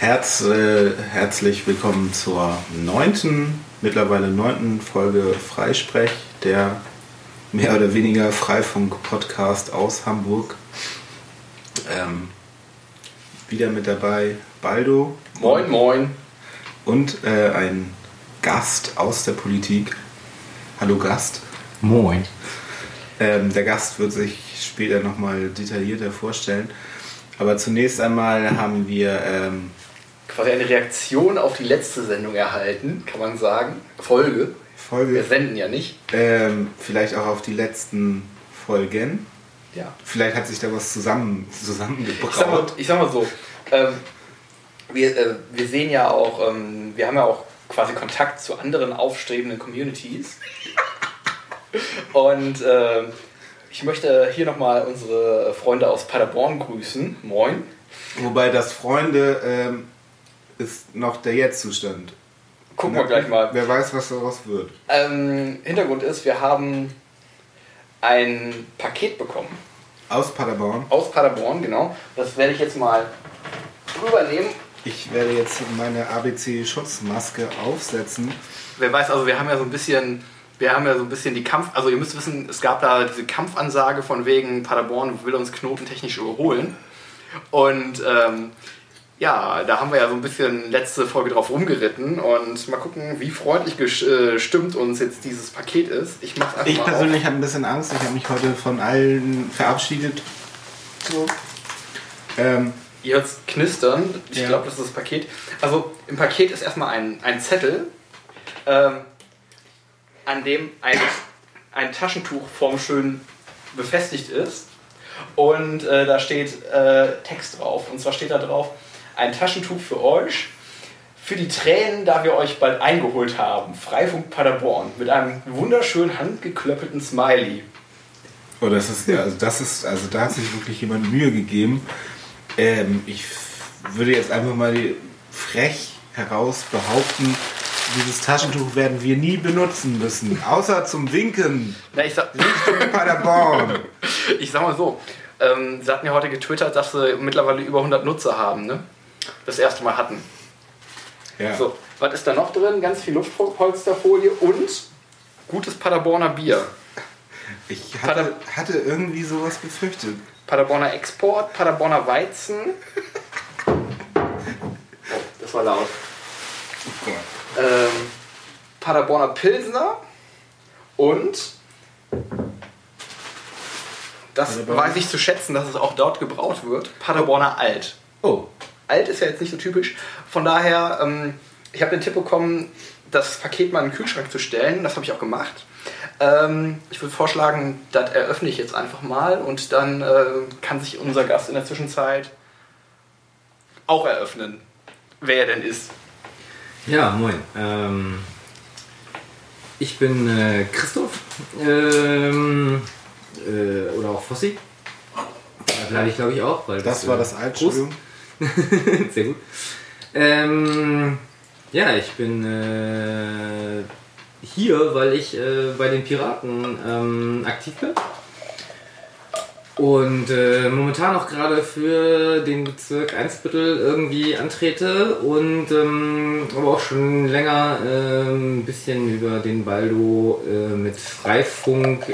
Herz, äh, herzlich willkommen zur neunten, mittlerweile neunten Folge Freisprech, der mehr oder weniger Freifunk-Podcast aus Hamburg. Ähm, wieder mit dabei Baldo. Moin, moin. Und äh, ein Gast aus der Politik. Hallo Gast. Moin. Ähm, der Gast wird sich später nochmal detaillierter vorstellen. Aber zunächst einmal haben wir ähm, quasi eine Reaktion auf die letzte Sendung erhalten, kann man sagen. Folge. Folge. Wir senden ja nicht. Ähm, vielleicht auch auf die letzten Folgen. Ja. Vielleicht hat sich da was zusammen, zusammengebraut. Ich sag mal, ich sag mal so, ähm, wir, äh, wir sehen ja auch, ähm, wir haben ja auch quasi Kontakt zu anderen aufstrebenden Communities. Und ähm, ich möchte hier nochmal unsere Freunde aus Paderborn grüßen. Moin. Wobei das Freunde ähm, ist noch der Jetzt-Zustand. Gucken wir gleich mal. Wer weiß, was daraus wird. Ähm, Hintergrund ist, wir haben ein Paket bekommen. Aus Paderborn. Aus Paderborn, genau. Das werde ich jetzt mal rübernehmen. Ich werde jetzt meine ABC-Schutzmaske aufsetzen. Wer weiß, also wir haben ja so ein bisschen, wir haben ja so ein bisschen die Kampf, also ihr müsst wissen, es gab da diese Kampfansage von wegen Paderborn will uns knotentechnisch überholen. Und ähm, ja, da haben wir ja so ein bisschen letzte Folge drauf rumgeritten und mal gucken, wie freundlich gestimmt uns jetzt dieses Paket ist. Ich mach's einfach Ich persönlich habe ein bisschen Angst. Ich habe mich heute von allen verabschiedet. So. Ähm, Ihr hört knistern. Ich ja. glaube, das ist das Paket. Also im Paket ist erstmal ein, ein Zettel, ähm, an dem ein, ein Taschentuch formschön befestigt ist. Und äh, da steht äh, Text drauf. Und zwar steht da drauf, ein Taschentuch für euch, für die Tränen, da wir euch bald eingeholt haben. Freifunk Paderborn mit einem wunderschön handgeklöppelten Smiley. Oh, das ist, also das ist, also da hat sich wirklich jemand Mühe gegeben. Ähm, ich würde jetzt einfach mal frech heraus behaupten, dieses Taschentuch werden wir nie benutzen müssen, außer zum Winken. Na, ich sag, Richtung Paderborn. ich sag mal so, ähm, sie hatten ja heute getwittert, dass sie mittlerweile über 100 Nutzer haben, ne? Das erste Mal hatten. Ja. So, was ist da noch drin? Ganz viel Luftpolsterfolie und gutes Paderborner Bier. Ich hatte, hatte irgendwie sowas befürchtet. Paderborner Export, Paderborner Weizen. Oh, das war laut. Oh ähm, Paderborner Pilsner und das Paderborn. weiß ich zu schätzen, dass es auch dort gebraut wird. Paderborner Alt. Oh. Alt ist ja jetzt nicht so typisch. Von daher, ähm, ich habe den Tipp bekommen, das Paket mal in den Kühlschrank zu stellen. Das habe ich auch gemacht. Ähm, ich würde vorschlagen, das eröffne ich jetzt einfach mal und dann äh, kann sich unser Gast in der Zwischenzeit auch eröffnen, wer er denn ist. Ja, moin. Ähm, ich bin äh, Christoph. Ähm, äh, oder auch Fossi. Da bleibe ich glaube ich auch. Weil das, das war äh, das Altstudium. Sehr gut. Ähm, ja, ich bin äh, hier, weil ich äh, bei den Piraten ähm, aktiv bin. Und äh, momentan auch gerade für den Bezirk Einsbüttel irgendwie antrete und ähm, aber auch schon länger äh, ein bisschen über den Baldo äh, mit Freifunk.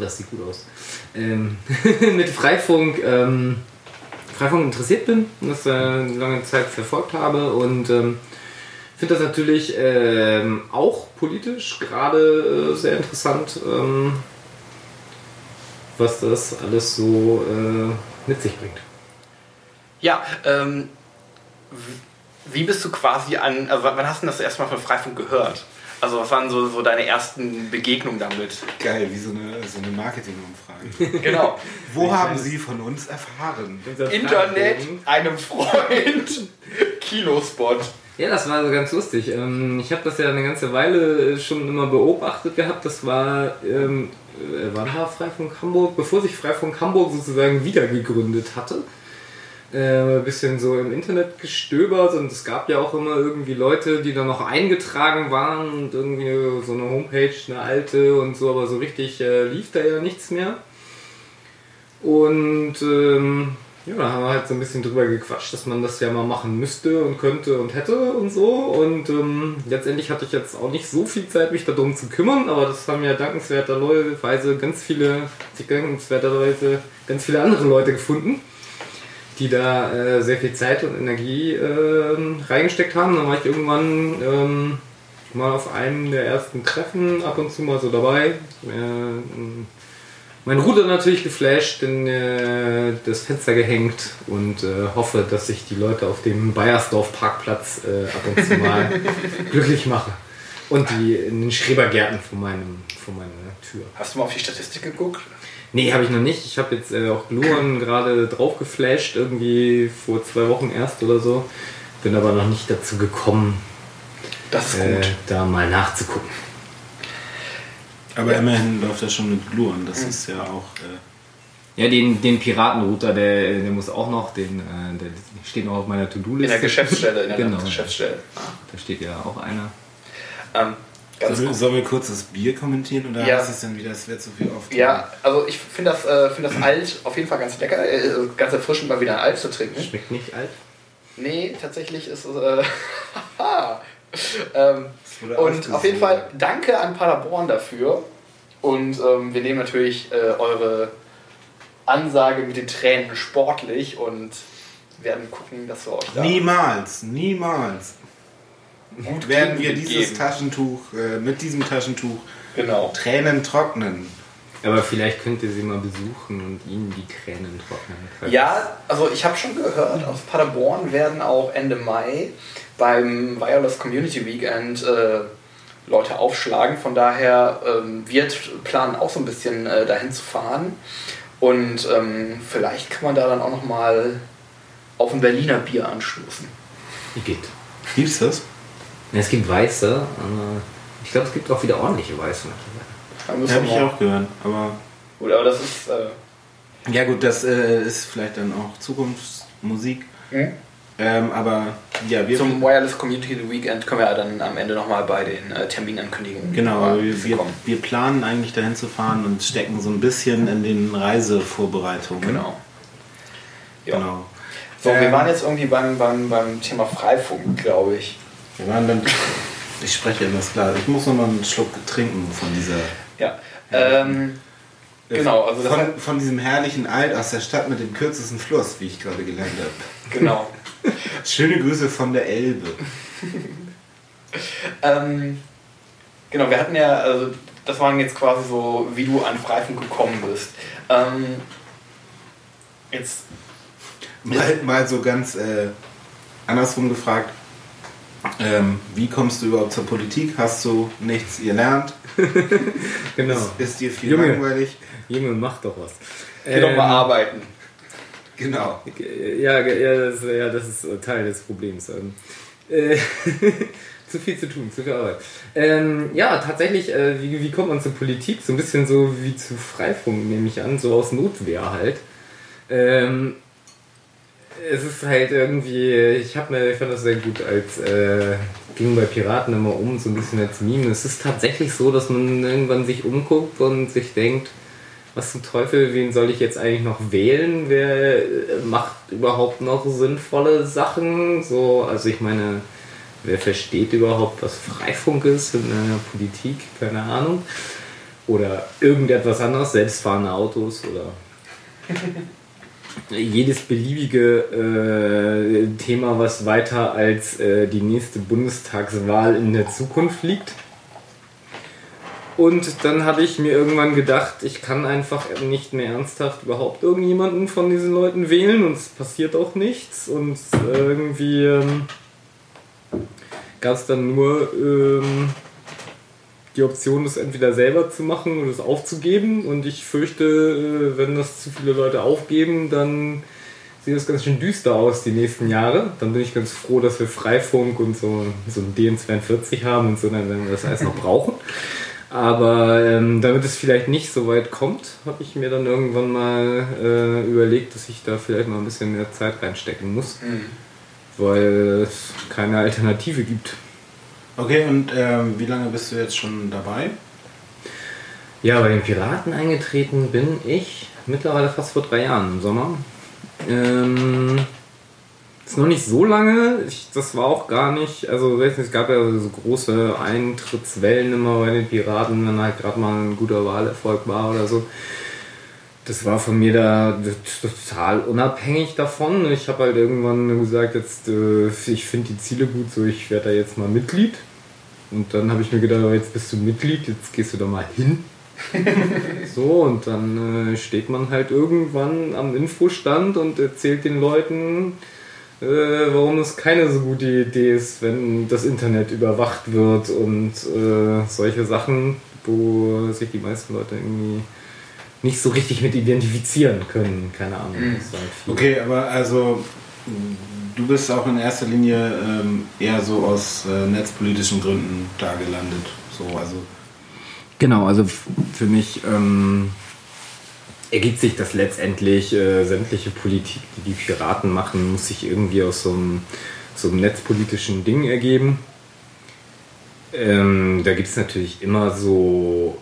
Das sieht gut aus. Ähm, mit Freifunk, ähm, Freifunk interessiert bin und das äh, lange Zeit verfolgt habe und ähm, finde das natürlich ähm, auch politisch gerade äh, sehr interessant, ähm, was das alles so äh, mit sich bringt. Ja, ähm, wie bist du quasi an, also wann hast du das erstmal von Freifunk gehört? Also was waren so, so deine ersten Begegnungen damit? Geil, wie so eine, so eine Marketingumfrage. genau. Wo haben Sie von uns erfahren? Internet, einem Freund, Kinospot. Ja, das war so ganz lustig. Ähm, ich habe das ja eine ganze Weile schon immer beobachtet gehabt. Das war, ähm, äh, wann war Freifunk Hamburg? Bevor sich Freifunk Hamburg sozusagen wieder gegründet hatte. Äh, ein bisschen so im Internet gestöbert und es gab ja auch immer irgendwie Leute, die da noch eingetragen waren und irgendwie so eine Homepage, eine alte und so, aber so richtig äh, lief da ja nichts mehr. Und ähm, Ja, da haben wir halt so ein bisschen drüber gequatscht, dass man das ja mal machen müsste und könnte und hätte und so. Und ähm, letztendlich hatte ich jetzt auch nicht so viel Zeit, mich darum zu kümmern, aber das haben ja dankenswerterweise ganz viele, dankenswerterweise ganz viele andere Leute gefunden, die da äh, sehr viel Zeit und Energie äh, reingesteckt haben. Dann war ich irgendwann ähm, mal auf einem der ersten Treffen ab und zu mal so dabei. Äh, mein Ruder natürlich geflasht, in äh, das Fenster gehängt und äh, hoffe, dass ich die Leute auf dem Bayersdorf Parkplatz äh, ab und zu mal glücklich mache. Und die in den Schrebergärten vor, meinem, vor meiner Tür. Hast du mal auf die Statistik geguckt? Nee, habe ich noch nicht. Ich habe jetzt äh, auch Gluon gerade drauf geflasht, irgendwie vor zwei Wochen erst oder so. Bin aber noch nicht dazu gekommen, das ist gut. Äh, da mal nachzugucken. Aber ja. immerhin läuft das schon mit Glue an. Das mhm. ist ja auch. Äh ja, den, den Piratenrouter, der, der muss auch noch, den, äh, der steht noch auf meiner To-Do-Liste. In der Geschäftsstelle, in der genau, Geschäftsstelle. Ah. Da steht ja auch einer. Ähm, sollen, wir, sollen wir kurz das Bier kommentieren oder ja. ist es dann wieder, es wird zu viel oft? Ja, also ich finde das, äh, find das alt auf jeden Fall ganz lecker, äh, ganz erfrischend mal wieder ein alt zu trinken. Schmeckt nicht alt? Nee, tatsächlich ist es. Äh, ähm, und auf jeden Fall danke an Paderborn dafür. Und ähm, wir nehmen natürlich äh, eure Ansage mit den Tränen sportlich und werden gucken, dass wir euch da. Niemals, niemals. Gut werden wir dieses geben. Taschentuch, äh, mit diesem Taschentuch genau. Tränen trocknen. Aber vielleicht könnt ihr sie mal besuchen und ihnen die Tränen trocknen. Ja, also ich habe schon gehört, aus Paderborn werden auch Ende Mai beim Wireless Community Weekend äh, Leute aufschlagen. Von daher ähm, wird planen auch so ein bisschen äh, dahin zu fahren. Und ähm, vielleicht kann man da dann auch noch mal auf ein Berliner Bier anstoßen. Geht. Gibt's das? Ja, es gibt weiße, aber ich glaube, es gibt auch wieder ordentliche weiße mittlerweile. Habe ich auch gehört, aber. Gut, aber das ist. Äh ja, gut, das äh, ist vielleicht dann auch Zukunftsmusik. Mhm. Ähm, aber ja, wir. Zum Wireless Community Weekend können wir ja dann am Ende nochmal bei den äh, Terminankündigungen. Genau, wir, wir, wir, planen eigentlich dahin zu fahren und stecken so ein bisschen in den Reisevorbereitungen. Genau. Ja. genau. So, ähm, wir waren jetzt irgendwie beim, beim, beim Thema Freifunk, glaube ich. Wir waren dann. Ich spreche immer klar. Ich muss nochmal einen Schluck trinken von dieser. Ja. Ähm, genau, also von, von diesem herrlichen Alt aus der Stadt mit dem kürzesten Fluss, wie ich gerade gelernt habe. Genau. Schöne Grüße von der Elbe. ähm, genau, wir hatten ja, also das waren jetzt quasi so, wie du an Freifunk gekommen bist. Ähm, jetzt. Mal, mal so ganz äh, andersrum gefragt. Ähm, wie kommst du überhaupt zur Politik? Hast du nichts gelernt? genau. Ist, ist, dir viel Junge, langweilig? Junge, mach doch was. Geh ähm, doch mal arbeiten. Genau. Ja, ja, das, ja, das ist Teil des Problems. Ähm, äh, zu viel zu tun, zu viel Arbeit. Ähm, ja, tatsächlich, äh, wie, wie kommt man zur Politik? So ein bisschen so wie zu Freifunk, nehme ich an, so aus Notwehr halt. Ähm, es ist halt irgendwie, ich habe mir, ich fand das sehr gut, als äh, ging bei Piraten immer um, so ein bisschen als Meme. Es ist tatsächlich so, dass man irgendwann sich umguckt und sich denkt, was zum Teufel, wen soll ich jetzt eigentlich noch wählen? Wer äh, macht überhaupt noch sinnvolle Sachen? So, also ich meine, wer versteht überhaupt, was Freifunk ist in der Politik? Keine Ahnung. Oder irgendetwas anderes, selbstfahrende Autos oder jedes beliebige äh, Thema, was weiter als äh, die nächste Bundestagswahl in der Zukunft liegt. Und dann habe ich mir irgendwann gedacht, ich kann einfach nicht mehr ernsthaft überhaupt irgendjemanden von diesen Leuten wählen und es passiert auch nichts. Und irgendwie ähm, gab es dann nur ähm, die Option, das entweder selber zu machen oder es aufzugeben. Und ich fürchte, äh, wenn das zu viele Leute aufgeben, dann sieht das ganz schön düster aus die nächsten Jahre. Dann bin ich ganz froh, dass wir Freifunk und so, so ein DN42 haben und so, dann werden wir das alles noch brauchen. Aber ähm, damit es vielleicht nicht so weit kommt, habe ich mir dann irgendwann mal äh, überlegt, dass ich da vielleicht mal ein bisschen mehr Zeit reinstecken muss, mhm. weil es keine Alternative gibt. Okay, und ähm, wie lange bist du jetzt schon dabei? Ja, bei den Piraten eingetreten bin ich mittlerweile fast vor drei Jahren im Sommer. Ähm, ist noch nicht so lange. Ich, das war auch gar nicht. Also, es gab ja so große Eintrittswellen immer bei den Piraten, wenn halt gerade mal ein guter Wahlerfolg war oder so. Das war von mir da total unabhängig davon. Ich habe halt irgendwann gesagt, jetzt äh, ich finde die Ziele gut, so ich werde da jetzt mal Mitglied. Und dann habe ich mir gedacht, jetzt bist du Mitglied, jetzt gehst du da mal hin. so, und dann äh, steht man halt irgendwann am Infostand und erzählt den Leuten, äh, warum es keine so gute Idee ist, wenn das Internet überwacht wird und äh, solche Sachen, wo sich die meisten Leute irgendwie nicht so richtig mit identifizieren können. Keine Ahnung. Mhm. Halt okay, aber also du bist auch in erster Linie ähm, eher so aus äh, netzpolitischen Gründen da gelandet. So, also genau, also für mich ähm, ergibt sich das letztendlich, äh, sämtliche Politik, die die Piraten machen, muss sich irgendwie aus so einem, so einem netzpolitischen Ding ergeben. Ähm, da gibt es natürlich immer so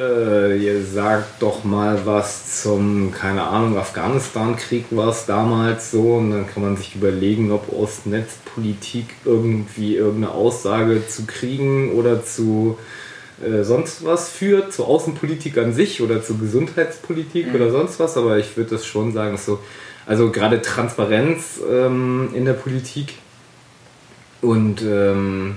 äh, ihr sagt doch mal was zum, keine Ahnung, Afghanistan-Krieg war es damals so und dann kann man sich überlegen, ob Ostnetzpolitik irgendwie irgendeine Aussage zu Kriegen oder zu äh, sonst was führt, zur Außenpolitik an sich oder zur Gesundheitspolitik mhm. oder sonst was, aber ich würde das schon sagen, so, also gerade Transparenz ähm, in der Politik und ähm,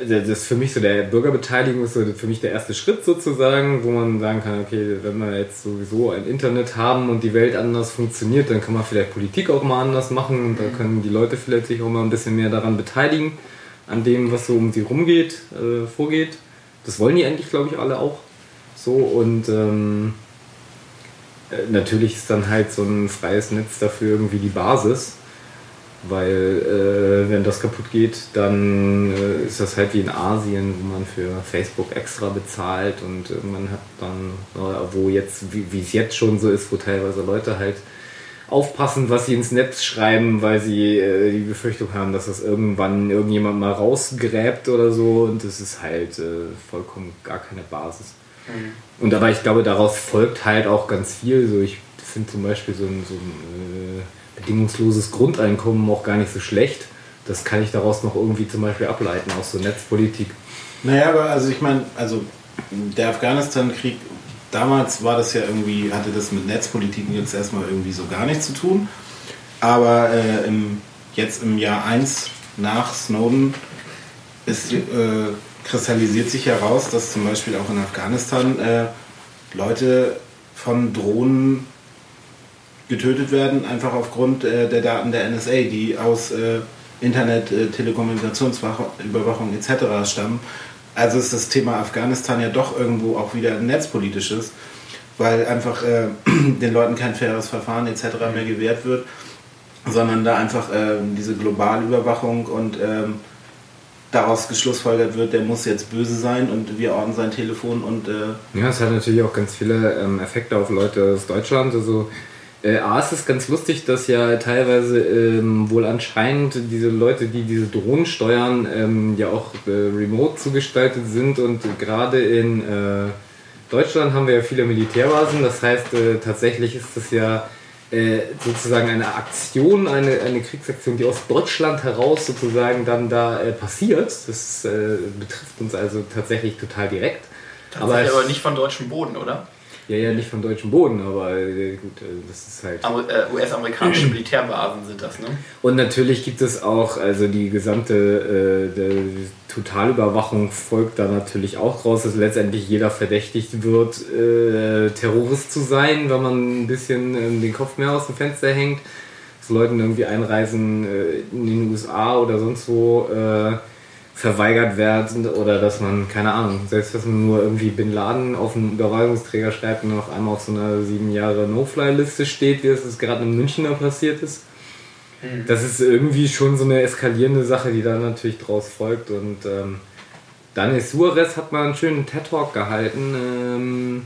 das ist für mich so der Bürgerbeteiligung ist so für mich der erste Schritt sozusagen, wo man sagen kann, okay, wenn wir jetzt sowieso ein Internet haben und die Welt anders funktioniert, dann kann man vielleicht Politik auch mal anders machen und dann mhm. können die Leute vielleicht sich auch mal ein bisschen mehr daran beteiligen, an dem, was so um sie rumgeht, äh, vorgeht. Das wollen die eigentlich, glaube ich, alle auch so und ähm, äh, natürlich ist dann halt so ein freies Netz dafür irgendwie die Basis weil äh, wenn das kaputt geht, dann äh, ist das halt wie in Asien, wo man für Facebook extra bezahlt und man hat dann, äh, wo jetzt, wie es jetzt schon so ist, wo teilweise Leute halt aufpassen, was sie ins Netz schreiben, weil sie äh, die Befürchtung haben, dass das irgendwann irgendjemand mal rausgräbt oder so und das ist halt äh, vollkommen gar keine Basis. Mhm. Und aber ich glaube, daraus folgt halt auch ganz viel. So, ich finde zum Beispiel so ein, so ein äh, bedingungsloses Grundeinkommen auch gar nicht so schlecht. Das kann ich daraus noch irgendwie zum Beispiel ableiten, aus so Netzpolitik. Naja, aber also ich meine, also der Afghanistan-Krieg, damals war das ja irgendwie, hatte das mit Netzpolitiken jetzt erstmal irgendwie so gar nichts zu tun. Aber äh, im, jetzt im Jahr 1 nach Snowden ist, äh, kristallisiert sich heraus, dass zum Beispiel auch in Afghanistan äh, Leute von Drohnen getötet werden, einfach aufgrund äh, der Daten der NSA, die aus äh, Internet, äh, Telekommunikationsüberwachung etc. stammen. Also ist das Thema Afghanistan ja doch irgendwo auch wieder ein netzpolitisches, weil einfach äh, den Leuten kein faires Verfahren etc. mehr gewährt wird, sondern da einfach äh, diese Globalüberwachung und ähm, daraus geschlussfolgert wird, der muss jetzt böse sein und wir orten sein Telefon und... Äh ja, es hat natürlich auch ganz viele ähm, Effekte auf Leute aus Deutschland, also äh, A, ist es ganz lustig, dass ja teilweise ähm, wohl anscheinend diese Leute, die diese Drohnen steuern, ähm, ja auch äh, remote zugestaltet sind und gerade in äh, Deutschland haben wir ja viele Militärbasen, das heißt äh, tatsächlich ist das ja äh, sozusagen eine Aktion, eine, eine Kriegsaktion, die aus Deutschland heraus sozusagen dann da äh, passiert. Das betrifft uns also tatsächlich total direkt. Tatsächlich aber, aber nicht von deutschem Boden, oder? Ja, ja, nicht vom deutschen Boden, aber äh, gut, äh, das ist halt. Äh, US-amerikanische Militärbasen sind das, ne? Und natürlich gibt es auch, also die gesamte äh, Totalüberwachung folgt da natürlich auch raus, dass letztendlich jeder verdächtigt wird, äh, Terrorist zu sein, wenn man ein bisschen äh, den Kopf mehr aus dem Fenster hängt. Dass Leuten irgendwie einreisen in den USA oder sonst wo verweigert werden oder dass man, keine Ahnung, selbst dass man nur irgendwie Bin Laden auf einen Überweisungsträger schreibt und auf einmal auf so einer sieben Jahre No-Fly-Liste steht, wie es gerade in München da passiert ist. Mhm. Das ist irgendwie schon so eine eskalierende Sache, die da natürlich draus folgt. Und ähm, Daniel Suarez hat mal einen schönen TED-Talk gehalten ähm,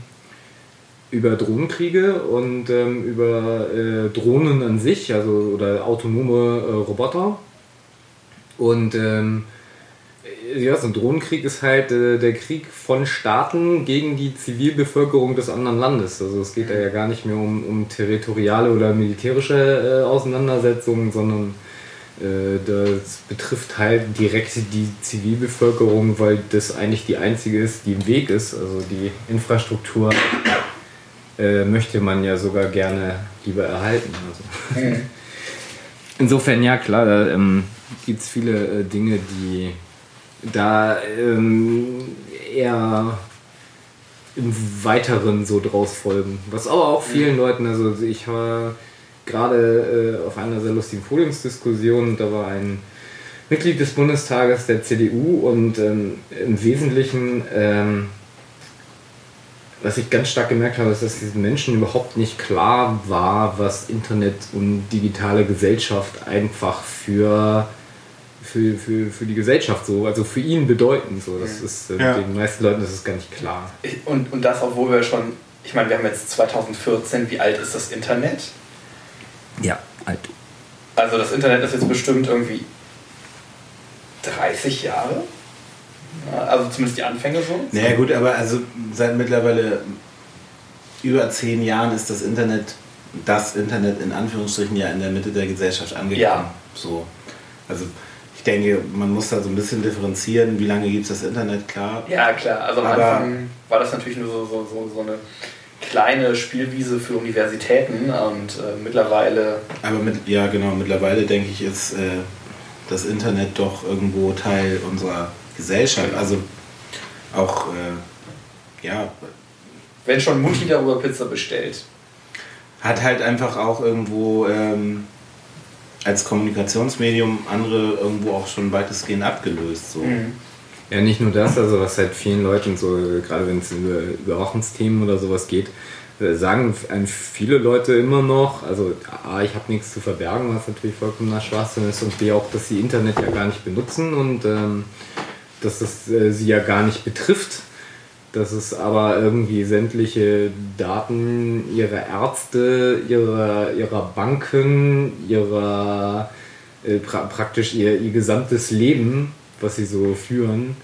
über Drohnenkriege und ähm, über äh, Drohnen an sich, also oder autonome äh, Roboter. Und ähm, ja, so ein Drohnenkrieg ist halt äh, der Krieg von Staaten gegen die Zivilbevölkerung des anderen Landes. Also es geht da ja gar nicht mehr um, um territoriale oder militärische äh, Auseinandersetzungen, sondern äh, das betrifft halt direkt die Zivilbevölkerung, weil das eigentlich die einzige ist, die im Weg ist. Also die Infrastruktur äh, möchte man ja sogar gerne lieber erhalten. Also. Mhm. Insofern, ja klar, da ähm, gibt es viele äh, Dinge, die da ähm, eher im Weiteren so draus folgen. Was aber auch vielen Leuten, also ich war gerade äh, auf einer sehr lustigen Podiumsdiskussion, da war ein Mitglied des Bundestages der CDU und ähm, im Wesentlichen, ähm, was ich ganz stark gemerkt habe, ist, dass diesen Menschen überhaupt nicht klar war, was Internet und digitale Gesellschaft einfach für für, für, für die Gesellschaft so, also für ihn bedeuten. So. Das ist äh, ja. den meisten Leuten ist es gar nicht klar. Und, und das, obwohl wir schon, ich meine, wir haben jetzt 2014, wie alt ist das Internet? Ja, alt. Also das Internet ist jetzt bestimmt irgendwie 30 Jahre. Also zumindest die Anfänge so. Naja gut, aber also seit mittlerweile über zehn Jahren ist das Internet, das Internet in Anführungsstrichen ja in der Mitte der Gesellschaft angekommen. Ja. So. Also ich denke, man muss da so ein bisschen differenzieren, wie lange gibt es das Internet, klar. Ja, klar. Also am Aber Anfang war das natürlich nur so, so, so, so eine kleine Spielwiese für Universitäten und äh, mittlerweile. Aber mit, ja, genau, mittlerweile denke ich, ist äh, das Internet doch irgendwo Teil unserer Gesellschaft. Genau. Also auch, äh, ja. Wenn schon Mutti darüber Pizza bestellt. Hat halt einfach auch irgendwo. Ähm, als Kommunikationsmedium andere irgendwo auch schon weitestgehend abgelöst. So. Mhm. Ja, nicht nur das, also was halt vielen Leuten so, gerade wenn es über Überwachungsthemen oder sowas geht, äh, sagen viele Leute immer noch, also A, ich habe nichts zu verbergen, was natürlich vollkommener Schwachsinn ist, und B, auch, dass sie Internet ja gar nicht benutzen und ähm, dass das äh, sie ja gar nicht betrifft dass es aber irgendwie sämtliche Daten ihrer Ärzte, ihrer, ihrer Banken, ihrer äh, pra praktisch ihr, ihr gesamtes Leben, was sie so führen,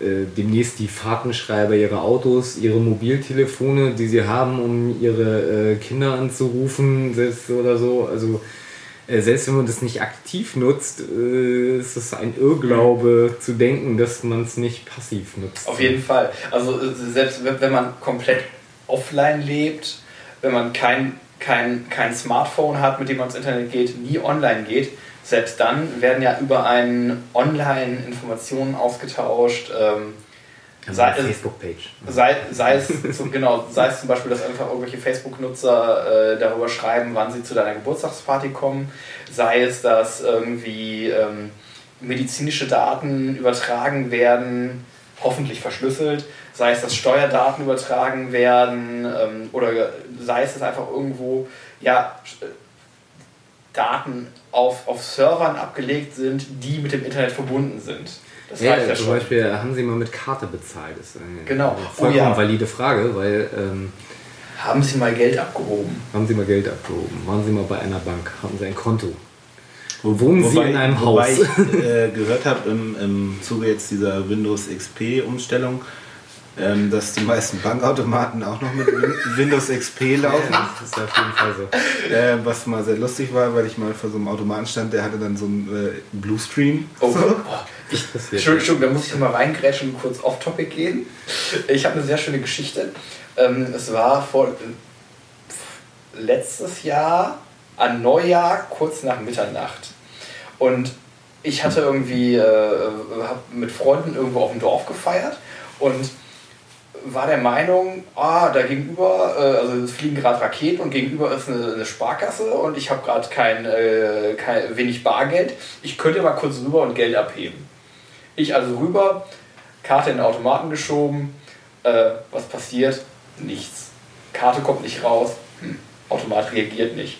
äh, demnächst die Fahrtenschreiber ihrer Autos, ihre Mobiltelefone, die sie haben, um ihre äh, Kinder anzurufen, selbst oder so. Also selbst wenn man das nicht aktiv nutzt, äh, ist es ein Irrglaube zu denken, dass man es nicht passiv nutzt. Auf jeden Fall. Also äh, selbst wenn man komplett offline lebt, wenn man kein, kein, kein Smartphone hat, mit dem man ins Internet geht, nie online geht, selbst dann werden ja über einen Online Informationen ausgetauscht. Ähm, sei, Facebook-Page. Sei, sei, es, genau, sei es zum Beispiel, dass einfach irgendwelche Facebook-Nutzer äh, darüber schreiben, wann sie zu deiner Geburtstagsparty kommen. Sei es, dass irgendwie ähm, medizinische Daten übertragen werden, hoffentlich verschlüsselt. Sei es, dass Steuerdaten übertragen werden ähm, oder sei es, dass einfach irgendwo ja, Daten auf, auf Servern abgelegt sind, die mit dem Internet verbunden sind. Das ja, ja zum schon. Beispiel haben Sie mal mit Karte bezahlt. Das ist eine genau. vollkommen oh, ja. valide Frage, weil. Ähm, haben Sie mal Geld abgehoben? Haben Sie mal Geld abgehoben? Waren Sie mal bei einer Bank? Haben Sie ein Konto? Wo wohnen wobei, Sie in einem wobei Haus? ich äh, gehört habe im, im Zuge jetzt dieser Windows XP-Umstellung, ähm, dass die meisten Bankautomaten auch noch mit Windows XP laufen. Ja, das ist auf jeden Fall so. Äh, was mal sehr lustig war, weil ich mal vor so einem Automaten stand, der hatte dann so einen äh, Bluescreen. Oh, so. Entschuldigung, da muss ich mal reingrätschen und kurz off-topic gehen. Ich habe eine sehr schöne Geschichte. Ähm, es war vor letztes Jahr an Neujahr, kurz nach Mitternacht. Und ich hatte irgendwie äh, mit Freunden irgendwo auf dem Dorf gefeiert und war der Meinung, ah, da gegenüber, äh, also es fliegen gerade Raketen und gegenüber ist eine, eine Sparkasse und ich habe gerade kein, äh, kein, wenig Bargeld. Ich könnte mal kurz rüber und Geld abheben. Ich also rüber, Karte in den Automaten geschoben. Äh, was passiert? Nichts. Karte kommt nicht raus. Hm, Automat reagiert nicht.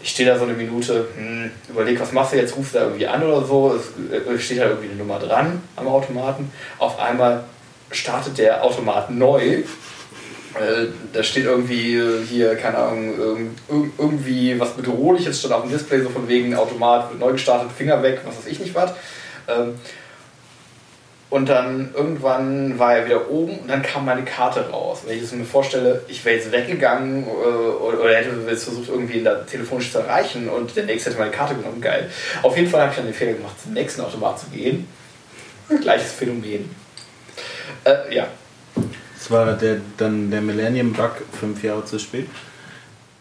Ich stehe da so eine Minute, hm, überleg, was machst du jetzt? Rufst du da irgendwie an oder so? Es äh, steht da irgendwie eine Nummer dran am Automaten. Auf einmal startet der Automat neu. Äh, da steht irgendwie hier, keine Ahnung, irgendwie was Bedrohliches stand auf dem Display, so von wegen Automat wird neu gestartet, Finger weg, was weiß ich nicht was. Und dann irgendwann war er wieder oben und dann kam meine Karte raus. Wenn ich es mir vorstelle, ich wäre jetzt weggegangen äh, oder, oder hätte jetzt versucht, irgendwie da telefonisch zu erreichen und der nächste hätte meine Karte genommen, geil. Auf jeden Fall habe ich dann den Fehler gemacht, zum nächsten Automat zu gehen. Gleiches Phänomen. Äh, ja. Das war der, dann der Millennium-Bug fünf Jahre zu spät.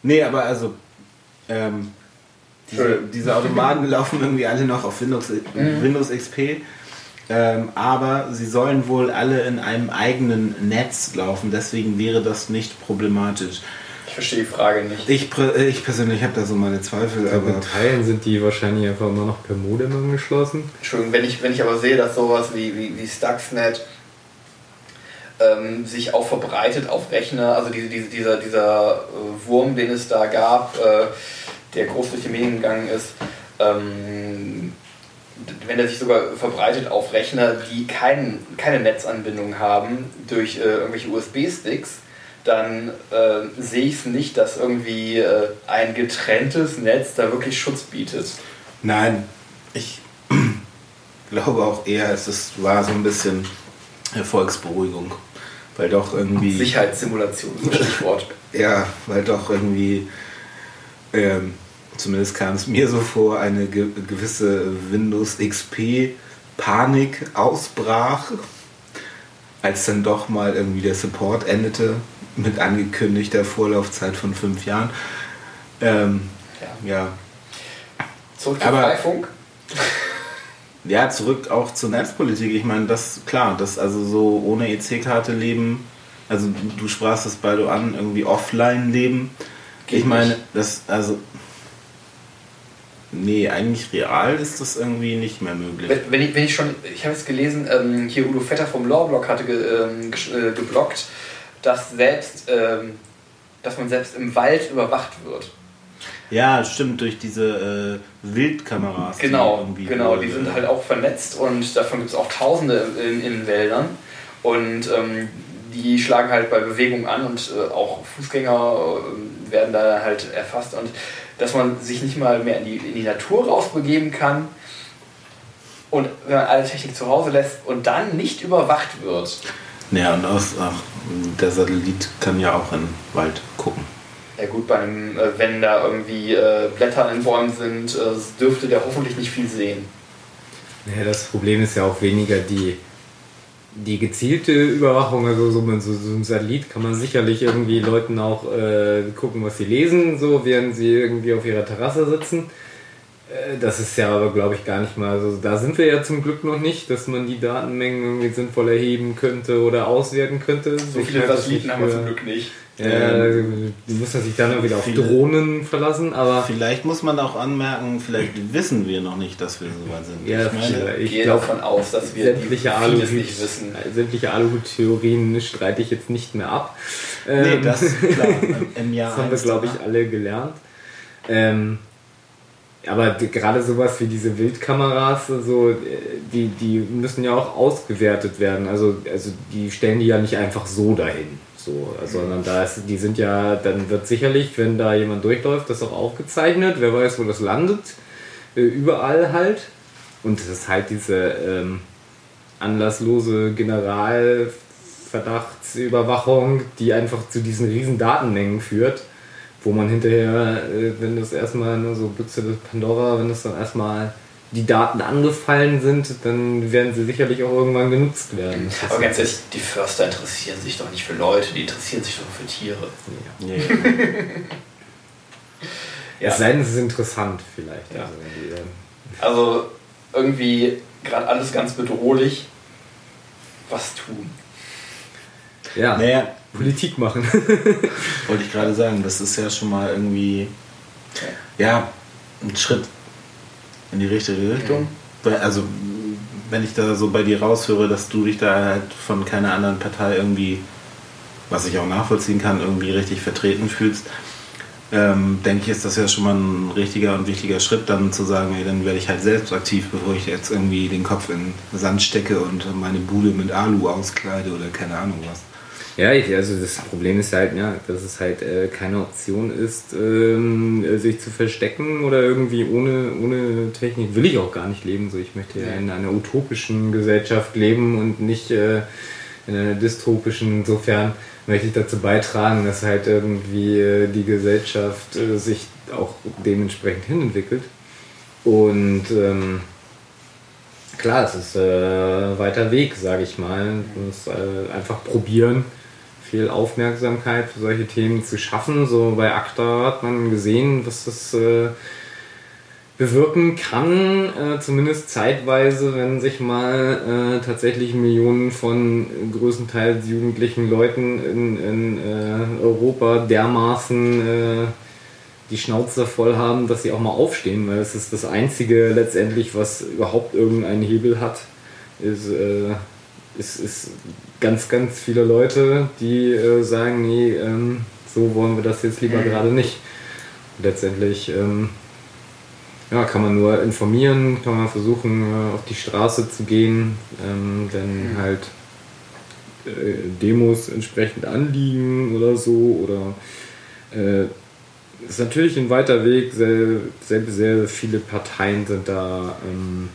Nee, aber also, ähm, diese, diese Automaten laufen irgendwie alle noch auf Windows, mhm. Windows XP. Ähm, aber sie sollen wohl alle in einem eigenen Netz laufen, deswegen wäre das nicht problematisch. Ich verstehe die Frage nicht. Ich, ich persönlich habe da so meine Zweifel. aber in Teilen sind die wahrscheinlich einfach immer noch per Modem angeschlossen. Entschuldigung, wenn ich, wenn ich aber sehe, dass sowas wie, wie, wie Stuxnet ähm, sich auch verbreitet auf Rechner, also diese, diese, dieser, dieser äh, Wurm, den es da gab, äh, der groß durch die Medien gegangen ist, ähm, wenn er sich sogar verbreitet auf Rechner, die kein, keine Netzanbindung haben durch äh, irgendwelche USB-Sticks, dann äh, sehe ich es nicht, dass irgendwie äh, ein getrenntes Netz da wirklich Schutz bietet. Nein, ich glaube auch eher, es ist, war so ein bisschen Erfolgsberuhigung. Weil doch irgendwie. Sicherheitssimulation Stichwort. ja, weil doch irgendwie. Ähm, zumindest kam es mir so vor, eine ge gewisse Windows XP Panik ausbrach, als dann doch mal irgendwie der Support endete mit angekündigter Vorlaufzeit von fünf Jahren. Ähm, ja. ja. Zurück zum Freifunk. Ja, zurück auch zur Netzpolitik. Ich meine, das klar, das also so ohne EC-Karte leben, also du sprachst das beide an, irgendwie offline leben. Geht ich meine, das, also Nee, eigentlich real ist das irgendwie nicht mehr möglich. Wenn, wenn ich, wenn ich schon, ich habe es gelesen, ähm, hier Udo Vetter vom Lawblock hatte ge, ähm, ge, äh, geblockt, dass selbst, ähm, dass man selbst im Wald überwacht wird. Ja, stimmt, durch diese äh, Wildkameras. Genau, die genau, die sind halt auch vernetzt und davon gibt es auch Tausende in, in Wäldern. Und ähm, die schlagen halt bei Bewegung an und äh, auch Fußgänger äh, werden da halt erfasst. Und dass man sich nicht mal mehr in die, in die Natur rausbegeben kann und wenn man alle Technik zu Hause lässt und dann nicht überwacht wird. Ja, und aus, ach, der Satellit kann ja auch in den Wald gucken. Ja gut, bei einem, äh, wenn da irgendwie äh, Blätter in Bäumen sind, äh, dürfte der hoffentlich nicht viel sehen. Ja, das Problem ist ja auch weniger die, die gezielte Überwachung. Also so, so, so ein Satellit kann man sicherlich irgendwie Leuten auch äh, gucken, was sie lesen, so während sie irgendwie auf ihrer Terrasse sitzen. Äh, das ist ja aber, glaube ich, gar nicht mal. Also da sind wir ja zum Glück noch nicht, dass man die Datenmengen irgendwie sinnvoll erheben könnte oder auswerten könnte. So viele Satelliten haben wir zum Glück nicht. Ja, ähm, die müssen sich dann wieder auf Drohnen verlassen, aber. Vielleicht muss man auch anmerken, vielleicht wissen wir noch nicht, dass wir so weit sind. Ja, ich, meine, ich gehe davon aus, dass wir sämtliche Alu nicht wissen. Sämtliche Aluhut-Theorien streite ich jetzt nicht mehr ab. Nee, ähm, das klar. Im Jahr das haben wir, glaube ich, alle gelernt. Ähm, aber gerade sowas wie diese Wildkameras, so, die, die müssen ja auch ausgewertet werden. Also, also die stellen die ja nicht einfach so dahin. So, sondern da ist, die sind ja, dann wird sicherlich, wenn da jemand durchläuft, das auch aufgezeichnet. Wer weiß, wo das landet. Äh, überall halt. Und das ist halt diese ähm, anlasslose Generalverdachtsüberwachung, die einfach zu diesen riesen Datenmengen führt, wo man hinterher, äh, wenn das erstmal nur so Büchse Pandora, wenn das dann erstmal die Daten angefallen sind, dann werden sie sicherlich auch irgendwann genutzt werden. Aber ganz ehrlich, die Förster interessieren sich doch nicht für Leute, die interessieren sich doch für Tiere. Ja. ja. ja. Es sei denn, es ist interessant vielleicht. Ja. Also, ähm, also irgendwie gerade alles ganz bedrohlich. Was tun? Ja, naja, Politik machen. Wollte ich gerade sagen, das ist ja schon mal irgendwie ja, ein Schritt in die richtige Richtung. Mhm. Also, wenn ich da so bei dir raushöre, dass du dich da halt von keiner anderen Partei irgendwie, was ich auch nachvollziehen kann, irgendwie richtig vertreten fühlst, ähm, denke ich, ist das ja schon mal ein richtiger und wichtiger Schritt, dann zu sagen, ey, dann werde ich halt selbst aktiv, bevor ich jetzt irgendwie den Kopf in Sand stecke und meine Bude mit Alu auskleide oder keine Ahnung was. Ja, ich, also das Problem ist halt, ja, dass es halt äh, keine Option ist, ähm, sich zu verstecken oder irgendwie ohne, ohne Technik will ich auch gar nicht leben. So, ich möchte ja in einer utopischen Gesellschaft leben und nicht äh, in einer dystopischen. Insofern möchte ich dazu beitragen, dass halt irgendwie äh, die Gesellschaft äh, sich auch dementsprechend hinentwickelt. Und ähm, klar, es ist äh, weiter Weg, sage ich mal. Man muss äh, einfach probieren viel Aufmerksamkeit für solche Themen zu schaffen. So bei ACTA hat man gesehen, was das äh, bewirken kann, äh, zumindest zeitweise, wenn sich mal äh, tatsächlich Millionen von größtenteils jugendlichen Leuten in, in äh, Europa dermaßen äh, die Schnauze voll haben, dass sie auch mal aufstehen, weil es ist das Einzige letztendlich, was überhaupt irgendeinen Hebel hat, ist, äh, ist, ist ganz, ganz viele Leute, die äh, sagen, nee, ähm, so wollen wir das jetzt lieber mhm. gerade nicht. Letztendlich ähm, ja, kann man nur informieren, kann man versuchen, äh, auf die Straße zu gehen, ähm, dann mhm. halt äh, Demos entsprechend anliegen oder so. Oder äh, ist natürlich ein weiter Weg, sehr, sehr, sehr viele Parteien sind da ähm,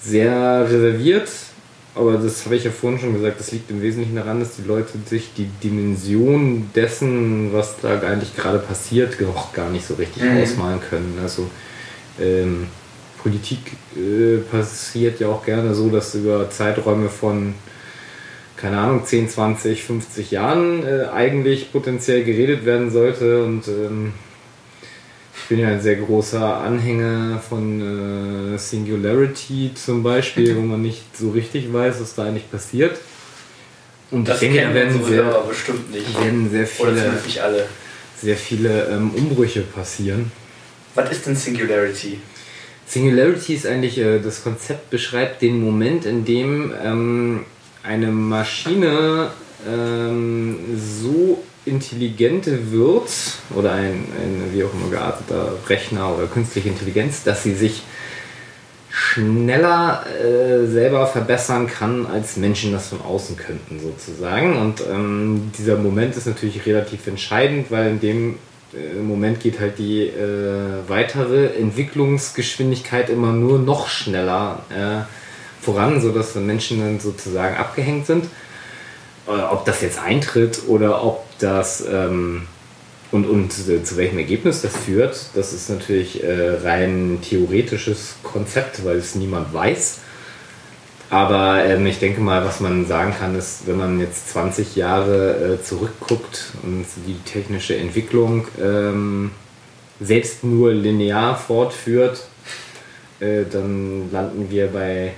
sehr reserviert aber das habe ich ja vorhin schon gesagt, das liegt im Wesentlichen daran, dass die Leute sich die Dimension dessen, was da eigentlich gerade passiert, auch gar nicht so richtig mhm. ausmalen können. Also ähm, Politik äh, passiert ja auch gerne so, dass über Zeiträume von, keine Ahnung, 10, 20, 50 Jahren äh, eigentlich potenziell geredet werden sollte und ähm, ich bin ja ein sehr großer Anhänger von äh, Singularity zum Beispiel, wo man nicht so richtig weiß, was da eigentlich passiert. Und das ich denke, da werden sehr, aber bestimmt nicht. werden sehr viele, Oder nicht alle. Sehr viele ähm, Umbrüche passieren. Was ist denn Singularity? Singularity ist eigentlich, äh, das Konzept beschreibt den Moment, in dem ähm, eine Maschine ähm, so intelligente wird oder ein, ein wie auch immer gearteter Rechner oder künstliche Intelligenz, dass sie sich schneller äh, selber verbessern kann, als Menschen das von außen könnten, sozusagen. Und ähm, dieser Moment ist natürlich relativ entscheidend, weil in dem äh, Moment geht halt die äh, weitere Entwicklungsgeschwindigkeit immer nur noch schneller äh, voran, sodass Menschen dann sozusagen abgehängt sind. Äh, ob das jetzt eintritt oder ob das ähm, und, und zu welchem Ergebnis das führt, das ist natürlich äh, rein theoretisches Konzept, weil es niemand weiß. Aber ähm, ich denke mal, was man sagen kann, ist, wenn man jetzt 20 Jahre äh, zurückguckt und die technische Entwicklung ähm, selbst nur linear fortführt, äh, dann landen wir bei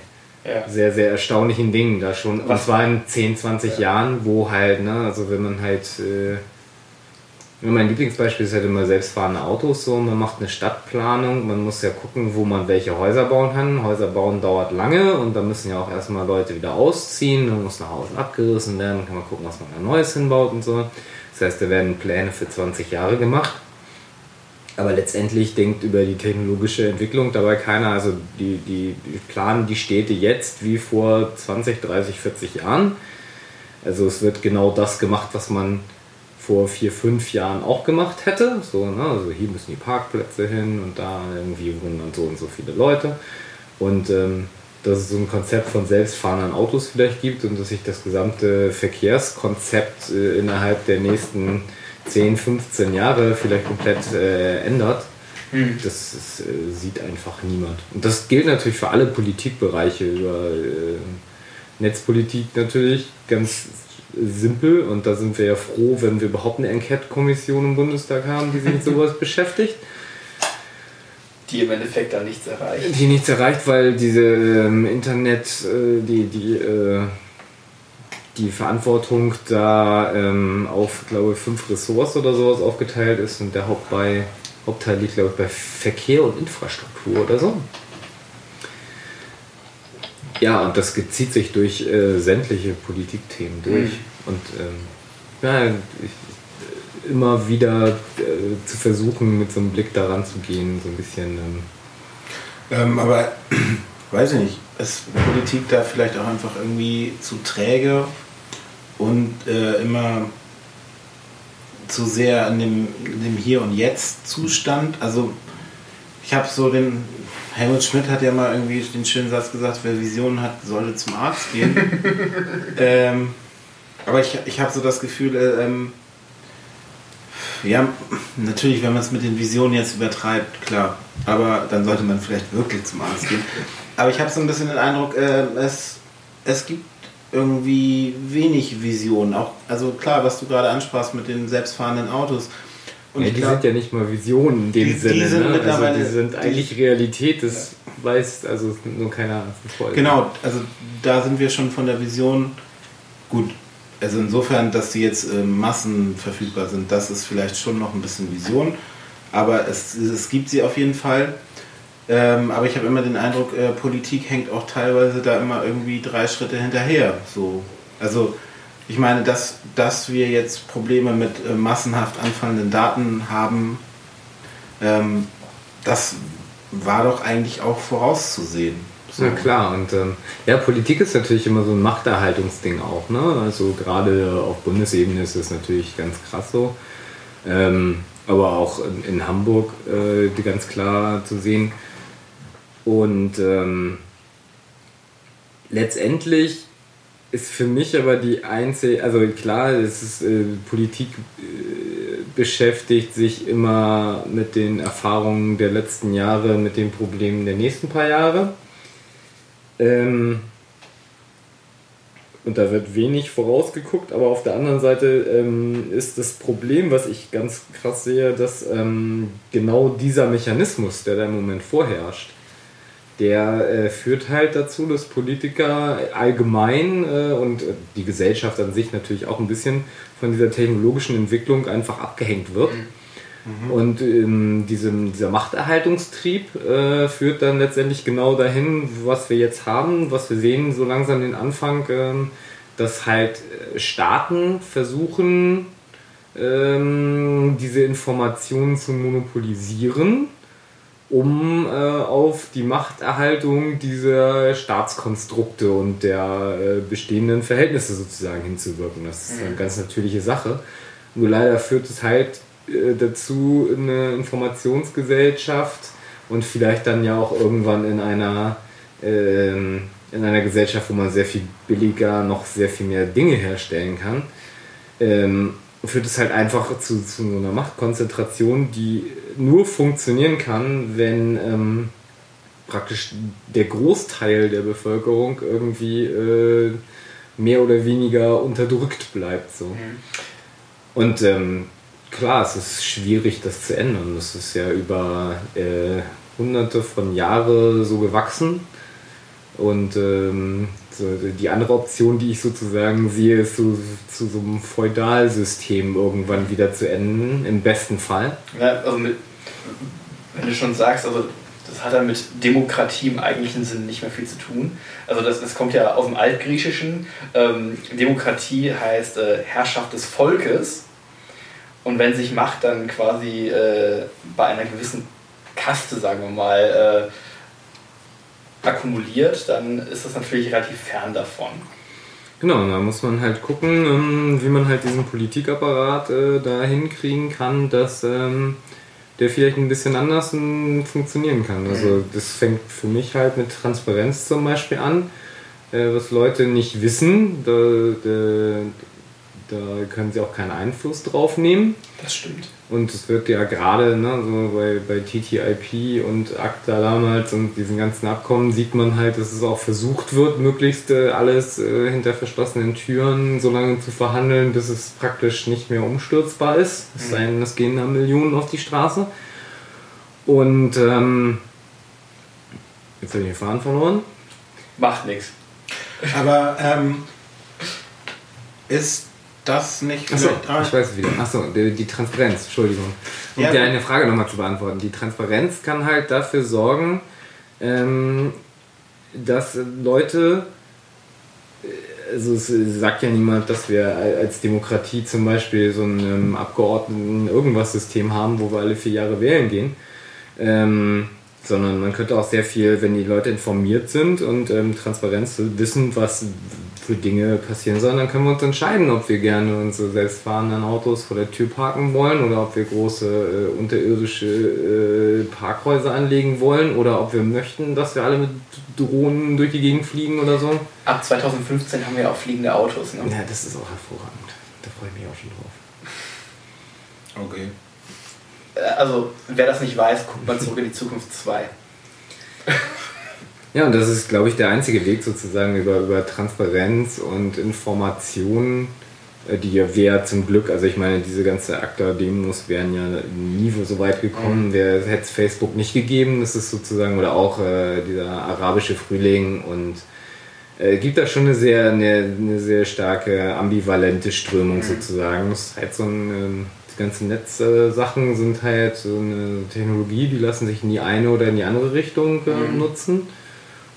ja. sehr, sehr erstaunlichen Dingen da schon. Und zwar in 10, 20 ja. Jahren, wo halt, ne, also wenn man halt, äh, mein Lieblingsbeispiel ist halt immer selbstfahrende Autos so, man macht eine Stadtplanung, man muss ja gucken, wo man welche Häuser bauen kann. Häuser bauen dauert lange und da müssen ja auch erstmal Leute wieder ausziehen, dann muss nach Hause abgerissen werden, kann man gucken, was man da Neues hinbaut und so. Das heißt, da werden Pläne für 20 Jahre gemacht. Aber letztendlich denkt über die technologische Entwicklung dabei keiner. Also die, die, die planen die Städte jetzt wie vor 20, 30, 40 Jahren. Also es wird genau das gemacht, was man vor vier, fünf Jahren auch gemacht hätte. So, ne? Also hier müssen die Parkplätze hin und da irgendwie wohnen dann so und so viele Leute. Und ähm, dass es so ein Konzept von selbstfahrenden Autos vielleicht gibt und dass sich das gesamte Verkehrskonzept äh, innerhalb der nächsten 10, 15 Jahre vielleicht komplett äh, ändert. Mhm. Das ist, äh, sieht einfach niemand. Und das gilt natürlich für alle Politikbereiche, über äh, Netzpolitik natürlich ganz simpel. Und da sind wir ja froh, wenn wir überhaupt eine Enquete-Kommission im Bundestag haben, die sich mit sowas beschäftigt. Die im Endeffekt da nichts erreicht. Die nichts erreicht, weil diese ähm, Internet, äh, die, die äh, die Verantwortung da ähm, auf, glaube ich, fünf Ressorts oder sowas aufgeteilt ist und der Haupt bei, Hauptteil liegt, glaube ich, bei Verkehr und Infrastruktur oder so. Ja, und das zieht sich durch äh, sämtliche Politikthemen durch. Mhm. Und ähm, ja, ich, immer wieder äh, zu versuchen, mit so einem Blick daran zu gehen, so ein bisschen. Ähm, ähm, aber weiß ich nicht, ist Politik da vielleicht auch einfach irgendwie zu träge und äh, immer zu sehr in dem, dem Hier und Jetzt Zustand. Also ich habe so den, Helmut Schmidt hat ja mal irgendwie den schönen Satz gesagt, wer Visionen hat, sollte zum Arzt gehen. ähm, aber ich, ich habe so das Gefühl, äh, ähm, ja, natürlich, wenn man es mit den Visionen jetzt übertreibt, klar. Aber dann sollte man vielleicht wirklich zum Arzt gehen. Aber ich habe so ein bisschen den Eindruck, äh, es, es gibt irgendwie wenig Visionen. Auch, also klar, was du gerade ansprachst mit den selbstfahrenden Autos. Und ja, die glaub, sind ja nicht mal Visionen in dem die, Sinne. Die sind, ne? also die sind eigentlich die, Realität, das ja. weiß also nur keiner voll. Genau, also da sind wir schon von der Vision gut. Also insofern, dass die jetzt äh, massenverfügbar sind, das ist vielleicht schon noch ein bisschen Vision. Aber es, es gibt sie auf jeden Fall. Ähm, aber ich habe immer den Eindruck, äh, Politik hängt auch teilweise da immer irgendwie drei Schritte hinterher. So. Also ich meine, dass, dass wir jetzt Probleme mit äh, massenhaft anfallenden Daten haben, ähm, das war doch eigentlich auch vorauszusehen. So. Ja klar, und ähm, ja, Politik ist natürlich immer so ein Machterhaltungsding auch, ne? Also gerade auf Bundesebene ist es natürlich ganz krass so. Ähm, aber auch in, in Hamburg äh, ganz klar zu sehen. Und ähm, letztendlich ist für mich aber die einzige, also klar, es ist, äh, Politik äh, beschäftigt sich immer mit den Erfahrungen der letzten Jahre, mit den Problemen der nächsten paar Jahre. Ähm, und da wird wenig vorausgeguckt, aber auf der anderen Seite ähm, ist das Problem, was ich ganz krass sehe, dass ähm, genau dieser Mechanismus, der da im Moment vorherrscht, der äh, führt halt dazu, dass Politiker allgemein äh, und die Gesellschaft an sich natürlich auch ein bisschen von dieser technologischen Entwicklung einfach abgehängt wird. Mhm. Und ähm, diesem, dieser Machterhaltungstrieb äh, führt dann letztendlich genau dahin, was wir jetzt haben, was wir sehen, so langsam den Anfang, ähm, dass halt äh, Staaten versuchen, ähm, diese Informationen zu monopolisieren um äh, auf die Machterhaltung dieser Staatskonstrukte und der äh, bestehenden Verhältnisse sozusagen hinzuwirken. Das ist eine mhm. ganz natürliche Sache. Nur leider führt es halt äh, dazu, eine Informationsgesellschaft und vielleicht dann ja auch irgendwann in einer, ähm, in einer Gesellschaft, wo man sehr viel billiger noch sehr viel mehr Dinge herstellen kann, ähm, führt es halt einfach zu, zu so einer Machtkonzentration, die nur funktionieren kann, wenn ähm, praktisch der Großteil der Bevölkerung irgendwie äh, mehr oder weniger unterdrückt bleibt. So. Mhm. Und ähm, klar, es ist schwierig, das zu ändern. Das ist ja über äh, hunderte von Jahren so gewachsen. Und ähm, die andere Option, die ich sozusagen sehe, ist so, zu so einem Feudalsystem irgendwann wieder zu enden, im besten Fall. Ja, also mit, wenn du schon sagst, also das hat dann mit Demokratie im eigentlichen Sinn nicht mehr viel zu tun. Also das, das kommt ja aus dem Altgriechischen. Ähm, Demokratie heißt äh, Herrschaft des Volkes. Und wenn sich Macht dann quasi äh, bei einer gewissen Kaste, sagen wir mal, äh, akkumuliert, dann ist das natürlich relativ fern davon. Genau, da muss man halt gucken, ähm, wie man halt diesen Politikapparat äh, da hinkriegen kann, dass ähm, der vielleicht ein bisschen anders funktionieren kann. Also mhm. das fängt für mich halt mit Transparenz zum Beispiel an, äh, was Leute nicht wissen. Da, können sie auch keinen Einfluss drauf nehmen. Das stimmt. Und es wird ja gerade ne, so bei, bei TTIP und ACTA damals und diesen ganzen Abkommen sieht man halt, dass es auch versucht wird, möglichst äh, alles äh, hinter verschlossenen Türen so lange zu verhandeln, bis es praktisch nicht mehr umstürzbar ist. Es sei denn, es gehen da Millionen auf die Straße. Und ähm, jetzt habe ich den Faden verloren. Macht nichts. Aber ähm, ist das nicht Achso, ich weiß es wieder. Achso, die, die Transparenz, Entschuldigung. Um ja, dir eine Frage nochmal zu beantworten. Die Transparenz kann halt dafür sorgen, ähm, dass Leute, äh, also es sagt ja niemand, dass wir als Demokratie zum Beispiel so ein ähm, Abgeordneten irgendwas System haben, wo wir alle vier Jahre wählen gehen. Ähm, sondern man könnte auch sehr viel, wenn die Leute informiert sind und ähm, Transparenz wissen, was für Dinge passieren sollen, dann können wir uns entscheiden, ob wir gerne unsere selbstfahrenden Autos vor der Tür parken wollen oder ob wir große äh, unterirdische äh, Parkhäuser anlegen wollen oder ob wir möchten, dass wir alle mit Drohnen durch die Gegend fliegen oder so. Ab 2015 haben wir auch fliegende Autos. Ne? Ja, das ist auch hervorragend. Da freue ich mich auch schon drauf. Okay. Äh, also, wer das nicht weiß, guckt mal zurück in die Zukunft 2. Ja, und das ist, glaube ich, der einzige Weg sozusagen über, über Transparenz und Informationen, äh, die ja wäre zum Glück, also ich meine, diese ganze ACTA-Demos wären ja nie so weit gekommen, mhm. wäre hätte es Facebook nicht gegeben, das ist sozusagen, oder auch äh, dieser arabische Frühling und äh, gibt da schon eine sehr, eine, eine sehr starke ambivalente Strömung mhm. sozusagen. Das ist halt so ein, ganzen Netzsachen sind halt so eine Technologie, die lassen sich in die eine oder in die andere Richtung äh, mhm. nutzen.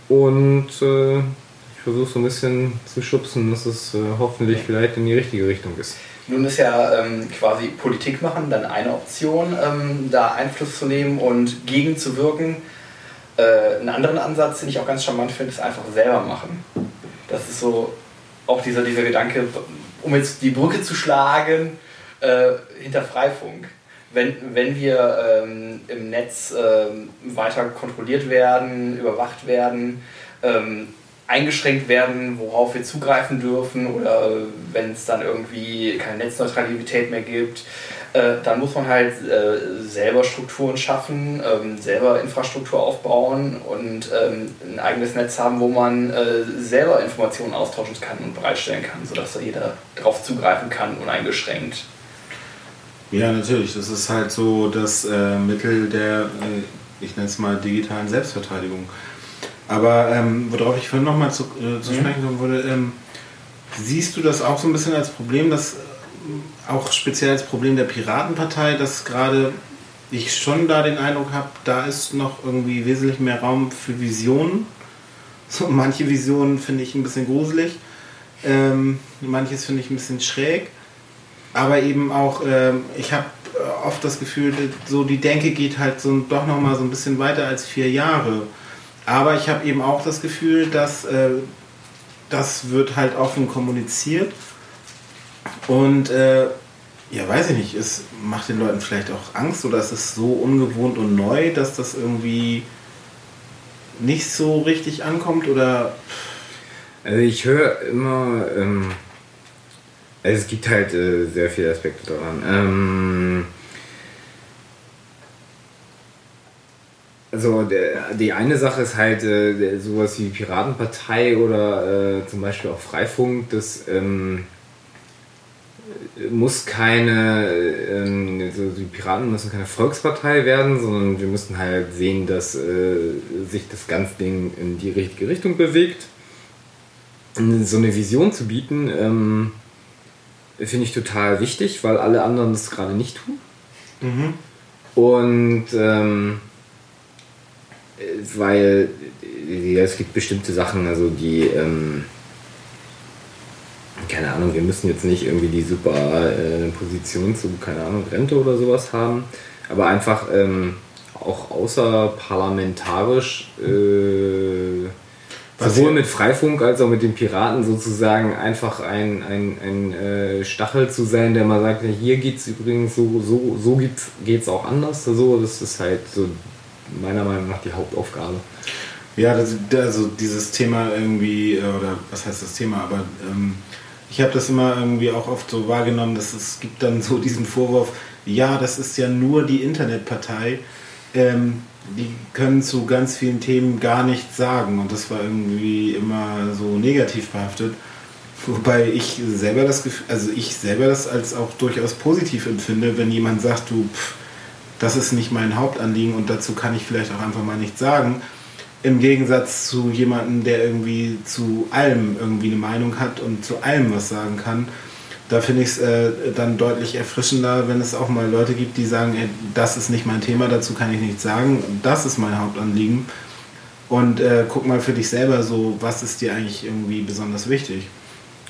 Und äh, ich versuche so ein bisschen zu schubsen, dass es äh, hoffentlich vielleicht in die richtige Richtung ist. Nun ist ja ähm, quasi Politik machen dann eine Option, ähm, da Einfluss zu nehmen und gegenzuwirken. Äh, einen anderen Ansatz, den ich auch ganz charmant finde, ist einfach selber machen. Das ist so auch dieser, dieser Gedanke, um jetzt die Brücke zu schlagen, äh, hinter Freifunk. Wenn, wenn wir ähm, im Netz ähm, weiter kontrolliert werden, überwacht werden, ähm, eingeschränkt werden, worauf wir zugreifen dürfen oder wenn es dann irgendwie keine Netzneutralität mehr gibt, äh, dann muss man halt äh, selber Strukturen schaffen, ähm, selber Infrastruktur aufbauen und ähm, ein eigenes Netz haben, wo man äh, selber Informationen austauschen kann und bereitstellen kann, sodass da jeder darauf zugreifen kann, uneingeschränkt. Ja, natürlich. Das ist halt so das äh, Mittel der, äh, ich nenne es mal, digitalen Selbstverteidigung. Aber ähm, worauf ich vorhin nochmal zu, äh, zu mhm. sprechen kommen würde, ähm, siehst du das auch so ein bisschen als Problem, dass äh, auch speziell als Problem der Piratenpartei, dass gerade ich schon da den Eindruck habe, da ist noch irgendwie wesentlich mehr Raum für Visionen. So, manche Visionen finde ich ein bisschen gruselig, ähm, manches finde ich ein bisschen schräg aber eben auch, äh, ich habe äh, oft das Gefühl, so die Denke geht halt so doch noch mal so ein bisschen weiter als vier Jahre. Aber ich habe eben auch das Gefühl, dass äh, das wird halt offen kommuniziert und äh, ja, weiß ich nicht, es macht den Leuten vielleicht auch Angst oder es ist so ungewohnt und neu, dass das irgendwie nicht so richtig ankommt oder. Also ich höre immer. Ähm es gibt halt äh, sehr viele Aspekte daran. Ähm, also der, die eine Sache ist halt äh, sowas wie Piratenpartei oder äh, zum Beispiel auch Freifunk, das ähm, muss keine, ähm, also die Piraten müssen keine Volkspartei werden, sondern wir müssen halt sehen, dass äh, sich das ganze Ding in die richtige Richtung bewegt. So eine Vision zu bieten, ähm, finde ich total wichtig, weil alle anderen das gerade nicht tun. Mhm. Und ähm, weil ja, es gibt bestimmte Sachen, also die, ähm, keine Ahnung, wir müssen jetzt nicht irgendwie die super äh, Position zu, keine Ahnung, Rente oder sowas haben, aber einfach ähm, auch außerparlamentarisch äh, sowohl mit Freifunk als auch mit den Piraten sozusagen einfach ein, ein, ein äh, Stachel zu sein, der mal sagt, hier geht es übrigens so, so, so geht es auch anders. So, das ist halt so meiner Meinung nach die Hauptaufgabe. Ja, das, also dieses Thema irgendwie, äh, oder was heißt das Thema, aber ähm, ich habe das immer irgendwie auch oft so wahrgenommen, dass es gibt dann so diesen Vorwurf, ja, das ist ja nur die Internetpartei. Ähm, die können zu ganz vielen Themen gar nichts sagen und das war irgendwie immer so negativ behaftet. Wobei ich selber das Gefühl, also ich selber das als auch durchaus positiv empfinde, wenn jemand sagt, du, pff, das ist nicht mein Hauptanliegen und dazu kann ich vielleicht auch einfach mal nichts sagen. Im Gegensatz zu jemandem, der irgendwie zu allem irgendwie eine Meinung hat und zu allem was sagen kann da finde ich es äh, dann deutlich erfrischender, wenn es auch mal Leute gibt, die sagen, ey, das ist nicht mein Thema, dazu kann ich nichts sagen, das ist mein Hauptanliegen. Und äh, guck mal für dich selber so, was ist dir eigentlich irgendwie besonders wichtig?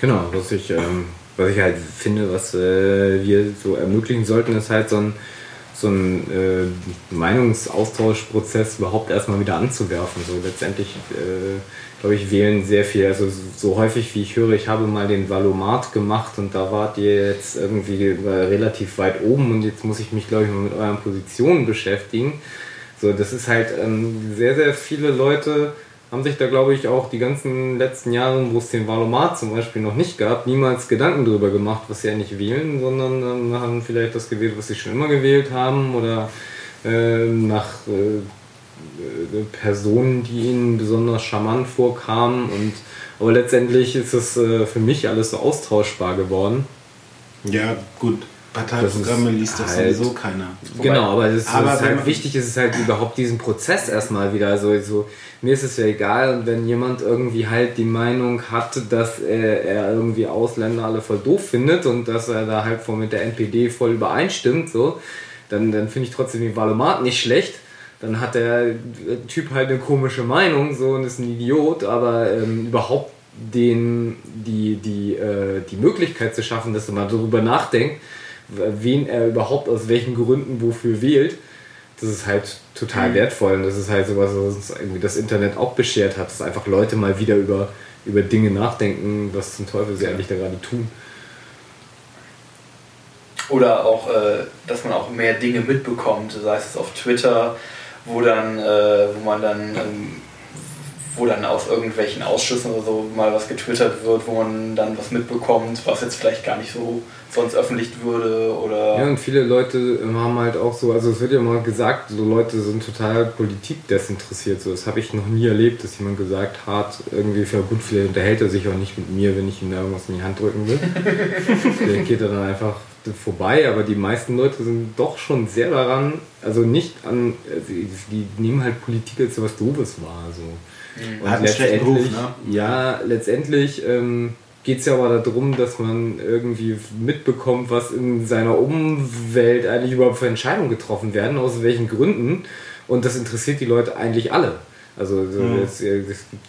Genau, was ich, ähm, was ich halt finde, was äh, wir so ermöglichen sollten, ist halt so ein, so einen äh, Meinungsaustauschprozess überhaupt erstmal wieder anzuwerfen. So letztendlich, äh, glaube ich, wählen sehr viel. Also so häufig wie ich höre, ich habe mal den Valomat gemacht und da wart ihr jetzt irgendwie relativ weit oben und jetzt muss ich mich, glaube ich, mal mit euren Positionen beschäftigen. So, das ist halt ähm, sehr, sehr viele Leute haben sich da, glaube ich, auch die ganzen letzten Jahre, wo es den Valomat zum Beispiel noch nicht gab, niemals Gedanken darüber gemacht, was sie ja nicht wählen, sondern ähm, haben vielleicht das gewählt, was sie schon immer gewählt haben oder äh, nach äh, äh, Personen, die ihnen besonders charmant vorkamen. Und, aber letztendlich ist es äh, für mich alles so austauschbar geworden. Ja, gut. Parteiprogramme liest doch halt, sowieso keiner. Genau, aber, das, aber ist halt wichtig ist es halt überhaupt diesen Prozess erstmal wieder. Also so, mir ist es ja egal, wenn jemand irgendwie halt die Meinung hat, dass er, er irgendwie Ausländer alle voll doof findet und dass er da halt voll mit der NPD voll übereinstimmt, so, dann, dann finde ich trotzdem den Valomat nicht schlecht. Dann hat der Typ halt eine komische Meinung so und ist ein Idiot, aber ähm, überhaupt den, die, die, äh, die Möglichkeit zu schaffen, dass er mal darüber nachdenkt, wen er überhaupt aus welchen Gründen wofür wählt das ist halt total mhm. wertvoll und das ist halt sowas, was uns irgendwie das Internet auch beschert hat, dass einfach Leute mal wieder über, über Dinge nachdenken, was zum Teufel sie eigentlich da gerade tun. Oder auch, äh, dass man auch mehr Dinge mitbekommt, sei es auf Twitter, wo dann, äh, wo man dann ähm, wo dann aus irgendwelchen Ausschüssen oder so mal was getwittert wird, wo man dann was mitbekommt, was jetzt vielleicht gar nicht so sonst öffentlich würde oder. Ja, und viele Leute haben halt auch so, also es wird ja mal gesagt, so Leute sind total politikdesinteressiert. So, das habe ich noch nie erlebt, dass jemand gesagt hat, irgendwie für gut, vielleicht unterhält er sich auch nicht mit mir, wenn ich ihm da irgendwas in die Hand drücken will. vielleicht geht er dann einfach vorbei, aber die meisten Leute sind doch schon sehr daran, also nicht an, also die nehmen halt Politik als was Doofes wahr. So. Mhm. Und Hat einen schlechten Ruf, ne? Ja, letztendlich ähm, geht es ja aber darum, dass man irgendwie mitbekommt, was in seiner Umwelt eigentlich überhaupt für Entscheidungen getroffen werden, aus welchen Gründen. Und das interessiert die Leute eigentlich alle. Also mhm. es, es gibt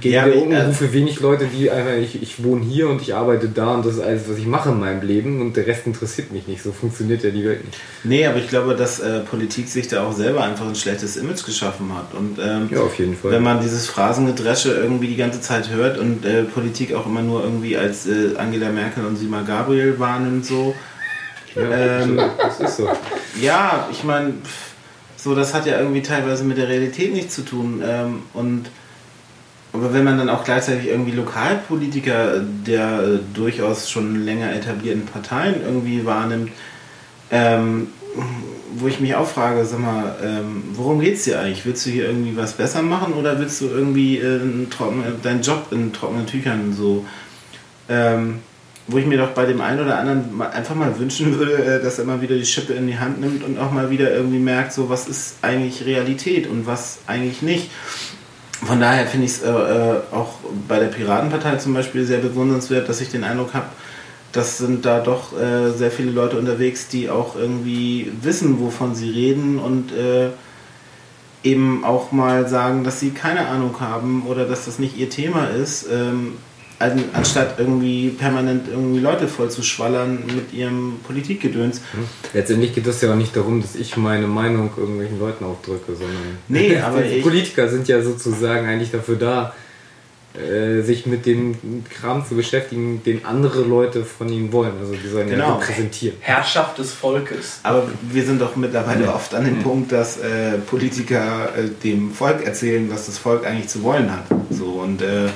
gegen ja, Unrufe äh, wenig Leute, die einfach, ich, ich wohne hier und ich arbeite da und das ist alles, was ich mache in meinem Leben und der Rest interessiert mich nicht. So funktioniert ja die Welt nicht. Nee, aber ich glaube, dass äh, Politik sich da auch selber einfach ein schlechtes Image geschaffen hat. Und ähm, ja, auf jeden Fall. wenn man dieses Phrasengedresche irgendwie die ganze Zeit hört und äh, Politik auch immer nur irgendwie als äh, Angela Merkel und Sima Gabriel wahrnimmt, so. Ja, ähm, das ist so. Ja, ich meine, so, das hat ja irgendwie teilweise mit der Realität nichts zu tun. Ähm, und aber wenn man dann auch gleichzeitig irgendwie Lokalpolitiker der äh, durchaus schon länger etablierten Parteien irgendwie wahrnimmt, ähm, wo ich mich auch frage, sag mal, ähm, worum geht's dir eigentlich? Willst du hier irgendwie was besser machen oder willst du irgendwie äh, trocken, deinen Job in trockenen Tüchern so? Ähm, wo ich mir doch bei dem einen oder anderen einfach mal wünschen würde, äh, dass er mal wieder die Schippe in die Hand nimmt und auch mal wieder irgendwie merkt, so was ist eigentlich Realität und was eigentlich nicht. Von daher finde ich es äh, äh, auch bei der Piratenpartei zum Beispiel sehr bewundernswert, dass ich den Eindruck habe, das sind da doch äh, sehr viele Leute unterwegs, die auch irgendwie wissen, wovon sie reden und äh, eben auch mal sagen, dass sie keine Ahnung haben oder dass das nicht ihr Thema ist. Ähm, anstatt irgendwie permanent irgendwie Leute voll zu schwallern mit ihrem Politikgedöns. Hm. Letztendlich geht es ja auch nicht darum, dass ich meine Meinung irgendwelchen Leuten aufdrücke, sondern nee, aber Politiker sind ja sozusagen eigentlich dafür da, äh, sich mit dem Kram zu beschäftigen, den andere Leute von ihnen wollen. Also die sollen genau. ja repräsentieren. Herrschaft des Volkes. Aber wir sind doch mittlerweile ja. oft an dem mhm. Punkt, dass äh, Politiker äh, dem Volk erzählen, was das Volk eigentlich zu wollen hat. So und äh,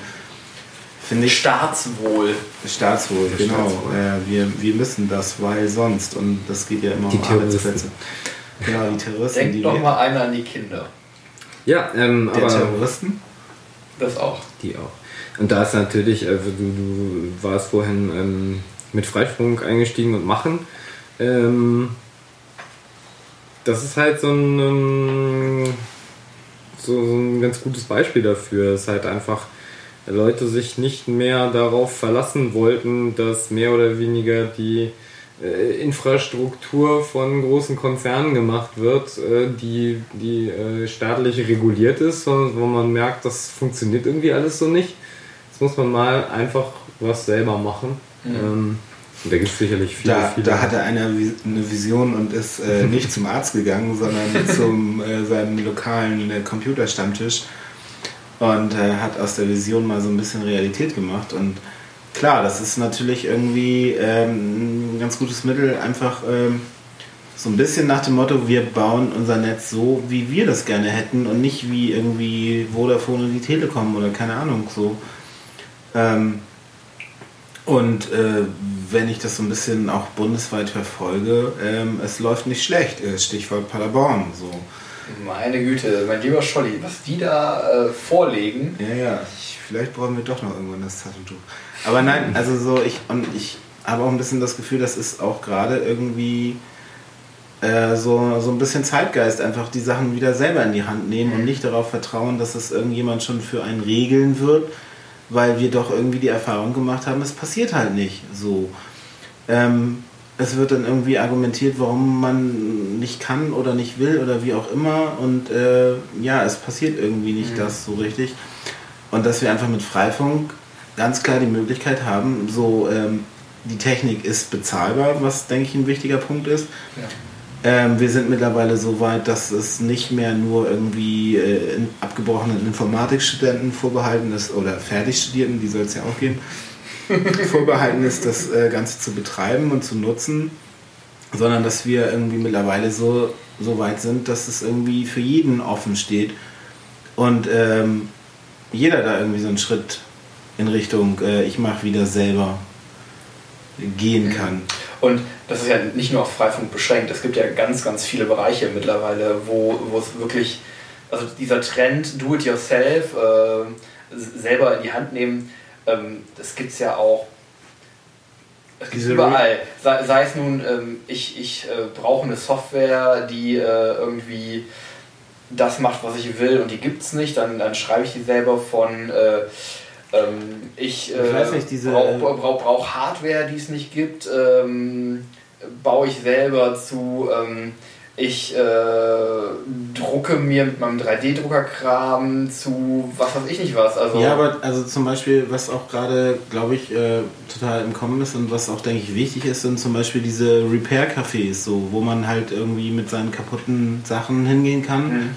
Finde ich. Staatswohl. Staatswohl, genau. Staatswohl. Äh, wir, wir müssen das, weil sonst. Und das geht ja immer die um Arbeitsplätze. Genau, die Terroristen. Denkt doch mal einer an die Kinder. Ja, ähm, Der aber. Terroristen? Das auch. Die auch. Und da ist natürlich, also du, du warst vorhin ähm, mit Freifunk eingestiegen und machen. Ähm, das ist halt so ein, ähm, so, so ein ganz gutes Beispiel dafür. Es ist halt einfach Leute sich nicht mehr darauf verlassen wollten, dass mehr oder weniger die äh, Infrastruktur von großen Konzernen gemacht wird, äh, die, die äh, staatlich reguliert ist, sondern wo man merkt, das funktioniert irgendwie alles so nicht. Jetzt muss man mal einfach was selber machen. Mhm. Ähm, Da gibt es sicherlich viele, da, viele. Da hatte einer eine Vision und ist äh, nicht zum Arzt gegangen, sondern zum äh, seinem lokalen äh, Computerstammtisch und äh, hat aus der Vision mal so ein bisschen Realität gemacht. Und klar, das ist natürlich irgendwie ähm, ein ganz gutes Mittel, einfach ähm, so ein bisschen nach dem Motto, wir bauen unser Netz so, wie wir das gerne hätten und nicht wie irgendwie Vodafone und die Telekom oder keine Ahnung so. Ähm, und äh, wenn ich das so ein bisschen auch bundesweit verfolge, ähm, es läuft nicht schlecht. Äh, Stichwort Paderborn. So. Meine Güte, mein lieber Scholli, was die da äh, vorlegen. Ja, ja, ich, vielleicht brauchen wir doch noch irgendwann das Taschentuch. Aber nein, also so, ich, und ich habe auch ein bisschen das Gefühl, das ist auch gerade irgendwie äh, so, so ein bisschen Zeitgeist, einfach die Sachen wieder selber in die Hand nehmen und nicht darauf vertrauen, dass es irgendjemand schon für einen regeln wird, weil wir doch irgendwie die Erfahrung gemacht haben, es passiert halt nicht so. Ähm, es wird dann irgendwie argumentiert, warum man nicht kann oder nicht will oder wie auch immer und äh, ja, es passiert irgendwie nicht mhm. das so richtig. Und dass wir einfach mit Freifunk ganz klar die Möglichkeit haben, so ähm, die Technik ist bezahlbar, was denke ich ein wichtiger Punkt ist. Ja. Ähm, wir sind mittlerweile so weit, dass es nicht mehr nur irgendwie äh, in abgebrochenen Informatikstudenten vorbehalten ist oder Fertigstudierten, die soll es ja auch geben, vorbehalten ist, das äh, Ganze zu betreiben und zu nutzen, sondern dass wir irgendwie mittlerweile so, so weit sind, dass es irgendwie für jeden offen steht und ähm, jeder da irgendwie so einen Schritt in Richtung, äh, ich mache wieder selber gehen kann. Und das ist ja nicht nur auf Freifunk beschränkt. Es gibt ja ganz, ganz viele Bereiche mittlerweile, wo, wo es wirklich, also dieser Trend, do it yourself, äh, selber in die Hand nehmen, ähm, das gibt es ja auch es gibt überall. Sei, sei, es nun, ähm, ich, ich äh, brauche eine Software, die äh, irgendwie das macht, was ich will und die gibt es nicht, dann, dann schreibe ich die selber von äh, ähm, ich, äh, brauche brauch, brauch Hardware, die es nicht gibt. Ähm, baue ich selber zu. Ich äh, drucke mir mit meinem 3D-Druckerkram zu was weiß ich nicht was. Also ja, aber also zum Beispiel, was auch gerade, glaube ich, äh, total im Kommen ist und was auch, denke ich, wichtig ist, sind zum Beispiel diese Repair-Cafés, so, wo man halt irgendwie mit seinen kaputten Sachen hingehen kann. Mhm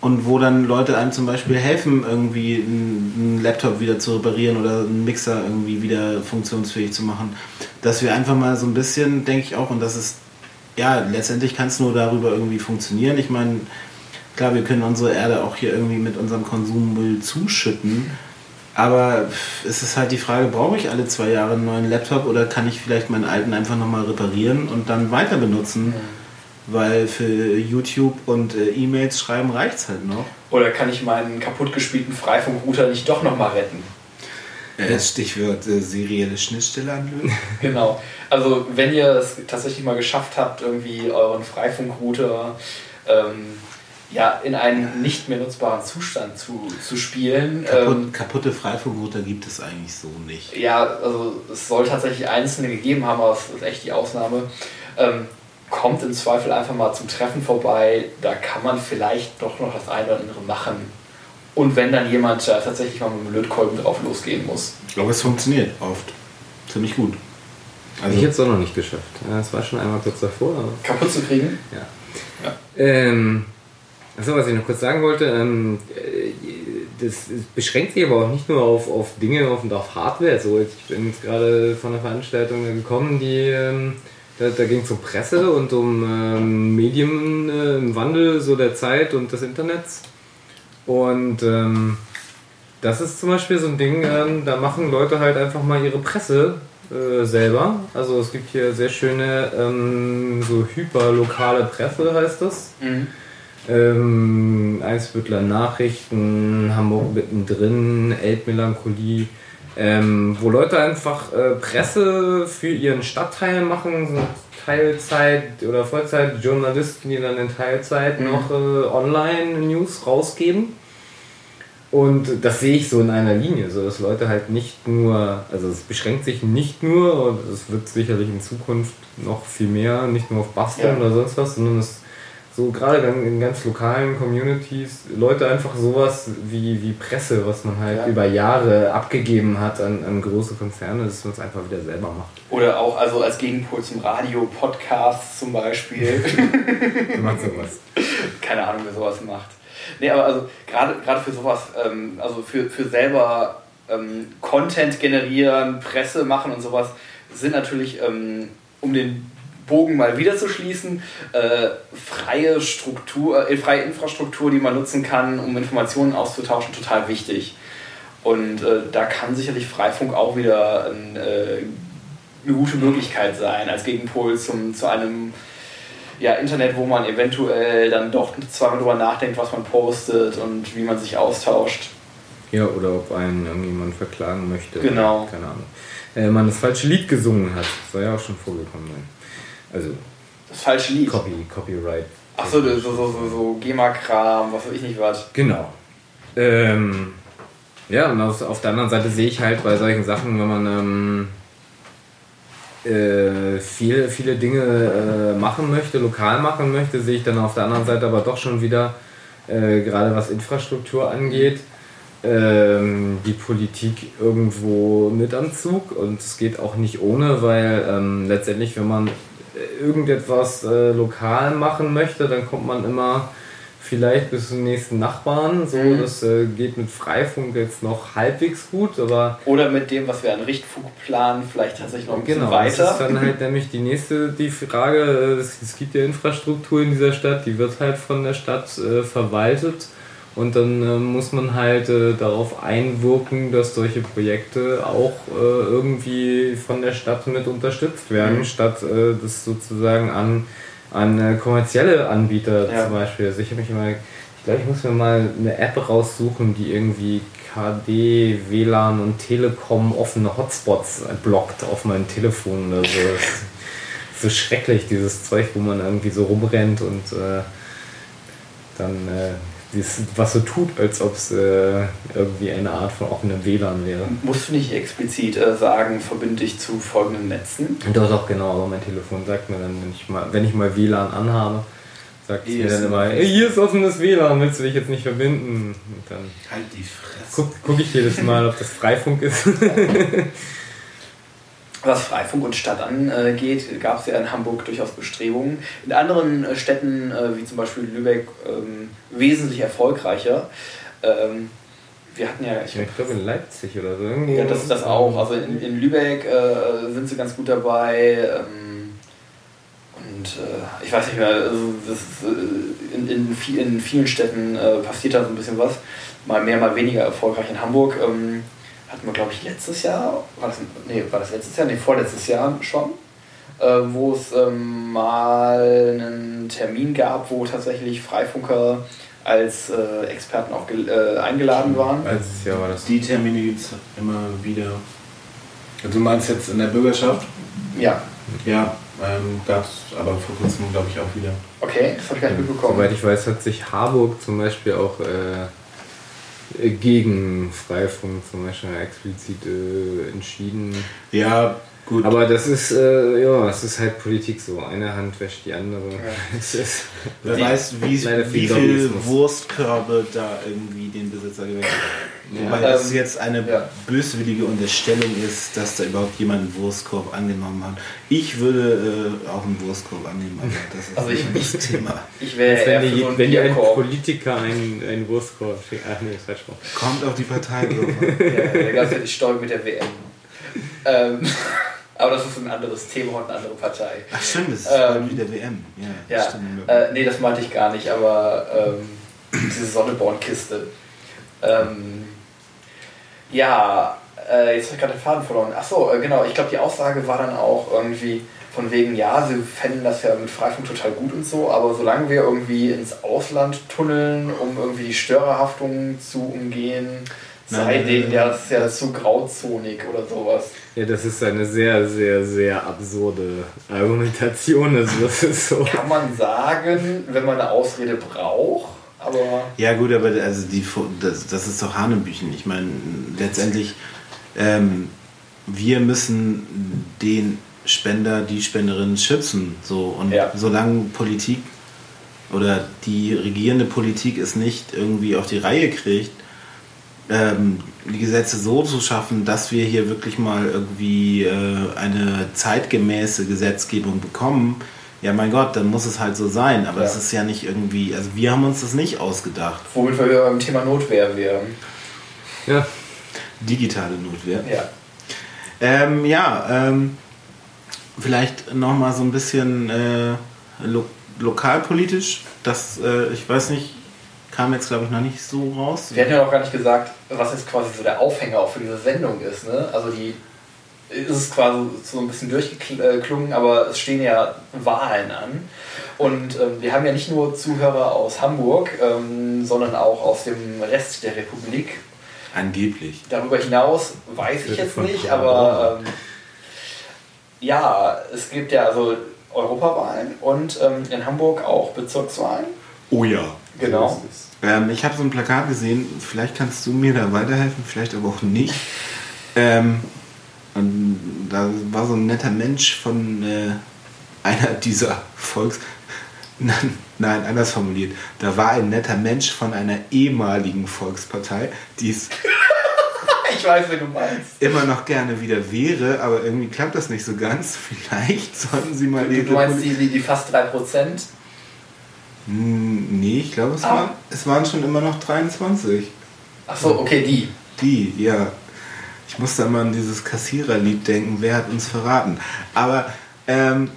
und wo dann Leute einem zum Beispiel helfen, irgendwie einen Laptop wieder zu reparieren oder einen Mixer irgendwie wieder funktionsfähig zu machen. Dass wir einfach mal so ein bisschen, denke ich auch, und das ist, ja, letztendlich kann es nur darüber irgendwie funktionieren. Ich meine, klar, wir können unsere Erde auch hier irgendwie mit unserem Konsummüll zuschütten. Aber es ist halt die Frage, brauche ich alle zwei Jahre einen neuen Laptop oder kann ich vielleicht meinen alten einfach nochmal reparieren und dann weiter benutzen? Ja weil für YouTube und äh, E-Mails schreiben reicht es halt noch. Oder kann ich meinen kaputtgespielten Freifunkrouter nicht doch nochmal retten? Äh, Stichwort äh, serielle Schnittstelle anlösen. genau. Also wenn ihr es tatsächlich mal geschafft habt, irgendwie euren Freifunkrouter ähm, ja, in einen nicht mehr nutzbaren Zustand zu, zu spielen. Kaputt, ähm, kaputte Freifunkrouter gibt es eigentlich so nicht. Ja, also es soll tatsächlich einzelne gegeben haben, aber es ist echt die Ausnahme. Ähm, kommt im Zweifel einfach mal zum Treffen vorbei. Da kann man vielleicht doch noch das eine oder andere machen. Und wenn dann jemand da tatsächlich mal mit dem Lötkolben drauf losgehen muss. Ich glaube, es funktioniert oft. Ziemlich gut. Also ich hätte es auch noch nicht geschafft. Es war schon einmal kurz davor. Kaputt zu kriegen? Ja. ja. Ähm, achso, was ich noch kurz sagen wollte, ähm, das beschränkt sich aber auch nicht nur auf, auf Dinge und auf Hardware. So, ich bin jetzt gerade von einer Veranstaltung gekommen, die ähm, da, da ging es um Presse und um ähm, Medien äh, im Wandel so der Zeit und des Internets. Und ähm, das ist zum Beispiel so ein Ding, ähm, da machen Leute halt einfach mal ihre Presse äh, selber. Also es gibt hier sehr schöne, ähm, so hyperlokale Presse heißt das. Mhm. Ähm, Eisbüttler Nachrichten, Hamburg mittendrin, Elbmelancholie ähm, wo Leute einfach äh, Presse für ihren Stadtteil machen, so Teilzeit- oder Vollzeitjournalisten, die dann in Teilzeit mhm. noch äh, Online-News rausgeben. Und das sehe ich so in einer Linie, so dass Leute halt nicht nur, also es beschränkt sich nicht nur, und es wird sicherlich in Zukunft noch viel mehr, nicht nur auf Basteln ja. oder sonst was, sondern es so gerade in ganz lokalen Communities, Leute einfach sowas wie, wie Presse, was man halt ja. über Jahre abgegeben hat an, an große Konzerne, dass man es einfach wieder selber macht. Oder auch also als Gegenpol zum Radio, Podcasts zum Beispiel. macht sowas. Keine Ahnung, wer sowas macht. Nee, aber also gerade gerade für sowas, ähm, also für, für selber ähm, Content generieren, Presse machen und sowas, sind natürlich, ähm, um den Bogen mal wieder zu schließen, äh, freie Struktur, äh, freie Infrastruktur, die man nutzen kann, um Informationen auszutauschen, total wichtig. Und äh, da kann sicherlich Freifunk auch wieder ein, äh, eine gute Möglichkeit sein, als Gegenpol zum, zu einem ja, Internet, wo man eventuell dann doch zweimal drüber nachdenkt, was man postet und wie man sich austauscht. Ja, oder ob einen irgendjemand verklagen möchte. Genau. Keine Ahnung. Äh, man das falsche Lied gesungen hat. Das soll ja auch schon vorgekommen sein. Also. Das falsche Lied? Copy, Copyright. Achso, so, so, so, so GEMA-Kram, was weiß ich nicht was. Genau. Ähm, ja, und auf, auf der anderen Seite sehe ich halt bei solchen Sachen, wenn man ähm, äh, viele, viele Dinge äh, machen möchte, lokal machen möchte, sehe ich dann auf der anderen Seite aber doch schon wieder, äh, gerade was Infrastruktur angeht, ähm, die Politik irgendwo mit am Zug und es geht auch nicht ohne, weil ähm, letztendlich, wenn man irgendetwas äh, lokal machen möchte, dann kommt man immer vielleicht bis zum nächsten Nachbarn. So, mhm. das äh, geht mit Freifunk jetzt noch halbwegs gut, aber. Oder mit dem, was wir an Richtfunk planen, vielleicht tatsächlich noch ein bisschen genau, weiter. Das ist dann halt nämlich die nächste die Frage. Äh, es, es, gibt ja Infrastruktur in dieser Stadt, die wird halt von der Stadt äh, verwaltet. Und dann äh, muss man halt äh, darauf einwirken, dass solche Projekte auch äh, irgendwie von der Stadt mit unterstützt werden, mhm. statt äh, das sozusagen an, an äh, kommerzielle Anbieter ja. zum Beispiel. Also ich habe mich immer, ich glaube, ich muss mir mal eine App raussuchen, die irgendwie KD, WLAN und Telekom offene Hotspots blockt auf meinem Telefon oder so. so schrecklich, dieses Zeug, wo man irgendwie so rumrennt und äh, dann was so tut, als ob es äh, irgendwie eine Art von offenem WLAN wäre. Musst du nicht explizit äh, sagen, verbinde dich zu folgenden Netzen? Doch, doch, genau, aber mein Telefon sagt mir dann, wenn ich mal, wenn ich mal WLAN anhabe, sagt es mir dann immer, hier ist offenes WLAN, willst du dich jetzt nicht verbinden? Und dann halt die Fresse. Guck, guck ich jedes Mal, ob das Freifunk ist. Was Freifunk und Stadt angeht, gab es ja in Hamburg durchaus Bestrebungen. In anderen äh, Städten, äh, wie zum Beispiel Lübeck, ähm, wesentlich erfolgreicher. Ähm, wir hatten ja. Ich, ich glaube in Leipzig oder so. Ja, das ist das auch. Also in, in Lübeck äh, sind sie ganz gut dabei. Ähm, und ich weiß nicht mehr, also in, in, in, vielen Städten passiert da so ein bisschen was. Mal mehr, mal weniger erfolgreich. In Hamburg hatten wir, glaube ich, letztes Jahr, war das, nee, war das letztes Jahr? Nee, vorletztes Jahr schon, äh, wo es ähm, mal einen Termin gab, wo tatsächlich Freifunker als äh, Experten auch äh, eingeladen waren. Letztes Jahr war das. Die Termine gibt es immer wieder. Also du meinst jetzt in der Bürgerschaft? Ja. Ja, ähm, gab es aber vor kurzem, glaube ich, auch wieder. Okay, das habe ich gar nicht mitbekommen. Soweit ich weiß, hat sich Harburg zum Beispiel auch äh, gegen Freifunk zum Beispiel explizit äh, entschieden. Ja, gut. Aber das ist, äh, ja, es ist halt Politik so. Eine Hand wäscht die andere. Ja. Wer weiß, wie, wie viele Wurstkörbe da irgendwie den Besitzer gewählt ja. Wobei das ähm, jetzt eine ja. böswillige Unterstellung ist, dass da überhaupt jemand einen Wurstkorb angenommen hat. Ich würde äh, auch einen Wurstkorb annehmen, aber das ist also ich, nicht das Thema. Ich wäre wenn, die, wenn dir ein Politiker einen, einen Wurstkorb schickt. Ach nee, das falsch Kommt auf die Partei drauf ja, da gab es ja die Story mit der WM. Ähm, aber das ist ein anderes Thema und eine andere Partei. Ach stimmt, das ist ähm, wieder WM. Ja, ja stimmt. Äh, nee, das meinte ich gar nicht, aber ähm, diese Sonneborn-Kiste. Ähm, ja, äh, jetzt habe ich gerade den Faden verloren. Achso, äh, genau, ich glaube, die Aussage war dann auch irgendwie von wegen, ja, sie fänden das ja mit Freifunk total gut und so, aber solange wir irgendwie ins Ausland tunneln, um irgendwie die Störerhaftung zu umgehen, sei denen das ja zu grauzonig oder sowas. Ja, das ist eine sehr, sehr, sehr absurde Argumentation. Also das ist so. Kann man sagen, wenn man eine Ausrede braucht, aber. Ja, gut, aber also die, das, das ist doch Hanebüchen. Ich meine, letztendlich, ähm, wir müssen den Spender, die Spenderin schützen. So. Und ja. solange Politik oder die regierende Politik es nicht irgendwie auf die Reihe kriegt, ähm, die Gesetze so zu schaffen, dass wir hier wirklich mal irgendwie äh, eine zeitgemäße Gesetzgebung bekommen, ja mein Gott, dann muss es halt so sein. Aber es ja. ist ja nicht irgendwie, also wir haben uns das nicht ausgedacht. Womit wir beim Thema Notwehr wären. Ja. Digitale Notwehr. Ja. Ähm, ja, ähm, vielleicht nochmal so ein bisschen äh, lo lokalpolitisch. Das, äh, ich weiß nicht, kam jetzt glaube ich noch nicht so raus. Wir hatten ja noch gar nicht gesagt, was jetzt quasi so der Aufhänger auch für diese Sendung ist. Ne? Also die ist es quasi so ein bisschen durchgeklungen, aber es stehen ja Wahlen an. Und ähm, wir haben ja nicht nur Zuhörer aus Hamburg, ähm, sondern auch aus dem Rest der Republik. Angeblich. Darüber hinaus weiß ich jetzt nicht, aber ähm, ja, es gibt ja also Europawahlen und ähm, in Hamburg auch Bezirkswahlen. Oh ja. Genau. So ähm, ich habe so ein Plakat gesehen, vielleicht kannst du mir da weiterhelfen, vielleicht aber auch nicht. Ähm, und da war so ein netter Mensch von äh, einer dieser Volks... Nein, nein, anders formuliert. Da war ein netter Mensch von einer ehemaligen Volkspartei, die es ich weiß, wen du meinst. Immer noch gerne wieder wäre, aber irgendwie klappt das nicht so ganz. Vielleicht sollten sie mal... Du, du meinst die, die, die fast 3%? Hm, nee, ich glaube, es, ah. war, es waren schon immer noch 23. Ach so, okay, die. Die, ja. Ich musste immer an dieses Kassiererlied denken, wer hat uns verraten. Aber ähm,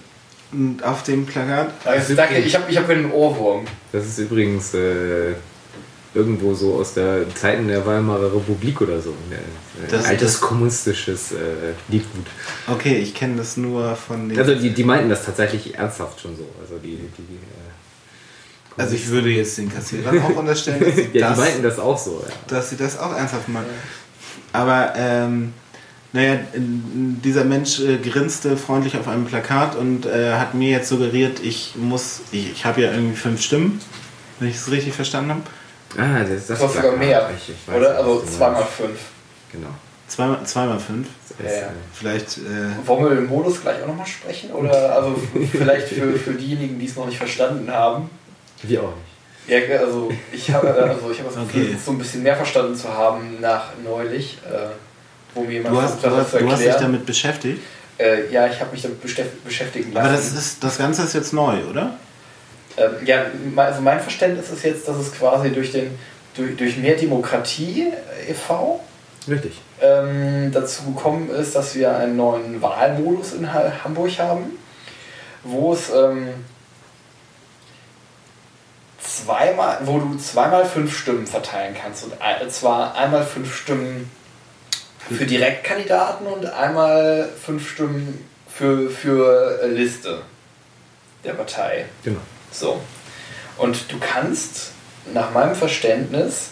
auf dem Plakat. Also, danke, ich habe ich hab einen Ohrwurm. Das ist übrigens äh, irgendwo so aus der Zeiten der Weimarer Republik oder so. Das, altes das kommunistisches äh, Liedgut. Okay, ich kenne das nur von den. Also die, die meinten das tatsächlich ernsthaft schon so. Also die, die, die äh, also ich würde jetzt den Kassierern auch unterstellen, dass sie ja, das, die meinten das auch so. Ja. Dass sie das auch ernsthaft machen. Aber ähm, naja, dieser Mensch äh, grinste freundlich auf einem Plakat und äh, hat mir jetzt suggeriert, ich muss, ich, ich habe ja irgendwie fünf Stimmen, wenn ich es richtig verstanden habe. Ah, das, das ist sogar mehr, ich, ich oder? Also zweimal fünf. Genau. Zweimal, zweimal fünf? Ja, ja. Vielleicht. Äh Wollen wir den Modus gleich auch nochmal sprechen? Oder also vielleicht für, für diejenigen, die es noch nicht verstanden haben? Wir auch nicht. Ja, also ich habe also ich habe das okay. so ein bisschen mehr verstanden zu haben nach neulich, äh, wo mir jemand du hast, versucht hat, Du hast dich damit beschäftigt? Äh, ja, ich habe mich damit beschäftigen lassen. Aber das, ist, das Ganze ist jetzt neu, oder? Ähm, ja, also mein Verständnis ist jetzt, dass es quasi durch, den, durch, durch mehr Demokratie äh, e.V. Richtig. Ähm, dazu gekommen ist, dass wir einen neuen Wahlmodus in Hamburg haben, wo es ähm, zweimal, wo du zweimal fünf Stimmen verteilen kannst. Und zwar einmal fünf Stimmen für Direktkandidaten und einmal fünf Stimmen für, für Liste der Partei. Genau. So. Und du kannst, nach meinem Verständnis,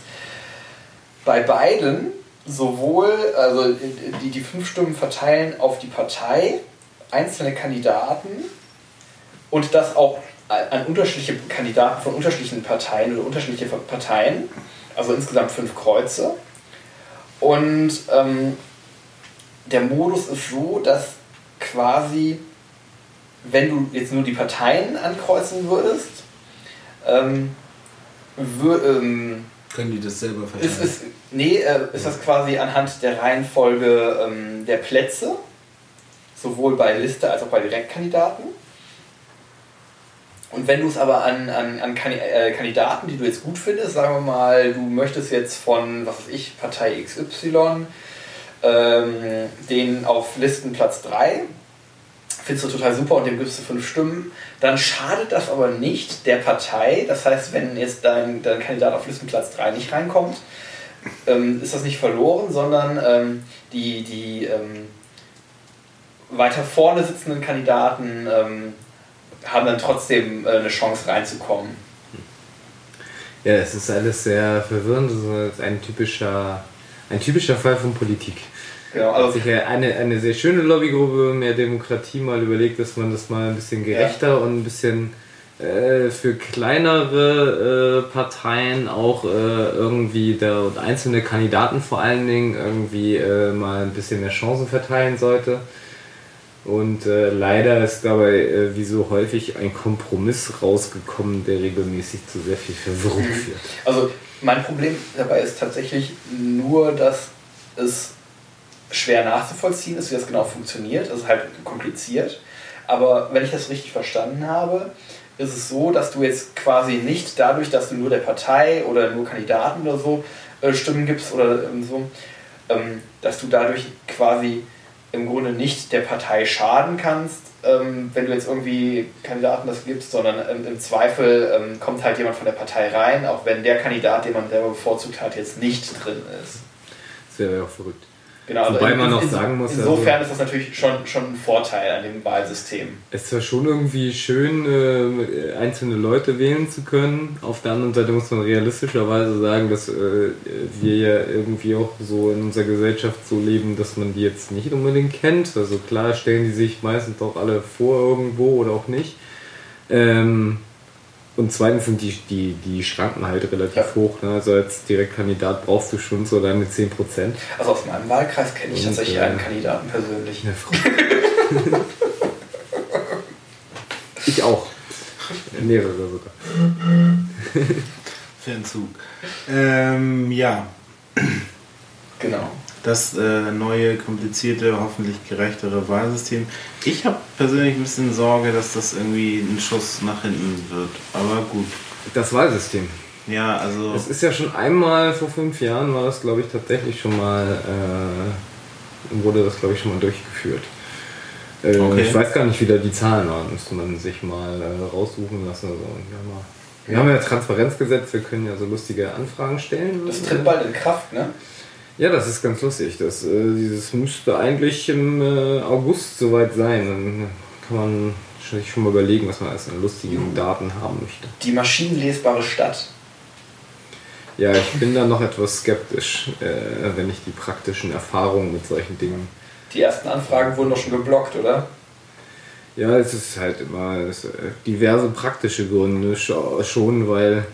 bei beiden sowohl, also die, die fünf Stimmen verteilen auf die Partei, einzelne Kandidaten und das auch an unterschiedliche Kandidaten von unterschiedlichen Parteien oder unterschiedliche Parteien, also insgesamt fünf Kreuze. Und ähm, der Modus ist so, dass quasi wenn du jetzt nur die Parteien ankreuzen würdest, ähm, wür, ähm, können die das selber verteilen? Ist, ist, nee, äh, ist das quasi anhand der Reihenfolge ähm, der Plätze, sowohl bei Liste als auch bei Direktkandidaten. Und wenn du es aber an, an, an äh, Kandidaten, die du jetzt gut findest, sagen wir mal, du möchtest jetzt von, was weiß ich, Partei XY, ähm, den auf Listenplatz 3 findest du total super und dem gibst du fünf Stimmen, dann schadet das aber nicht der Partei. Das heißt, wenn jetzt dein, dein Kandidat auf Listenplatz 3 nicht reinkommt, ähm, ist das nicht verloren, sondern ähm, die, die ähm, weiter vorne sitzenden Kandidaten ähm, haben dann trotzdem äh, eine Chance reinzukommen. Ja, es ist alles sehr verwirrend. Es ist ein typischer, ein typischer Fall von Politik. Genau, also hat sich eine, eine sehr schöne Lobbygruppe, mehr Demokratie mal überlegt, dass man das mal ein bisschen gerechter ja. und ein bisschen äh, für kleinere äh, Parteien auch äh, irgendwie der, und einzelne Kandidaten vor allen Dingen irgendwie äh, mal ein bisschen mehr Chancen verteilen sollte. Und äh, leider ist dabei, äh, wie so häufig, ein Kompromiss rausgekommen, der regelmäßig zu sehr viel Verwirrung mhm. führt. Also mein Problem dabei ist tatsächlich nur, dass es schwer nachzuvollziehen ist, wie das genau funktioniert. Es ist halt kompliziert. Aber wenn ich das richtig verstanden habe, ist es so, dass du jetzt quasi nicht dadurch, dass du nur der Partei oder nur Kandidaten oder so äh, Stimmen gibst oder ähm, so, ähm, dass du dadurch quasi im Grunde nicht der Partei schaden kannst, ähm, wenn du jetzt irgendwie Kandidaten das gibst, sondern ähm, im Zweifel ähm, kommt halt jemand von der Partei rein, auch wenn der Kandidat, den man selber bevorzugt hat, jetzt nicht drin ist. Das wäre ja auch verrückt. Genau, also Wobei in, man noch in, sagen muss. Insofern also, ist das natürlich schon, schon ein Vorteil an dem Wahlsystem. Es ist zwar schon irgendwie schön, äh, einzelne Leute wählen zu können. Auf der anderen Seite muss man realistischerweise sagen, dass äh, wir ja irgendwie auch so in unserer Gesellschaft so leben, dass man die jetzt nicht unbedingt kennt. Also klar stellen die sich meistens auch alle vor irgendwo oder auch nicht. Ähm, und zweitens sind die, die, die Schranken halt relativ ja. hoch. Ne? Also als Direktkandidat brauchst du schon so deine 10%. Also aus meinem Wahlkreis kenne ich Und, tatsächlich äh, einen Kandidaten persönlich. ich auch. Mehrere sogar. Fernzug. Ähm, ja. Genau das äh, neue, komplizierte, hoffentlich gerechtere Wahlsystem. Ich habe persönlich ein bisschen Sorge, dass das irgendwie ein Schuss nach hinten wird. Aber gut. Das Wahlsystem. Ja, also. Es ist ja schon einmal vor fünf Jahren, war das glaube ich tatsächlich schon mal, äh, wurde das glaube ich schon mal durchgeführt. Äh, okay. Ich weiß gar nicht, wie da die Zahlen waren, müsste man sich mal äh, raussuchen lassen. Also, ja, mal. Wir haben ja Transparenzgesetz, wir können ja so lustige Anfragen stellen. Das tritt bald in Kraft, ne? Ja, das ist ganz lustig. Das, äh, dieses müsste eigentlich im äh, August soweit sein. Dann kann man sich schon mal überlegen, was man als lustigen Daten haben möchte. Die maschinenlesbare Stadt. Ja, ich bin da noch etwas skeptisch, äh, wenn ich die praktischen Erfahrungen mit solchen Dingen. Die ersten Anfragen wurden doch schon geblockt, oder? Ja, es ist halt immer äh, diverse praktische Gründe schon, weil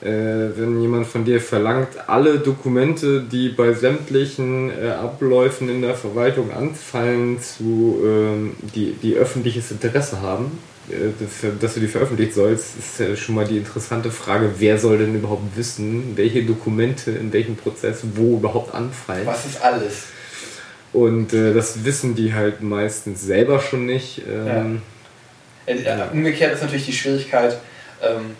wenn jemand von dir verlangt, alle Dokumente, die bei sämtlichen äh, Abläufen in der Verwaltung anfallen, zu, ähm, die, die öffentliches Interesse haben, äh, dass du die veröffentlichen sollst, ist ja schon mal die interessante Frage, wer soll denn überhaupt wissen, welche Dokumente in welchem Prozess wo überhaupt anfallen. Was ist alles? Und äh, das wissen die halt meistens selber schon nicht. Ähm, ja. Äh, umgekehrt ist natürlich die Schwierigkeit, ähm,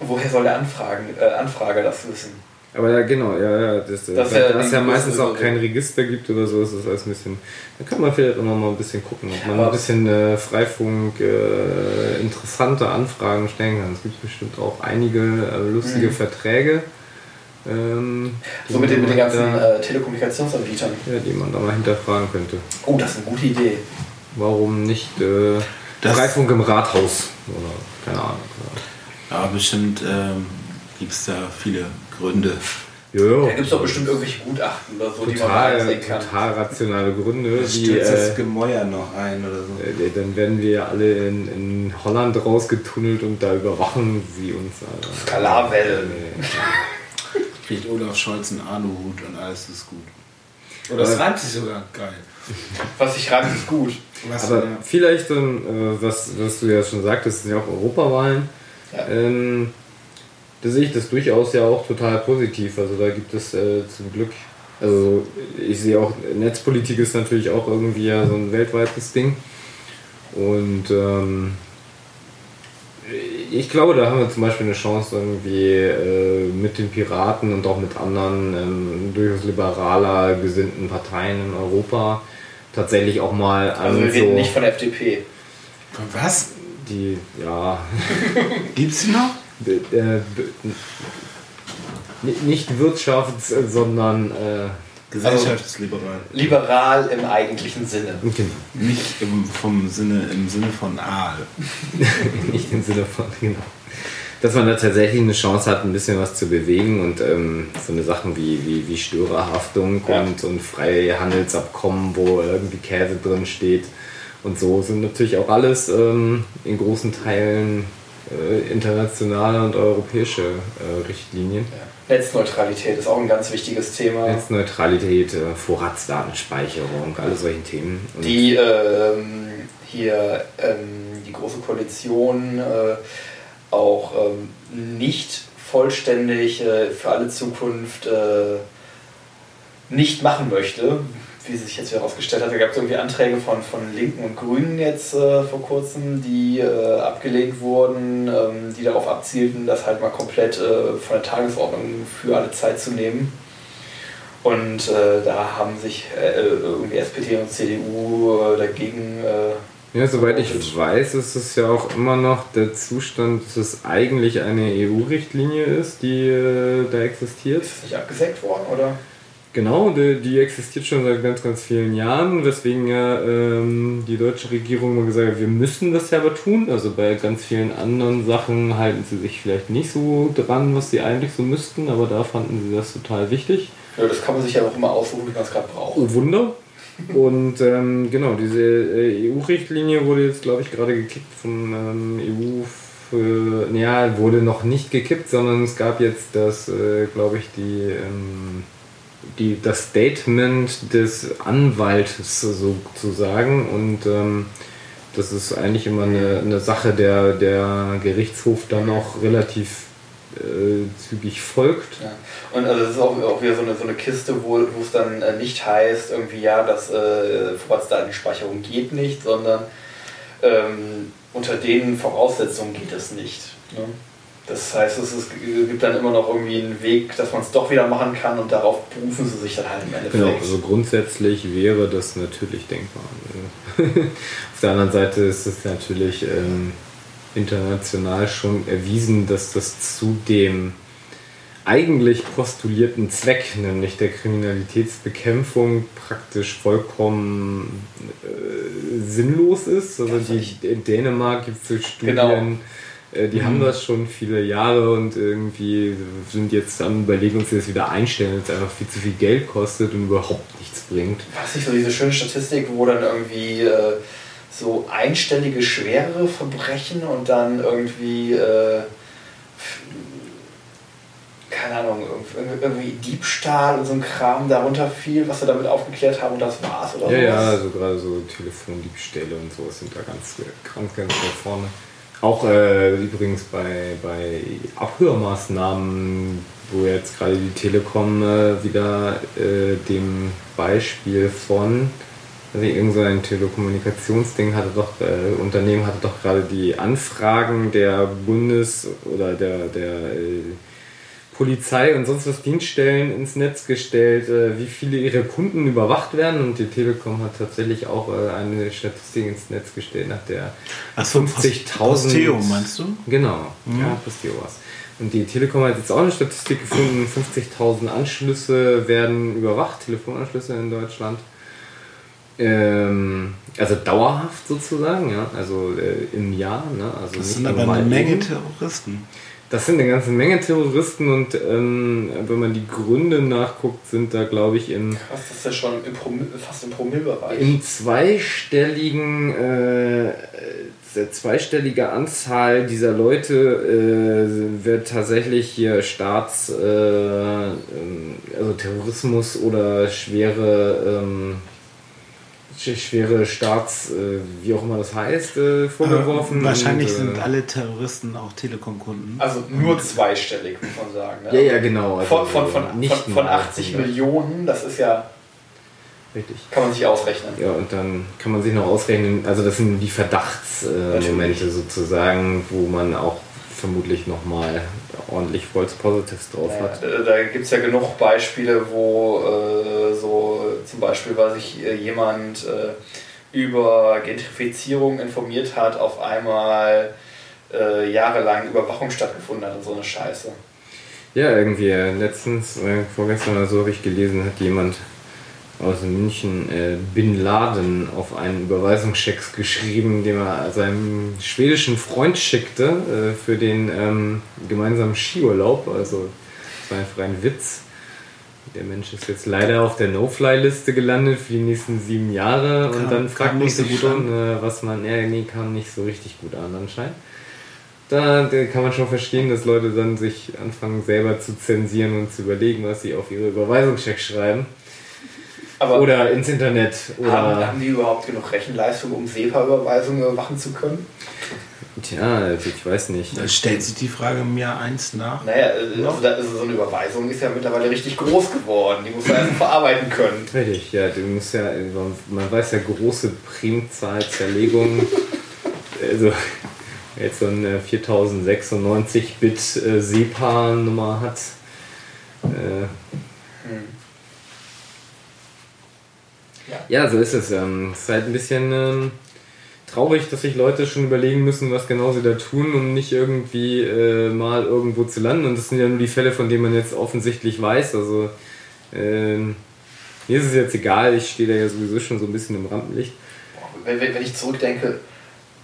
woher soll der Anfragen, äh, Anfrager das wissen? Aber ja, genau, ja, ja. Das, das da, ja es ja meistens auch kein Register gibt oder so, ist das alles ein bisschen. Da kann man vielleicht auch noch mal ein bisschen gucken, ob man ein bisschen äh, Freifunk äh, interessante Anfragen stellen kann. Es gibt bestimmt auch einige äh, lustige mhm. Verträge. Ähm, so mit den, mit den ganzen da, äh, Telekommunikationsanbietern. Ja, die man da mal hinterfragen könnte. Oh, das ist eine gute Idee. Warum nicht äh, Freifunk im Rathaus? Oder keine Ahnung. Ja, bestimmt ähm, gibt es da viele Gründe. Jojo. Da gibt es doch bestimmt irgendwelche Gutachten oder so, total, die man kann. Total rationale Gründe. Das die, das äh, Gemäuer noch ein oder so. Äh, dann werden wir alle in, in Holland rausgetunnelt und da überwachen sie uns. Skalarwellen. Äh, Kriegt Olaf Scholz einen Aluhut und alles ist gut. Oder es reimt sich sogar geil. Was sich reimt, ist gut. Was Aber vielleicht, ähm, was, was du ja schon sagtest, sind ja auch Europawahlen. Ja. Ähm, da sehe ich das durchaus ja auch total positiv. Also da gibt es äh, zum Glück, also ich sehe auch, Netzpolitik ist natürlich auch irgendwie ja so ein weltweites Ding. Und ähm, ich glaube, da haben wir zum Beispiel eine Chance, irgendwie äh, mit den Piraten und auch mit anderen ähm, durchaus liberaler gesinnten Parteien in Europa tatsächlich auch mal an. Also wir reden so nicht von FDP. Von was? Die, ja. Gibt's die noch? Äh, nicht Wirtschafts-, sondern. Äh, Gesellschaftsliberal. Also liberal im eigentlichen Sinne. Genau. Nicht im, vom Sinne, im Sinne von Aal. nicht im Sinne von, genau. Dass man da tatsächlich eine Chance hat, ein bisschen was zu bewegen und ähm, so eine Sachen wie, wie, wie Störerhaftung ja. und, und Freihandelsabkommen, wo irgendwie Käse drin steht, und so sind natürlich auch alles ähm, in großen Teilen äh, internationale und europäische äh, Richtlinien. Ja. Netzneutralität ist auch ein ganz wichtiges Thema. Netzneutralität, äh, Vorratsdatenspeicherung, alle solche Themen. Und die ähm, hier ähm, die Große Koalition äh, auch ähm, nicht vollständig äh, für alle Zukunft äh, nicht machen möchte, wie sich jetzt herausgestellt hat, da gab es irgendwie Anträge von, von Linken und Grünen jetzt äh, vor kurzem, die äh, abgelehnt wurden, ähm, die darauf abzielten, das halt mal komplett äh, von der Tagesordnung für alle Zeit zu nehmen. Und äh, da haben sich äh, irgendwie SPD und CDU äh, dagegen. ja, soweit ich weiß, ist es ja auch immer noch der Zustand, dass es eigentlich eine EU-Richtlinie ist, die da existiert. Ist das nicht abgesägt worden, oder? Genau, die, die, existiert schon seit ganz, ganz vielen Jahren, weswegen ja ähm, die deutsche Regierung mal gesagt hat, wir müssen das ja aber tun. Also bei ganz vielen anderen Sachen halten sie sich vielleicht nicht so dran, was sie eigentlich so müssten, aber da fanden sie das total wichtig. Ja, das kann man sich ja auch immer aussuchen, wie man es gerade braucht. Oh, Wunder. Und ähm, genau, diese äh, EU-Richtlinie wurde jetzt, glaube ich, gerade gekippt vom ähm, EU. Für, naja, wurde noch nicht gekippt, sondern es gab jetzt das, äh, glaube ich, die. Ähm, die, das Statement des Anwaltes sozusagen und ähm, das ist eigentlich immer eine, eine Sache, der der Gerichtshof dann auch relativ äh, zügig folgt. Ja. Und also das ist auch, auch wieder so eine, so eine Kiste, wo, es dann äh, nicht heißt, irgendwie ja, dass äh, Vorratsdatenspeicherung geht nicht, sondern ähm, unter den Voraussetzungen geht es nicht. Ne? Das heißt, es, ist, gibt dann immer noch irgendwie einen Weg, dass man es doch wieder machen kann und darauf berufen sie sich dann halt im Endeffekt. Genau, also grundsätzlich wäre das natürlich denkbar. Auf der anderen Seite ist es natürlich ähm, international schon erwiesen, dass das zu dem eigentlich postulierten Zweck, nämlich der Kriminalitätsbekämpfung, praktisch vollkommen äh, sinnlos ist. Also die, in Dänemark gibt es Studien. Genau die mhm. haben das schon viele Jahre und irgendwie sind jetzt am überlegen, uns das wieder einstellen, weil es einfach viel zu viel Geld kostet und überhaupt nichts bringt. Was nicht so diese schöne Statistik, wo dann irgendwie äh, so einstellige schwerere Verbrechen und dann irgendwie äh, keine Ahnung, irgendwie Diebstahl und so ein Kram darunter fiel, was wir damit aufgeklärt haben und das war's oder Ja, ja, also gerade so Telefondiebstähle und sowas sind da ganz, ganz, ganz vorne. Auch äh, übrigens bei, bei Abhörmaßnahmen, wo jetzt gerade die Telekom äh, wieder äh, dem Beispiel von, also irgend so ein Telekommunikationsding hatte doch, äh, Unternehmen hatte doch gerade die Anfragen der Bundes- oder der, der äh, Polizei und sonst was Dienststellen ins Netz gestellt, äh, wie viele ihre Kunden überwacht werden und die Telekom hat tatsächlich auch äh, eine Statistik ins Netz gestellt, nach der 50.000. Posteo meinst du? Genau, mhm. ja, Posteo was. Und die Telekom hat jetzt auch eine Statistik gefunden, 50.000 Anschlüsse werden überwacht, Telefonanschlüsse in Deutschland. Ähm, also dauerhaft sozusagen, ja, also äh, im Jahr. Ne? Also das sind aber eine Menge Terroristen. Das sind eine ganze Menge Terroristen und ähm, wenn man die Gründe nachguckt, sind da glaube ich in. Krass, das ist ja schon im Promille, fast im Promillbereich. In zweistelligen, äh, zweistellige Anzahl dieser Leute äh, wird tatsächlich hier Staats, äh, ähm, also Terrorismus oder schwere. Ähm, schwere Staats, äh, wie auch immer das heißt, äh, vorgeworfen. Äh, wahrscheinlich und, sind alle Terroristen auch Telekom-Kunden. Also nur zweistellig, muss man sagen. Ne? Ja, ja, genau. Also von, von, von, nicht von, von 80 Millionen, das ist ja. Richtig. Kann man sich ausrechnen. Ja, und dann kann man sich noch ausrechnen, also das sind die Verdachtsmomente äh, sozusagen, wo man auch vermutlich nochmal ordentlich False Positives drauf ja, hat. Da gibt es ja genug Beispiele, wo äh, so zum Beispiel, weil sich äh, jemand äh, über Gentrifizierung informiert hat, auf einmal äh, jahrelang Überwachung stattgefunden hat und so eine Scheiße. Ja, irgendwie äh, letztens, vorgestern oder so habe ich gelesen, hat jemand aus München äh, Bin Laden auf einen Überweisungscheck geschrieben, den er seinem schwedischen Freund schickte äh, für den ähm, gemeinsamen Skiurlaub. Also das war einfach ein Witz. Der Mensch ist jetzt leider auf der No-Fly-Liste gelandet für die nächsten sieben Jahre. Kam, und dann fragt man sich so schon, äh, was man. Ja, nee, kam nicht so richtig gut an anscheinend. da, kann man schon verstehen, dass Leute dann sich anfangen selber zu zensieren und zu überlegen, was sie auf ihre Überweisungscheck schreiben. Aber oder ins Internet. Oder haben, haben die überhaupt genug Rechenleistung, um SEPA-Überweisungen machen zu können? Tja, also ich weiß nicht. Da stellt sich die Frage im Jahr 1 nach. Naja, also da ist so eine Überweisung ist ja mittlerweile richtig groß geworden. Die muss man erst verarbeiten können. Richtig, ja, du musst ja, man weiß ja, große Primzahlzerlegungen. also, jetzt so eine 4096-Bit äh, SEPA-Nummer hat. Äh, hm. Ja. so ist es. Ähm, es ist halt ein bisschen. Ähm, traurig, dass sich Leute schon überlegen müssen, was genau sie da tun, um nicht irgendwie äh, mal irgendwo zu landen. Und das sind ja nur die Fälle, von denen man jetzt offensichtlich weiß. Also äh, mir ist es jetzt egal, ich stehe da ja sowieso schon so ein bisschen im Rampenlicht. Wenn, wenn ich zurückdenke,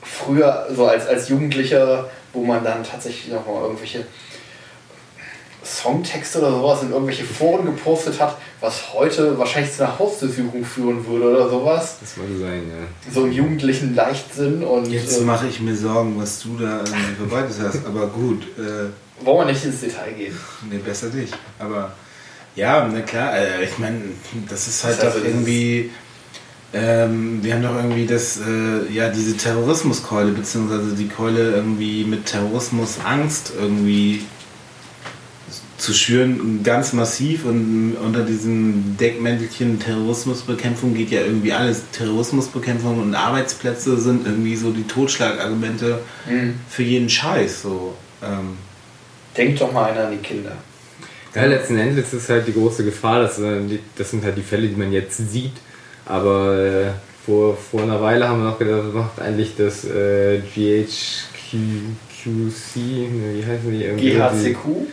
früher, so als, als Jugendlicher, wo man dann tatsächlich noch mal irgendwelche Songtexte oder sowas in irgendwelche Foren gepostet hat, was heute wahrscheinlich zu einer Hausdurchsuchung führen würde oder sowas. Das mag sein, ja. So im jugendlichen Leichtsinn und. Jetzt äh, mache ich mir Sorgen, was du da äh, verbreitet hast, aber gut. Äh, Wollen wir nicht ins Detail gehen? Nee, besser nicht. Aber ja, na klar, äh, ich meine, das ist halt das heißt doch irgendwie. Ähm, wir haben doch irgendwie das, äh, ja, diese Terrorismuskeule, beziehungsweise die Keule irgendwie mit Terrorismus Angst irgendwie zu schüren, ganz massiv und unter diesem Deckmäntelchen Terrorismusbekämpfung geht ja irgendwie alles. Terrorismusbekämpfung und Arbeitsplätze sind irgendwie so die Totschlagargumente mhm. für jeden Scheiß. So. Ähm. Denkt doch mal einer an die Kinder. Ja, letzten Endes ist halt die große Gefahr, dass, äh, das sind halt die Fälle, die man jetzt sieht. Aber äh, vor, vor einer Weile haben wir noch gedacht, was macht eigentlich das äh, GHQC, wie heißen die? GHCQ?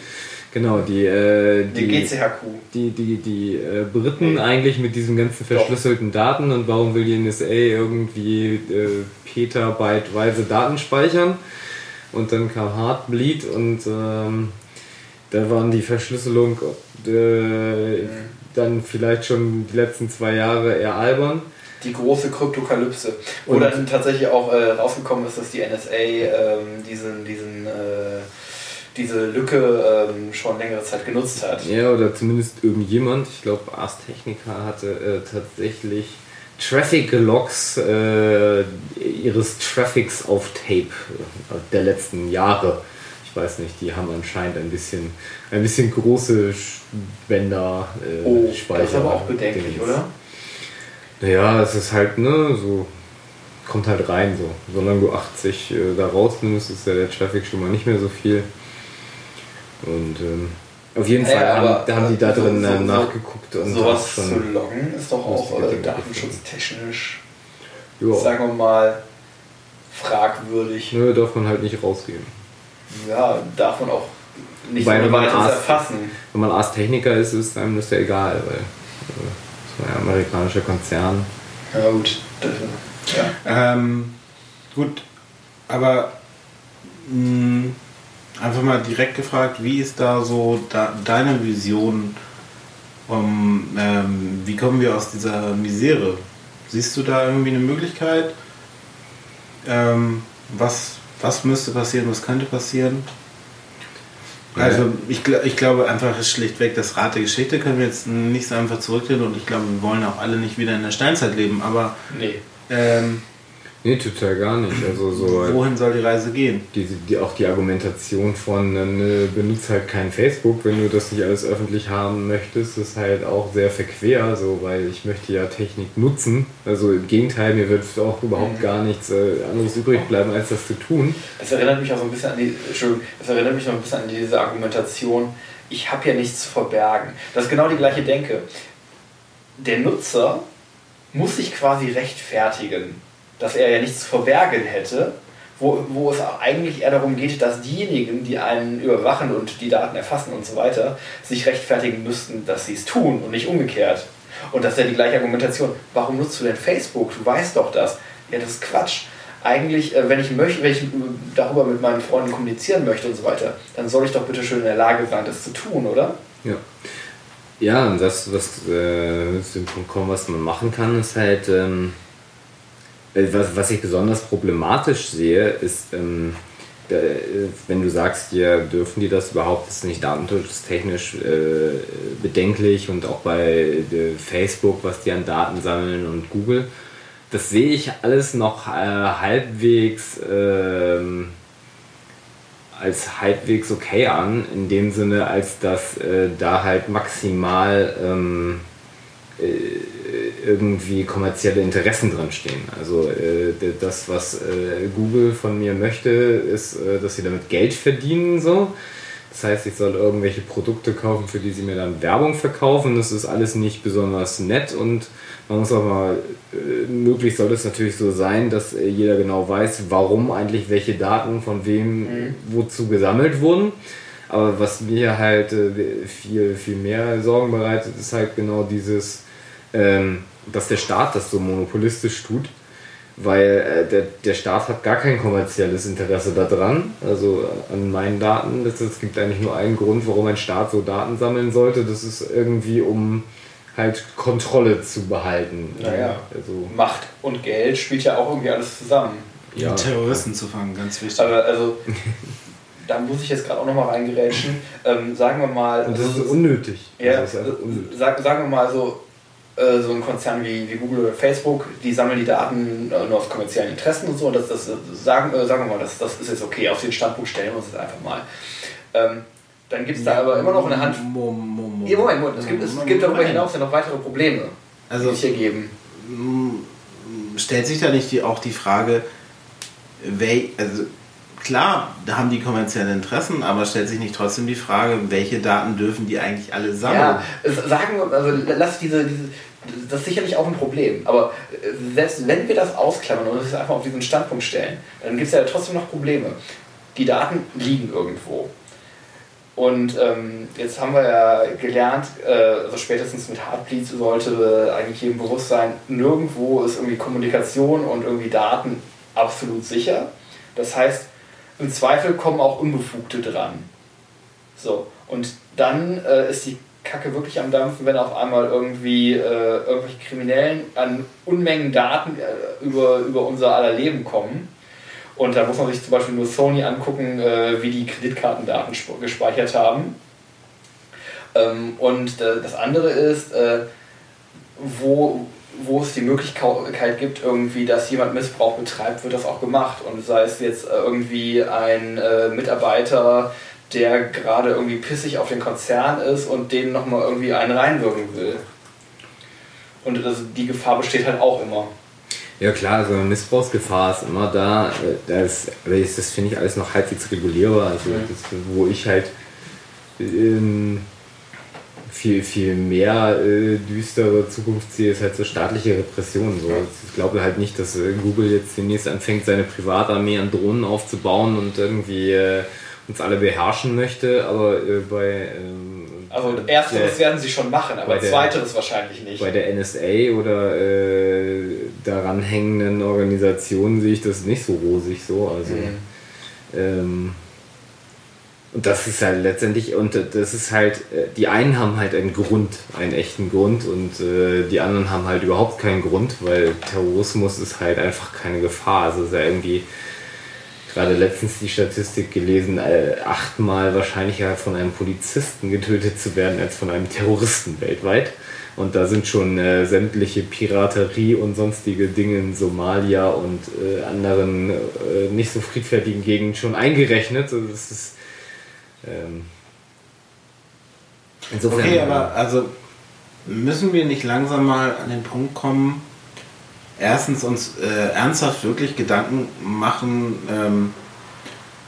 Genau, die, äh, die, die GCHQ. Die, die, die äh, Briten okay. eigentlich mit diesen ganzen verschlüsselten. Daten und warum will die NSA irgendwie äh, petabyteweise Daten speichern? Und dann kam Heartbleed und ähm, da waren die Verschlüsselung äh, mhm. dann vielleicht schon die letzten zwei Jahre eher albern. Die große Kryptokalypse. Oder dann tatsächlich auch äh, rausgekommen ist, dass die NSA ähm, diesen, diesen äh, diese Lücke ähm, schon längere Zeit genutzt hat. Ja, oder zumindest irgendjemand. Ich glaube, Ars Technica hatte äh, tatsächlich Traffic-Logs äh, ihres Traffics auf Tape äh, der letzten Jahre. Ich weiß nicht, die haben anscheinend ein bisschen, ein bisschen große Bänder äh, oh, Speicher. Das ist aber auch bedenklich, Dings. oder? Naja, es ist halt, ne, so kommt halt rein so. Solange du 80 äh, da rausnimmst, ist ja der Traffic schon mal nicht mehr so viel. Und ähm, auf jeden Fall ja, haben, da haben die da drin so, so, nachgeguckt. Und sowas schon zu loggen ist doch auch äh, datenschutztechnisch, jo. sagen wir mal, fragwürdig. Nö, darf man halt nicht rausgeben. Ja, darf man auch nicht weil wenn man erfassen. Wenn man Ars Techniker ist, ist einem das ja egal, weil äh, das war ja ein amerikanischer Konzern. Ja gut. Ja. Ähm, gut, aber mh, mm, einfach mal direkt gefragt, wie ist da so da, deine Vision? Um, ähm, wie kommen wir aus dieser Misere? Siehst du da irgendwie eine Möglichkeit? Ähm, was, was müsste passieren, was könnte passieren? Also ich, ich glaube einfach ist schlichtweg das Rad der Geschichte können wir jetzt nicht so einfach zurückdrehen und ich glaube wir wollen auch alle nicht wieder in der Steinzeit leben, aber nee. ähm, Nee, total gar nicht. Also so Wohin soll die Reise gehen? Die, die, auch die Argumentation von ne, benutzt halt kein Facebook, wenn du das nicht alles öffentlich haben möchtest, ist halt auch sehr verquer, so, weil ich möchte ja Technik nutzen. Also im Gegenteil, mir wird auch überhaupt mhm. gar nichts äh, anderes übrig bleiben, als das zu tun. Das erinnert mich auch so ein bisschen an die, das erinnert mich noch ein bisschen an diese Argumentation, ich habe ja nichts zu verbergen. Das ist genau die gleiche Denke. Der Nutzer muss sich quasi rechtfertigen dass er ja nichts zu verbergen hätte, wo, wo es eigentlich eher darum geht, dass diejenigen, die einen überwachen und die Daten erfassen und so weiter, sich rechtfertigen müssten, dass sie es tun und nicht umgekehrt. Und das ist ja die gleiche Argumentation. Warum nutzt du denn Facebook? Du weißt doch das. Ja, das ist Quatsch. Eigentlich, äh, wenn ich möchte, wenn ich darüber mit meinen Freunden kommunizieren möchte und so weiter, dann soll ich doch bitte schön in der Lage sein, das zu tun, oder? Ja. Ja, und das, was äh, zu dem Punkt kommen, was man machen kann, ist halt ähm, äh, was, was ich besonders problematisch sehe, ist, ähm, wenn du sagst, ja, dürfen die das überhaupt, ist nicht datenschutztechnisch äh, bedenklich und auch bei äh, Facebook, was die an Daten sammeln und Google, das sehe ich alles noch äh, halbwegs ähm, als halbwegs okay an, in dem Sinne, als dass äh, da halt maximal ähm, äh, irgendwie kommerzielle Interessen drin stehen. Also äh, das, was äh, Google von mir möchte, ist, äh, dass sie damit Geld verdienen so. Das heißt, ich soll irgendwelche Produkte kaufen, für die sie mir dann Werbung verkaufen. Das ist alles nicht besonders nett und man muss auch mal, äh, möglich soll es natürlich so sein, dass äh, jeder genau weiß, warum eigentlich welche Daten von wem mhm. wozu gesammelt wurden. Aber was mir halt äh, viel, viel mehr Sorgen bereitet, ist halt genau dieses, ähm, dass der Staat das so monopolistisch tut weil äh, der, der Staat hat gar kein kommerzielles Interesse daran, also an meinen Daten. Es gibt eigentlich nur einen Grund, warum ein Staat so Daten sammeln sollte. Das ist irgendwie, um halt Kontrolle zu behalten. Naja, also Macht und Geld spielt ja auch irgendwie alles zusammen. Ja, Terroristen zu fangen, ganz wichtig. Aber also, da muss ich jetzt gerade auch nochmal reingerätschen. Ähm, sagen wir mal. Und das ist unnötig. Ja, also ist unnötig. Sag, sagen wir mal so, äh, so ein Konzern wie, wie Google oder Facebook, die sammeln die Daten äh, nur aus kommerziellen Interessen und so. Und das, das sagen, äh, sagen wir mal, das, das ist jetzt okay. Auf den Standpunkt stellen wir uns jetzt einfach mal. Ähm, dann gibt es da aber immer noch eine Hand. Moment, Moment, Moment. Es gibt, es gibt darüber hinaus ja noch weitere Probleme, also, die es hier geben. Stellt sich da nicht die, auch die Frage, wel, also klar, da haben die kommerzielle Interessen, aber stellt sich nicht trotzdem die Frage, welche Daten dürfen die eigentlich alle sammeln? Ja, sagen wir, also lass diese, diese das ist sicherlich auch ein Problem. Aber äh, selbst wenn wir das ausklammern und es einfach auf diesen Standpunkt stellen, dann gibt es ja trotzdem noch Probleme. Die Daten liegen irgendwo. Und ähm, jetzt haben wir ja gelernt, äh, also spätestens mit Heartbleed sollte eigentlich jedem bewusst sein, nirgendwo ist irgendwie Kommunikation und irgendwie Daten absolut sicher. Das heißt, im Zweifel kommen auch Unbefugte dran. So, und dann äh, ist die Kacke wirklich am Dampfen, wenn auf einmal irgendwie äh, irgendwelche Kriminellen an Unmengen Daten äh, über, über unser aller Leben kommen und da muss man sich zum Beispiel nur Sony angucken, äh, wie die Kreditkartendaten gespeichert haben. Ähm, und äh, das andere ist, äh, wo, wo es die Möglichkeit gibt, irgendwie, dass jemand Missbrauch betreibt, wird das auch gemacht. Und sei es jetzt irgendwie ein äh, Mitarbeiter, der gerade irgendwie pissig auf den Konzern ist und denen nochmal irgendwie einen reinwirken will. Und das, die Gefahr besteht halt auch immer. Ja klar, also Missbrauchsgefahr ist immer da. Das, das finde ich alles noch halbwegs regulierbar. Also mhm. das, wo ich halt ähm, viel, viel mehr äh, düstere Zukunft sehe, ist halt so staatliche Repression. So. Ich glaube halt nicht, dass äh, Google jetzt demnächst anfängt, seine Privatarmee an Drohnen aufzubauen und irgendwie äh, uns alle beherrschen möchte, aber äh, bei ähm, also ersteres werden sie schon machen, aber der, zweiteres wahrscheinlich nicht. Bei der NSA oder äh, daran hängenden Organisationen sehe ich das nicht so rosig so. Also mhm. ähm, und das ist halt letztendlich, und das ist halt, äh, die einen haben halt einen Grund, einen echten Grund und äh, die anderen haben halt überhaupt keinen Grund, weil Terrorismus ist halt einfach keine Gefahr. Also ist ja irgendwie gerade letztens die Statistik gelesen, äh, achtmal wahrscheinlicher von einem Polizisten getötet zu werden als von einem Terroristen weltweit. Und da sind schon äh, sämtliche Piraterie und sonstige Dinge in Somalia und äh, anderen äh, nicht so friedfertigen Gegenden schon eingerechnet. Also das ist ähm, insofern. Okay, aber also müssen wir nicht langsam mal an den Punkt kommen, erstens uns äh, ernsthaft wirklich Gedanken machen. Ähm,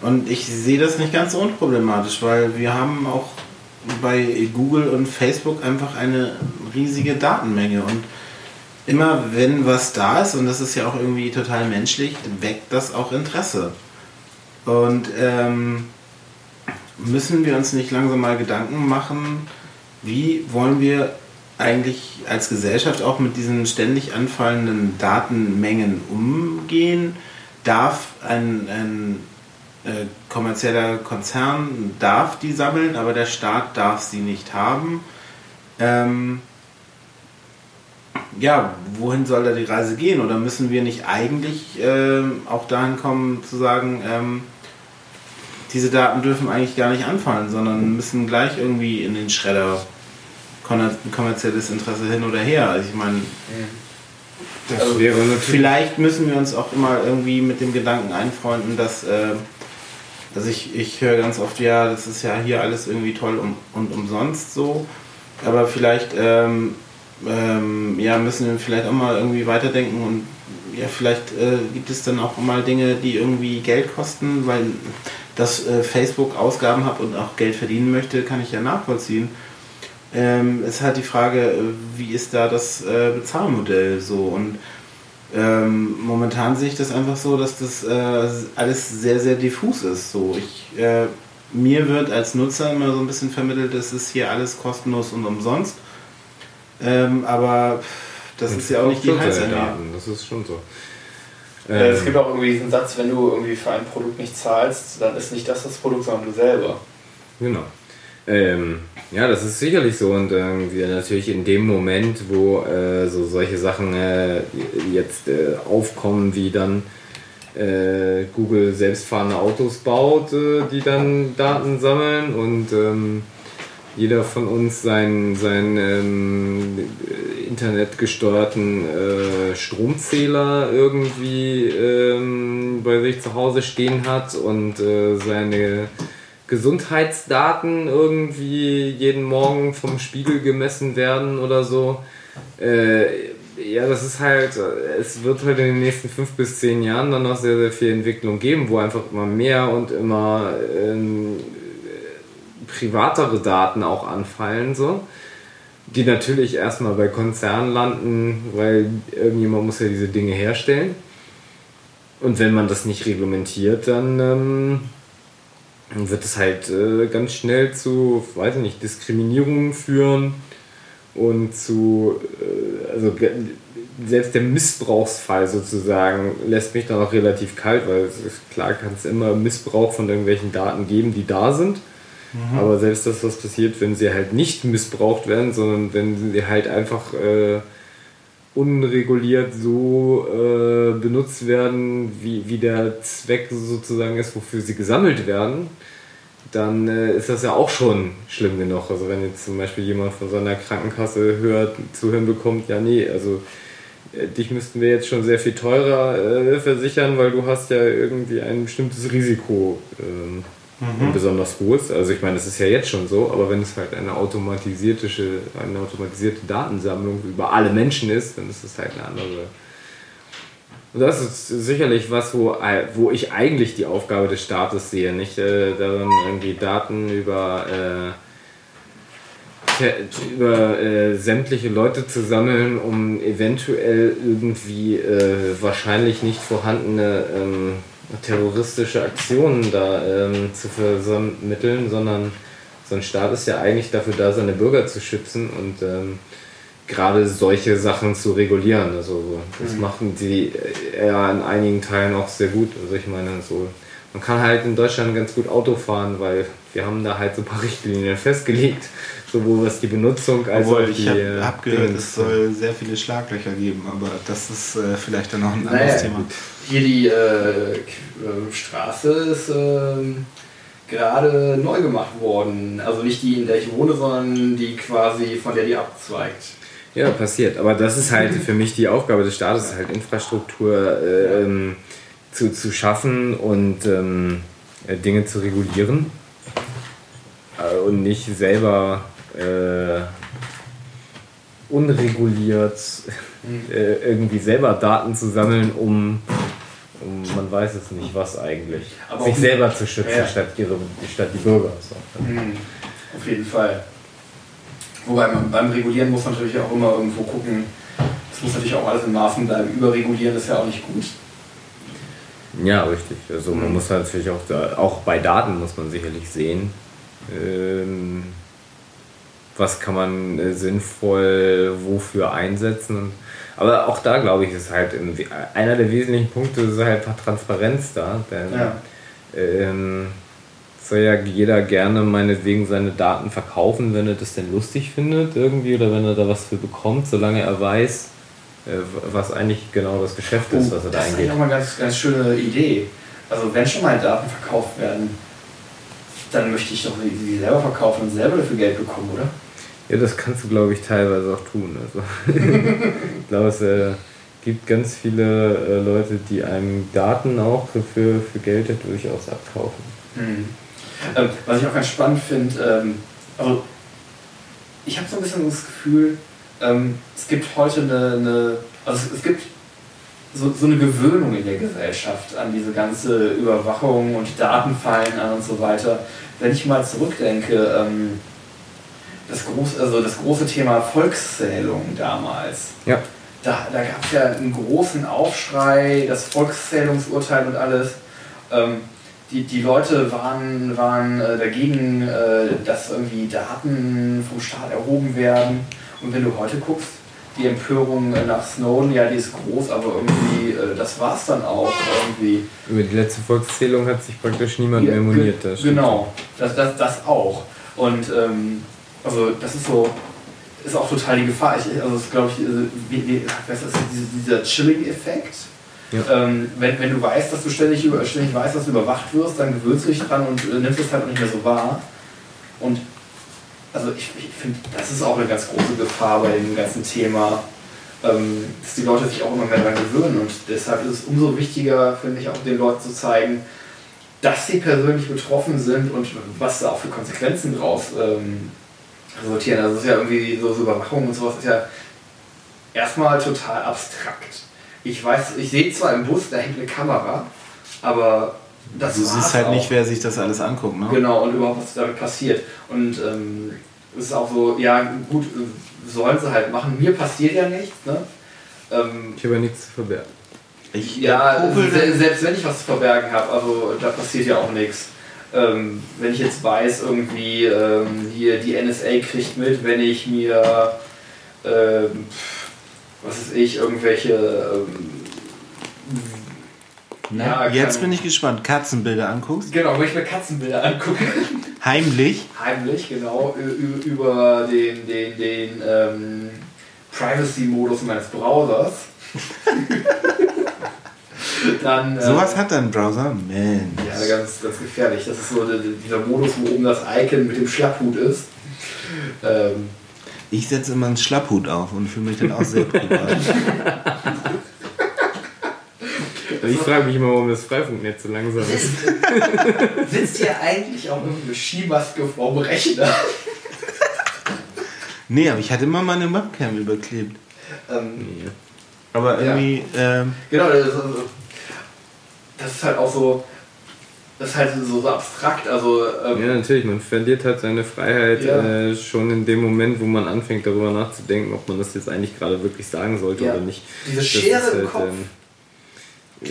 und ich sehe das nicht ganz so unproblematisch, weil wir haben auch bei Google und Facebook einfach eine riesige Datenmenge. Und immer wenn was da ist, und das ist ja auch irgendwie total menschlich, weckt das auch Interesse. Und ähm, müssen wir uns nicht langsam mal Gedanken machen, wie wollen wir eigentlich als Gesellschaft auch mit diesen ständig anfallenden Datenmengen umgehen? Darf ein, ein äh, kommerzieller Konzern darf die sammeln, aber der Staat darf sie nicht haben? Ähm, ja, wohin soll da die Reise gehen? Oder müssen wir nicht eigentlich äh, auch dahin kommen zu sagen, ähm, diese Daten dürfen eigentlich gar nicht anfallen, sondern müssen gleich irgendwie in den Schredder. Kommerzielles Interesse hin oder her. Also ich meine, das also wäre vielleicht müssen wir uns auch immer irgendwie mit dem Gedanken einfreunden, dass, äh, dass ich, ich höre ganz oft, ja, das ist ja hier alles irgendwie toll und, und umsonst so, aber vielleicht ähm, ähm, ja, müssen wir vielleicht auch mal irgendwie weiterdenken und ja, vielleicht äh, gibt es dann auch mal Dinge, die irgendwie Geld kosten, weil dass äh, Facebook Ausgaben hat und auch Geld verdienen möchte, kann ich ja nachvollziehen. Ähm, ist halt die Frage, äh, wie ist da das äh, Bezahlmodell so? Und ähm, momentan sehe ich das einfach so, dass das äh, alles sehr, sehr diffus ist. So, ich, äh, mir wird als Nutzer immer so ein bisschen vermittelt, es hier alles kostenlos und umsonst. Ähm, aber das und ist ja auch nicht die Daten, Das ist schon so. Äh, es gibt auch irgendwie diesen Satz, wenn du irgendwie für ein Produkt nicht zahlst, dann ist nicht das das Produkt, sondern du selber. Genau. Ähm, ja, das ist sicherlich so und äh, natürlich in dem Moment, wo äh, so solche Sachen äh, jetzt äh, aufkommen, wie dann äh, Google selbstfahrende Autos baut, äh, die dann Daten sammeln und ähm, jeder von uns seinen, seinen ähm, internetgesteuerten äh, Stromzähler irgendwie ähm, bei sich zu Hause stehen hat und äh, seine Gesundheitsdaten irgendwie jeden Morgen vom Spiegel gemessen werden oder so. Äh, ja, das ist halt, es wird halt in den nächsten fünf bis zehn Jahren dann noch sehr, sehr viel Entwicklung geben, wo einfach immer mehr und immer ähm, privatere Daten auch anfallen, so. Die natürlich erstmal bei Konzernen landen, weil irgendjemand muss ja diese Dinge herstellen. Und wenn man das nicht reglementiert, dann ähm, wird es halt äh, ganz schnell zu, weiß ich nicht, Diskriminierungen führen und zu, äh, also selbst der Missbrauchsfall sozusagen lässt mich dann auch relativ kalt, weil klar kann es immer Missbrauch von irgendwelchen Daten geben, die da sind. Mhm. Aber selbst das, was passiert, wenn sie halt nicht missbraucht werden, sondern wenn sie halt einfach äh, unreguliert so äh, benutzt werden, wie, wie der Zweck sozusagen ist, wofür sie gesammelt werden, dann äh, ist das ja auch schon schlimm genug. Also wenn jetzt zum Beispiel jemand von seiner Krankenkasse hört, zu hören bekommt, ja nee, also äh, dich müssten wir jetzt schon sehr viel teurer äh, versichern, weil du hast ja irgendwie ein bestimmtes Risiko. Ähm, mhm. ein besonders hohes. Also ich meine, das ist ja jetzt schon so, aber wenn es halt eine automatisierte, eine automatisierte Datensammlung über alle Menschen ist, dann ist es halt eine andere. Und das ist sicherlich was, wo, wo ich eigentlich die Aufgabe des Staates sehe, nicht äh, darin irgendwie Daten über äh, über äh, sämtliche Leute zu sammeln, um eventuell irgendwie äh, wahrscheinlich nicht vorhandene ähm, terroristische Aktionen da ähm, zu vermitteln, sondern so ein Staat ist ja eigentlich dafür da, seine Bürger zu schützen und ähm, gerade solche Sachen zu regulieren. Also das mhm. machen die ja in einigen Teilen auch sehr gut. Also ich meine, so man kann halt in Deutschland ganz gut Auto fahren, weil wir haben da halt so ein paar Richtlinien festgelegt, sowohl was die Benutzung als Obwohl, auch die. Ich habe hab gehört, es soll sehr viele Schlaglöcher geben, aber das ist äh, vielleicht dann noch ein anderes naja, Thema. Hier die äh, äh Straße ist äh, gerade neu gemacht worden. Also nicht die, in der ich wohne, sondern die quasi von der die abzweigt. Ja, passiert. Aber das ist halt für mich die Aufgabe des Staates, halt Infrastruktur äh, ähm, zu, zu schaffen und ähm, äh, Dinge zu regulieren äh, und nicht selber äh, unreguliert äh, irgendwie selber Daten zu sammeln, um, um man weiß es nicht was eigentlich, Aber sich selber zu schützen ja. statt, ihre, statt die Bürger. So. Mhm. Auf jeden Fall. Wobei man beim Regulieren muss man natürlich auch immer irgendwo gucken, es muss natürlich auch alles in Maßen bleiben. Überregulieren ist ja auch nicht gut. Ja, richtig. Also man mhm. muss natürlich auch, da, auch bei Daten muss man sicherlich sehen, ähm, was kann man äh, sinnvoll wofür einsetzen. Aber auch da glaube ich, ist halt einer der wesentlichen Punkte ist halt Transparenz da. Denn ja. ähm, soll ja jeder gerne meinetwegen seine Daten verkaufen, wenn er das denn lustig findet irgendwie oder wenn er da was für bekommt, solange er weiß, äh, was eigentlich genau das Geschäft ist, oh, was er da eingeht. Das ist eigentlich auch mal eine ganz, ganz schöne Idee. Also wenn schon mal Daten verkauft werden, dann möchte ich doch die selber verkaufen und selber dafür Geld bekommen, oder? Ja, das kannst du, glaube ich, teilweise auch tun. Also, ich glaube, es äh, gibt ganz viele äh, Leute, die einem Daten auch für, für Geld durchaus abkaufen. Mhm. Ähm, was ich auch ganz spannend finde, ähm, also ich habe so ein bisschen das Gefühl, ähm, es gibt heute eine, eine also es, es gibt so, so eine Gewöhnung in der Gesellschaft an diese ganze Überwachung und Datenfallen an und so weiter. Wenn ich mal zurückdenke, ähm, das, groß, also das große Thema Volkszählung damals. Ja. Da, da gab es ja einen großen Aufschrei, das Volkszählungsurteil und alles. Ähm, die, die Leute waren, waren äh, dagegen, äh, dass irgendwie Daten vom Staat erhoben werden. Und wenn du heute guckst, die Empörung nach Snowden, ja, die ist groß, aber irgendwie, äh, das war es dann auch irgendwie. Über die letzte Volkszählung hat sich praktisch niemand ja, mehr moniert. Das genau, das, das, das auch. Und ähm, also das ist so, ist auch total die Gefahr. Ich, also das glaube ich, äh, wie, wie, was ist das, dieser Chilling-Effekt. Ja. Ähm, wenn, wenn du weißt, dass du ständig, über, ständig weißt, dass du überwacht wirst, dann gewöhnst du dich dran und äh, nimmst es halt auch nicht mehr so wahr. Und also ich, ich finde, das ist auch eine ganz große Gefahr bei dem ganzen Thema, ähm, dass die Leute sich auch immer mehr daran gewöhnen. Und deshalb ist es umso wichtiger, finde ich, auch den Leuten zu zeigen, dass sie persönlich betroffen sind und was da auch für Konsequenzen draus ähm, resultieren. Also es ist ja irgendwie so, so Überwachung und sowas ist ja erstmal total abstrakt. Ich weiß, ich sehe zwar im Bus, da hängt eine Kamera, aber das Du siehst halt auch. nicht, wer sich das alles anguckt, ne? Genau, und überhaupt, was damit passiert. Und ähm, es ist auch so, ja gut, sollen sie halt machen. Mir passiert ja nichts, ne? Ähm, ich habe ja nichts zu verbergen. Ich, ja, se selbst wenn ich was zu verbergen habe, also da passiert ja auch nichts. Ähm, wenn ich jetzt weiß, irgendwie ähm, hier die NSA kriegt mit, wenn ich mir, ähm, was weiß ich, irgendwelche ähm, ja, jetzt bin ich gespannt. Katzenbilder anguckst? Genau, wenn ich mir Katzenbilder angucke. Heimlich? Heimlich, genau. Über den, den, den ähm, Privacy-Modus meines Browsers. Dann, äh, Sowas hat dein Browser? Mensch. Ja, ganz, ganz gefährlich. Das ist so dieser Modus, wo oben das Icon mit dem Schlapphut ist. Ähm, ich setze immer einen Schlapphut auf und fühle mich dann auch sehr privat. Ich frage mich immer, warum das Freifunknetz so langsam ist. Sitzt ihr eigentlich auch mit einer Skimaske vorm Rechner? Nee, aber ich hatte immer meine Webcam überklebt. Ähm, nee. Aber irgendwie. Ja. Ähm, genau, das ist, das ist, halt auch so. Das ist halt so, so abstrakt. Also, ähm, ja, natürlich, man verliert halt seine Freiheit ja. äh, schon in dem Moment, wo man anfängt, darüber nachzudenken, ob man das jetzt eigentlich gerade wirklich sagen sollte ja. oder nicht. Diese Schere das ist halt, im Kopf. Ähm,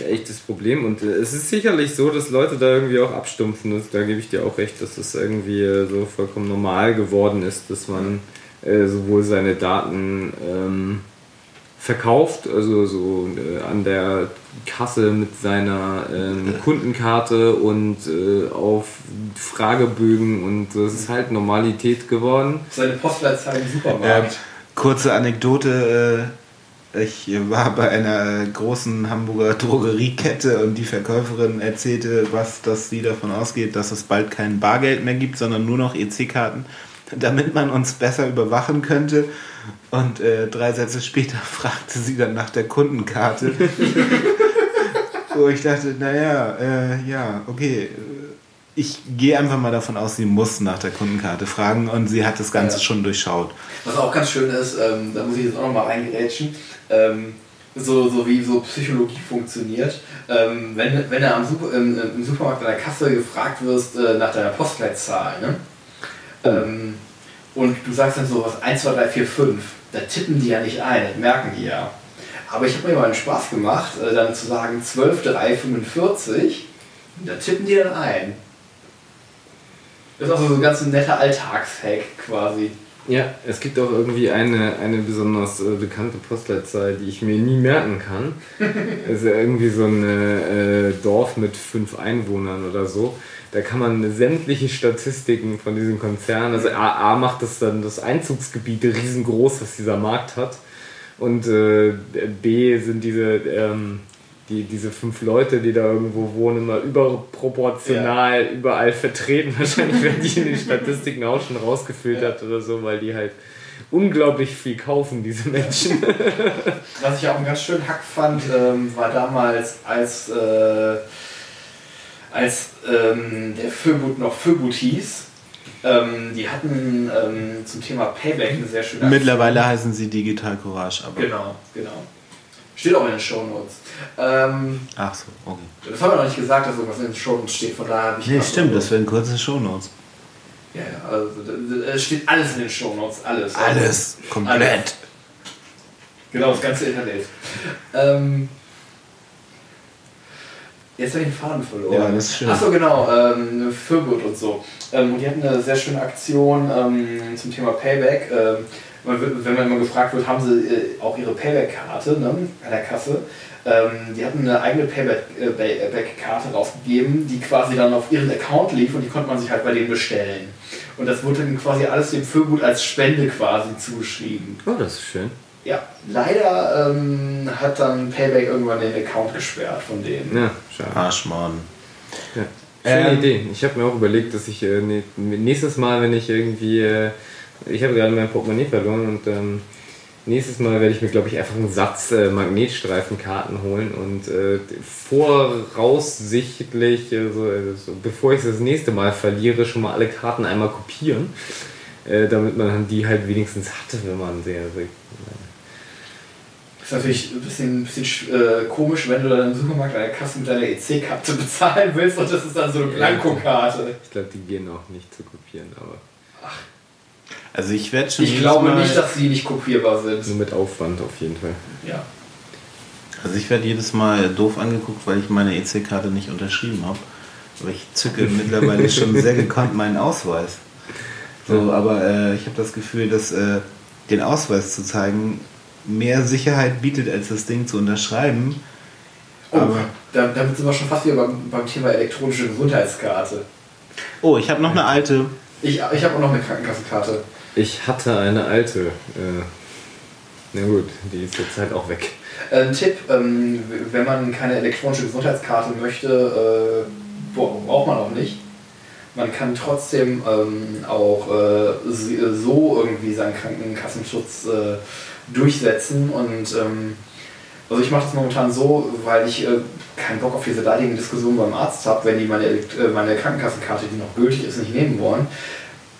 echtes Problem. Und äh, es ist sicherlich so, dass Leute da irgendwie auch abstumpfen. Das, da gebe ich dir auch recht, dass es irgendwie äh, so vollkommen normal geworden ist, dass man äh, sowohl seine Daten ähm, verkauft, also so äh, an der Kasse mit seiner ähm, Kundenkarte und äh, auf Fragebögen und das ist halt Normalität geworden. Seine Postleitzahl im Supermarkt. kurze Anekdote äh, ich war bei einer großen Hamburger Drogeriekette und die Verkäuferin erzählte, was, dass sie davon ausgeht, dass es bald kein Bargeld mehr gibt, sondern nur noch EC-Karten, damit man uns besser überwachen könnte. Und äh, drei Sätze später fragte sie dann nach der Kundenkarte. Wo ich dachte, naja, äh, ja, okay. Ich gehe einfach mal davon aus, sie muss nach der Kundenkarte fragen und sie hat das Ganze ja. schon durchschaut. Was auch ganz schön ist, ähm, da muss ich jetzt auch nochmal reingerätschen, ähm, so, so wie so Psychologie funktioniert. Ähm, wenn, wenn du am Super, im, im, Supermarkt an der Kasse gefragt wirst äh, nach deiner Postleitzahl, ne? Ähm, und du sagst dann so was 1, 2, 3, 4, 5, da tippen die ja nicht ein, das merken die ja. Aber ich habe mir mal einen Spaß gemacht, äh, dann zu sagen 12, 3, 45, da tippen die dann ein. Das ist auch so ein ganz netter Alltagshack quasi. Ja, es gibt auch irgendwie eine, eine besonders äh, bekannte Postleitzahl, die ich mir nie merken kann. Es ist irgendwie so ein äh, Dorf mit fünf Einwohnern oder so. Da kann man sämtliche Statistiken von diesem Konzern, also A, A macht das dann das Einzugsgebiet riesengroß, was dieser Markt hat. Und äh, B sind diese ähm, die, diese fünf Leute, die da irgendwo wohnen, immer überproportional ja. überall vertreten. Wahrscheinlich werden die in den Statistiken auch schon rausgefiltert ja. oder so, weil die halt unglaublich viel kaufen, diese Menschen. Was ich auch einen ganz schönen Hack fand, ähm, war damals, als, äh, als ähm, der Föbut noch Föbut hieß. Ähm, die hatten ähm, zum Thema Payback eine sehr schöne Aktion. Mittlerweile heißen sie Digital Courage, aber. Genau, genau. Steht auch in den Show Notes. Ähm, Ach so, okay. Das haben wir noch nicht gesagt, dass irgendwas in den Show Notes steht, von daher habe ich. Nee, stimmt, das wären kurze Show Notes. Ja, ja, also es steht alles in den Show Notes, alles. Alles, komplett. Alles. Genau, das ganze Internet. Ähm, jetzt habe ich den Faden verloren. Ja, das ist schön. Achso, genau, ähm, Fürgut und so. Ähm, und die hatten eine sehr schöne Aktion ähm, zum Thema Payback. Ähm, wenn man immer gefragt wird, haben sie äh, auch ihre Payback-Karte ne, an der Kasse. Ähm, die hatten eine eigene Payback-Karte rausgegeben, die quasi dann auf ihren Account lief und die konnte man sich halt bei denen bestellen. Und das wurde dann quasi alles dem Füllgut als Spende quasi zugeschrieben. Oh, das ist schön. Ja, leider ähm, hat dann Payback irgendwann den Account gesperrt von denen. Ja, schade. Arschmann. Ja. Schöne ähm, Idee. Ich habe mir auch überlegt, dass ich äh, nächstes Mal, wenn ich irgendwie äh, ich habe gerade mein Portemonnaie verloren und ähm, nächstes Mal werde ich mir, glaube ich, einfach einen Satz äh, Magnetstreifenkarten holen und äh, voraussichtlich, also, also, bevor ich es das nächste Mal verliere, schon mal alle Karten einmal kopieren, äh, damit man die halt wenigstens hatte, wenn man sehr. sehr ist natürlich ein bisschen, ein bisschen äh, komisch, wenn du dann im Supermarkt an der Kasse mit deiner EC-Karte bezahlen willst und das ist dann so eine Blankokarte. Ich glaube, die gehen auch nicht zu kopieren, aber. Ach. Also ich werde schon. Ich glaube Mal nicht, dass sie nicht kopierbar sind. Nur mit Aufwand auf jeden Fall. Ja. Also ich werde jedes Mal doof angeguckt, weil ich meine EC-Karte nicht unterschrieben habe. Aber ich zücke mittlerweile schon sehr gekonnt meinen Ausweis. So, aber äh, ich habe das Gefühl, dass äh, den Ausweis zu zeigen mehr Sicherheit bietet, als das Ding zu unterschreiben. Oh, aber da, damit sind wir schon fast wieder beim, beim Thema elektronische Gesundheitskarte. Oh, ich habe noch eine alte. Ich, ich habe auch noch eine Krankenkassenkarte. Ich hatte eine alte. Äh, na gut, die ist jetzt halt auch weg. Ein Tipp, ähm, wenn man keine elektronische Gesundheitskarte möchte, äh, braucht man auch nicht. Man kann trotzdem ähm, auch äh, so irgendwie seinen Krankenkassenschutz äh, durchsetzen und ähm, also ich mache das momentan so, weil ich äh, keinen Bock auf diese leidigen Diskussionen beim Arzt habe, wenn die meine, äh, meine Krankenkassenkarte, die noch gültig ist, nicht nehmen wollen.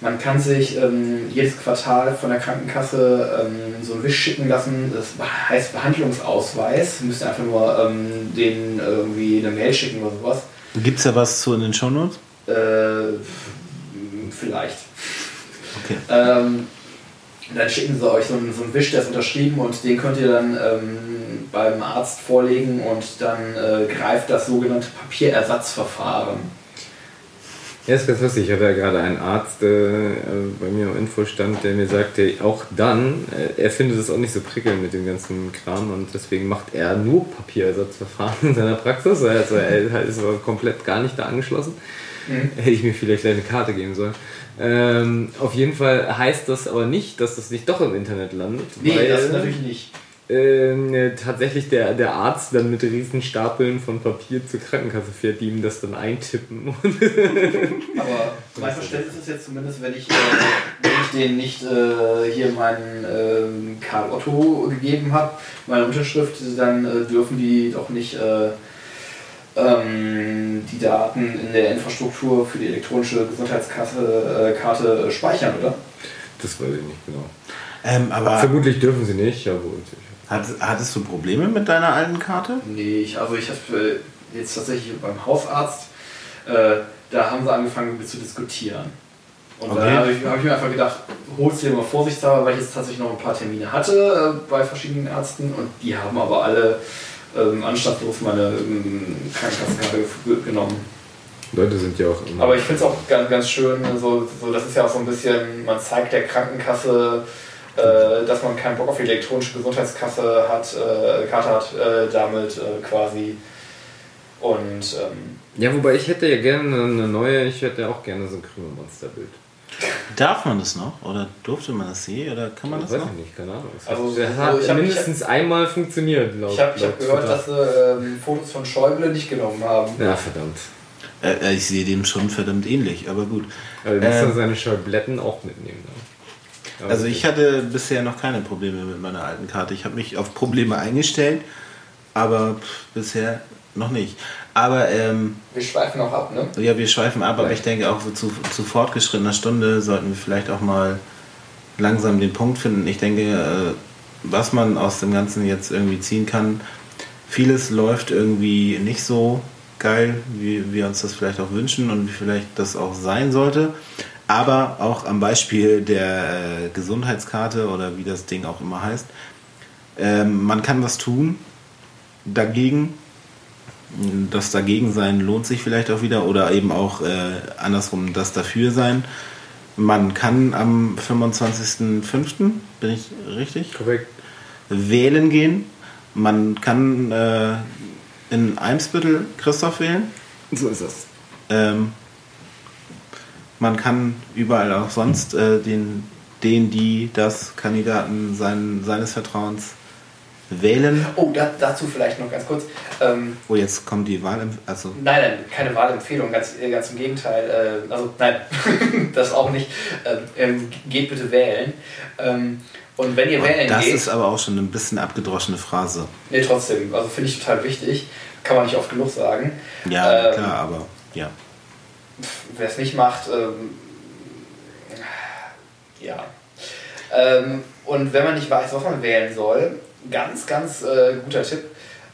Man kann sich ähm, jedes Quartal von der Krankenkasse ähm, so ein Wisch schicken lassen, das heißt Behandlungsausweis. Ihr müsst einfach nur ähm, denen irgendwie eine Mail schicken oder sowas. Gibt es da was zu in den Shownotes? Äh, vielleicht. Okay. Ähm, dann schicken sie euch so einen, so einen Wisch, der ist unterschrieben und den könnt ihr dann ähm, beim Arzt vorlegen und dann äh, greift das sogenannte Papierersatzverfahren. Ja, ist ganz lustig. Ich hatte ja gerade einen Arzt äh, bei mir im Infostand, der mir sagte, auch dann, äh, er findet es auch nicht so prickelnd mit dem ganzen Kram und deswegen macht er nur Papierersatzverfahren in seiner Praxis. Also er ist komplett gar nicht da angeschlossen. Mhm. Hätte ich mir vielleicht eine Karte geben sollen. Ähm, auf jeden Fall heißt das aber nicht, dass das nicht doch im Internet landet. Nee, weil, das natürlich nicht äh, tatsächlich der, der Arzt dann mit riesen Stapeln von Papier zur Krankenkasse fährt, die ihm das dann eintippen. Aber mein Verständnis ist jetzt zumindest, wenn ich, äh, wenn ich denen nicht äh, hier meinen ähm, Karl Otto gegeben habe, meine Unterschrift, dann äh, dürfen die doch nicht äh, ähm, die Daten in der Infrastruktur für die elektronische Gesundheitskarte Karte speichern, oder? Das weiß ich nicht genau. Ähm, aber Vermutlich dürfen sie nicht, ja wohl. Hat, hattest du Probleme mit deiner alten Karte? Nee, ich, also ich habe jetzt tatsächlich beim Hausarzt, äh, da haben sie angefangen mit zu diskutieren. Und okay. da habe ich, hab ich, mir einfach gedacht, holst du dir mal vorsichtshalber, weil ich jetzt tatsächlich noch ein paar Termine hatte äh, bei verschiedenen Ärzten und die haben aber alle ähm, anstandslos meine ähm, Krankenkassenkarte genommen. Leute sind ja auch immer. Aber ich finde es auch ganz, ganz schön, so, so, das ist ja auch so ein bisschen, man zeigt der Krankenkasse, äh, dass man keinen Bock auf die elektronische Gesundheitskasse hat, äh, Karte hat, äh, damit äh, quasi. Und ähm, ja, wobei ich hätte ja gerne eine neue, ich hätte auch gerne so ein Krümelmonsterbild. Darf man das noch? Oder durfte man das je? Oder kann man das weiß noch? ich nicht, keine Ahnung. Es Also, hat, das so, hat ich hab- mindestens einmal funktioniert, laut, Ich habe ich hab laut gehört, dass sie ähm, Fotos von Schäuble nicht genommen haben. Ja, verdammt. Äh, äh, ich sehe dem schon verdammt ähnlich, aber gut. Aber wir müssen Ähm, seine Schabletten auch mitnehmen. Ne? Aber Also ich hatte bisher noch keine Probleme mit meiner alten Karte. Ich habe mich auf Probleme eingestellt, aber pff, bisher noch nicht. Aber ähm, Wir schweifen auch ab, ne? ja, wir schweifen ab, aber Ja. ich denke auch so zu, zu fortgeschrittener Stunde sollten wir vielleicht auch mal langsam den Punkt finden. Ich denke, äh, was man aus dem Ganzen jetzt irgendwie ziehen kann, vieles läuft irgendwie nicht so geil, wie wir uns das vielleicht auch wünschen und wie vielleicht das auch sein sollte. Aber auch am Beispiel der äh, Gesundheitskarte oder wie das Ding auch immer heißt, ähm, man kann was tun dagegen. Das dagegen sein lohnt sich vielleicht auch wieder oder eben auch äh, andersrum das dafür sein. Man kann am 25.05., bin ich richtig? Korrekt. wählen gehen. Man kann äh, in Eimsbüttel Christoph wählen. So ist es. Ähm, man kann überall auch sonst äh, den, den, die, das Kandidaten sein, seines Vertrauens wählen. Oh, da, dazu vielleicht noch ganz kurz. Ähm, Oh, jetzt kommt die Wahl. Also, nein, nein, keine Wahlempfehlung, ganz, äh, ganz im Gegenteil. Äh, also nein, das auch nicht. Ähm, ähm, geht bitte wählen. Ähm, und wenn ihr wählen das geht, ist aber auch schon ein bisschen abgedroschene Phrase. nee, trotzdem, also finde ich total wichtig, kann man nicht oft genug sagen. Ja, Ähm, klar, aber ja. Wer es nicht macht, ähm, ja. Und wenn man nicht weiß, was man wählen soll, ganz, ganz äh, guter Tipp.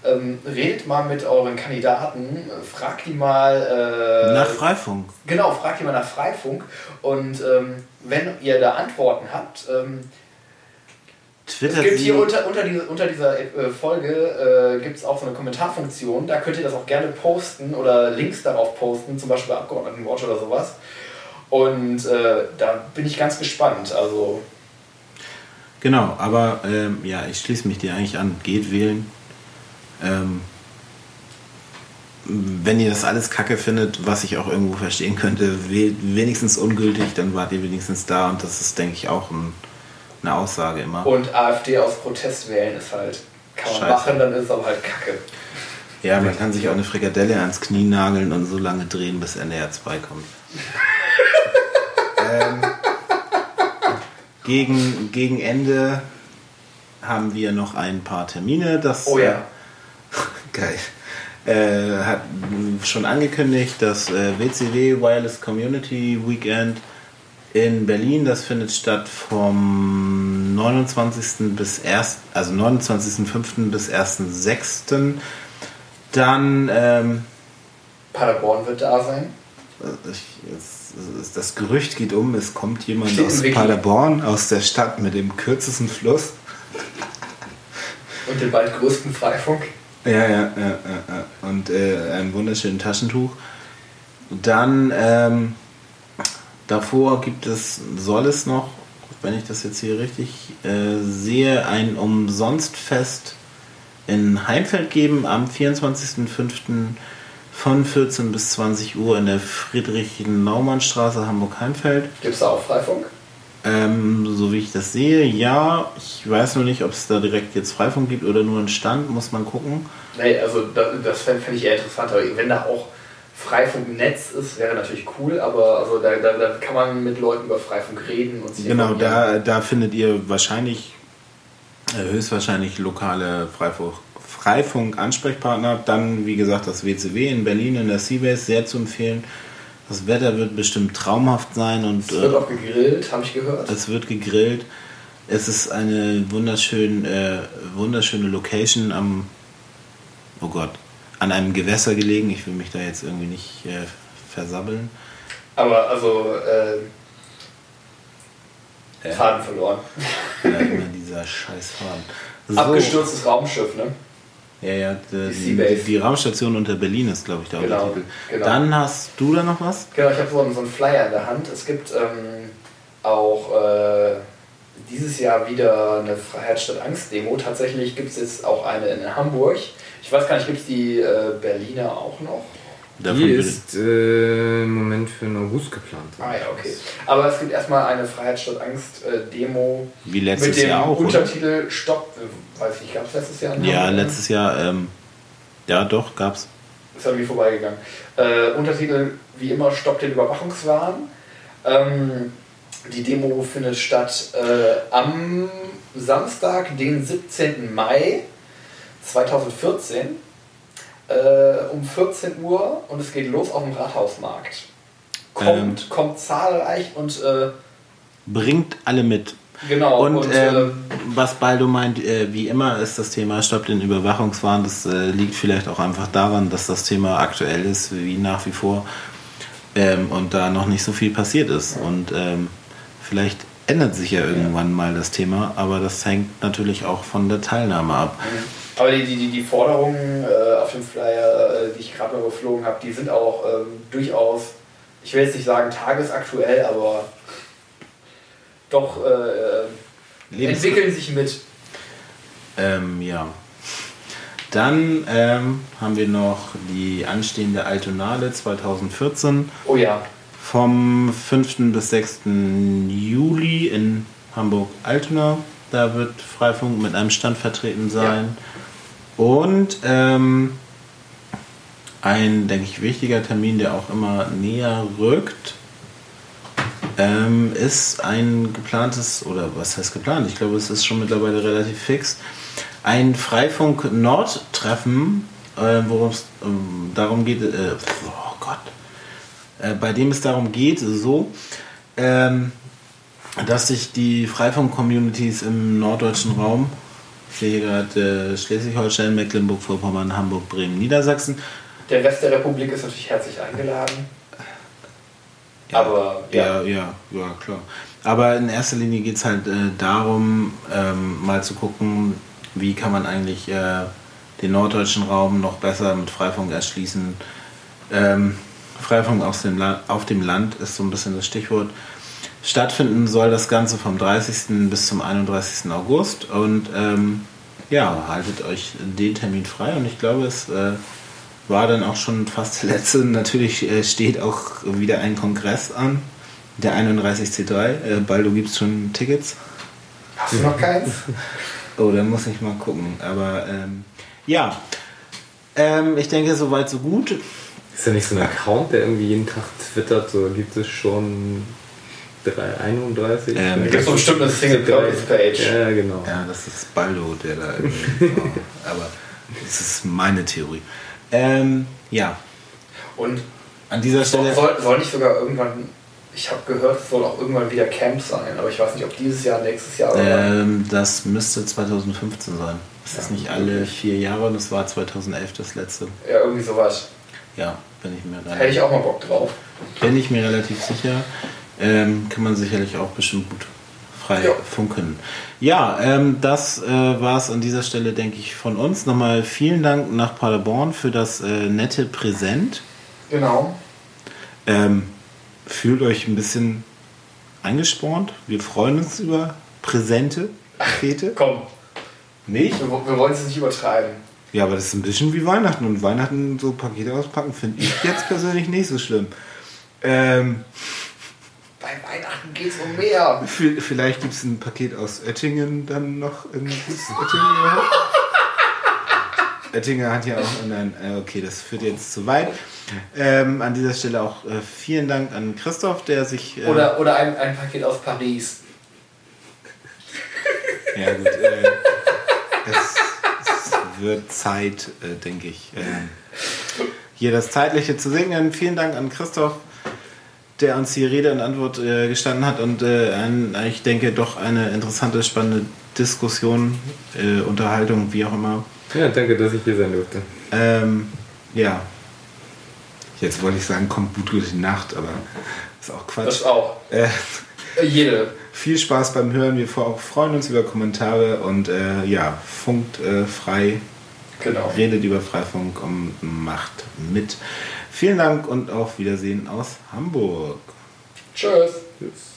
Ähm, redet mal mit euren Kandidaten, fragt die mal. Äh, Nach Freifunk. Genau, fragt die mal nach Freifunk. Und ähm, wenn ihr da Antworten habt, ähm, es Twitter gibt sie. hier unter, unter, diese, unter dieser äh, Folge äh, gibt es auch so eine Kommentarfunktion. Da könnt ihr das auch gerne posten oder Links darauf posten, zum Beispiel bei Abgeordnetenwatch oder sowas. Und äh, da bin ich ganz gespannt. Also, Genau, aber ähm, ja, ich schließe mich dir eigentlich an. Geht wählen. Ähm, wenn ihr das alles kacke findet, was ich auch irgendwo verstehen könnte, wählt wenigstens ungültig, dann wart ihr wenigstens da und das ist, denke ich, auch ein, eine Aussage immer. und AfD aus Protest wählen ist halt, kann man Scheiße. machen, dann ist es aber halt kacke. Ja, man kann sich auch eine Frikadelle ans Knie nageln und so lange drehen, bis NDR 2 kommt. ähm, gegen, gegen Ende haben wir noch ein paar Termine. Das, Oh ja. Geil. Äh, hat schon angekündigt, das äh, WCW Wireless Community Weekend in Berlin, das findet statt vom 29. bis 1., also 29.05. bis 1.06. Dann, ähm, Paderborn wird da sein. ich, es, es, das Gerücht geht um, es kommt jemand Steht aus. Paderborn, aus der Stadt mit dem kürzesten Fluss. Und den bald größten Freifunk. Ja, ja, ja, ja, ja. Und äh, ein wunderschönes Taschentuch. Dann ähm, davor gibt es, soll es noch, wenn ich das jetzt hier richtig äh, sehe, ein Umsonstfest in Heimfeld geben am 24.05. von 14 bis 20 Uhr in der Friedrich-Naumann-Straße, Hamburg-Heimfeld. Gibt es da auch Freifunk? Ähm, so wie ich das sehe, ja. Ich weiß nur nicht, ob es da direkt jetzt Freifunk gibt oder nur einen Stand, muss man gucken. Nee, also das, das fände fänd ich eher interessant. Aber wenn da auch Freifunknetz ist, wäre natürlich cool, aber also da, da, da kann man mit Leuten über Freifunk reden und sich Genau, da, da findet ihr wahrscheinlich, äh, höchstwahrscheinlich lokale Freifunk, Freifunk-Ansprechpartner. Dann, wie gesagt, das WCW in Berlin in der Seabase, sehr zu empfehlen. Das Wetter wird bestimmt traumhaft sein und Es wird äh, auch gegrillt, habe ich gehört. es wird gegrillt. Es ist eine wunderschön, äh, wunderschöne Location am, oh Gott, an einem Gewässer gelegen. Ich will mich da jetzt irgendwie nicht äh, versabbeln. Aber also äh. Faden verloren. Ja, immer dieser scheiß Faden. So. Abgestürztes Raumschiff, ne? Ja, ja, die, Die die, Raumstation unter Berlin ist, glaube ich, der Genau, genau. Dann hast du da noch was? Genau, ich habe so, einen- so einen Flyer in der Hand. Es gibt ähm, auch äh, dieses Jahr wieder eine Freiheit statt Angst Demo. Tatsächlich gibt es jetzt auch eine in Hamburg. Ich weiß gar nicht, gibt es die äh, Berliner auch noch? Davon die ist äh, im Moment für den August geplant. Ah ja, okay. Aber es gibt erstmal eine Freiheit statt Angst äh, Demo. Wie letztes mit dem Jahr auch. Untertitel oder? Stopp, äh, weiß ich nicht, gab es letztes Jahr? Ja, letztes Jahr, ähm, ja doch, gab's. Ist an mir vorbeigegangen. Äh, Untertitel wie immer Stopp den Überwachungswahn. Ähm, die Demo findet statt äh, am Samstag, den 17. Mai 2014 äh, um 14 Uhr und es geht los auf dem Rathausmarkt. Kommt, ähm, kommt zahlreich und äh, bringt alle mit. Genau. Und, und ähm, äh, was Baldo meint, äh, wie immer ist das Thema Stopp den Überwachungswahn. Das äh, liegt vielleicht auch einfach daran, dass das Thema aktuell ist, wie nach wie vor. Ähm, und da noch nicht so viel passiert ist. Und ähm, vielleicht ändert sich ja irgendwann mal das Thema, aber das hängt natürlich auch von der Teilnahme ab. Aber die, die, die Forderungen äh, auf dem Flyer, äh, die ich gerade mal geflogen habe, die sind auch ähm, durchaus, ich will jetzt nicht sagen tagesaktuell, aber doch äh, entwickeln sich mit. Ähm, ja. Dann ähm, haben wir noch die anstehende Altonale 2014. Oh ja. Vom 5. bis 6. Juli in Hamburg-Altona. Da wird Freifunk mit einem Stand vertreten sein. Ja. Und ähm, ein, denke ich, wichtiger Termin, der auch immer näher rückt, ähm, ist ein geplantes, oder was heißt geplant? Ich glaube, es ist schon mittlerweile relativ fix, ein Freifunk Nord-Treffen, äh, worum es ähm, darum geht, äh, oh Gott, äh, bei dem es darum geht, so, ähm, dass sich die Freifunk-Communities im norddeutschen Raum, ich sehe gerade äh, Schleswig-Holstein, Mecklenburg-Vorpommern, Hamburg, Bremen, Niedersachsen. Der Rest der Republik ist natürlich herzlich eingeladen. Ja, Aber ja. ja. ja, ja, klar. Aber in erster Linie geht es halt äh, darum, ähm, mal zu gucken, wie kann man eigentlich äh, den norddeutschen Raum noch besser mit Freifunk erschließen. Ähm, Freifunk aus dem auf dem Land ist so ein bisschen das Stichwort. Stattfinden soll das Ganze vom 30. bis zum 31. August und ähm, ja, haltet euch den Termin frei und ich glaube, es äh, war dann auch schon fast der letzte. Natürlich äh, steht auch wieder ein Kongress an, der 31C3. Äh, Baldo gibt es schon Tickets. Hast du noch keins? Oh, dann muss ich mal gucken. Aber ähm, ja, ähm, ich denke, soweit so gut. Ist ja nicht so ein Account, der irgendwie jeden Tag twittert, so gibt es schon 31. Ähm, gibt es so bestimmt eine Single Purpose Page. Ja, genau. Ja, das ist Baldo, der da irgendwie. aber das ist meine Theorie. Ähm, ja. Und an dieser Stelle. Soll, soll nicht sogar irgendwann ich habe gehört, es soll auch irgendwann wieder Camp sein, aber ich weiß nicht, ob dieses Jahr, nächstes Jahr oder. Ähm, das müsste 2015 sein. Ist ja, das nicht alle vier Jahre und das war 2011 das letzte? Ja, irgendwie sowas. Ja, bin ich mir relativ. Hätte ich auch mal Bock drauf. Bin ich mir relativ sicher. Ähm, kann man sicherlich auch bestimmt gut frei ja. funken. Ja, ähm, das äh, war es an dieser Stelle, denke ich, von uns. Nochmal vielen Dank nach Paderborn für das äh, nette Präsent. Genau. Ähm, fühlt euch ein bisschen angespornt. Wir freuen uns über Präsente, Pakete. Komm. Nicht? Wir, wir wollen es nicht übertreiben. Ja, aber das ist ein bisschen wie Weihnachten. Und Weihnachten so Pakete auspacken, finde ich jetzt persönlich nicht so schlimm. Ähm, Bei Weihnachten geht es um mehr. Vielleicht gibt es ein Paket aus Oettingen dann noch. Oettingen Oettinger hat ja auch. Nein, äh, okay, das führt jetzt zu weit. Ähm, an dieser Stelle auch äh, vielen Dank an Christoph, der sich. Äh, oder oder ein, ein Paket aus Paris. Ja, gut. Äh, es, es, wird Zeit, äh, denke ich, ähm, hier das Zeitliche zu singen. Vielen Dank an Christoph, der uns hier Rede und Antwort äh, gestanden hat und ein, ich denke, doch eine interessante, spannende Diskussion, Unterhaltung, wie auch immer ja, danke, dass ich hier sein durfte. Ähm, ja. Jetzt wollte ich sagen, kommt gut durch die Nacht, aber das ist auch Quatsch. Das auch. Äh, Jede. Viel Spaß beim Hören. Wir freuen uns über Kommentare und äh, ja, funkt äh, frei. Genau. Redet über Freifunk und macht mit. Vielen Dank und auf Wiedersehen aus Hamburg. Tschüss. Tschüss.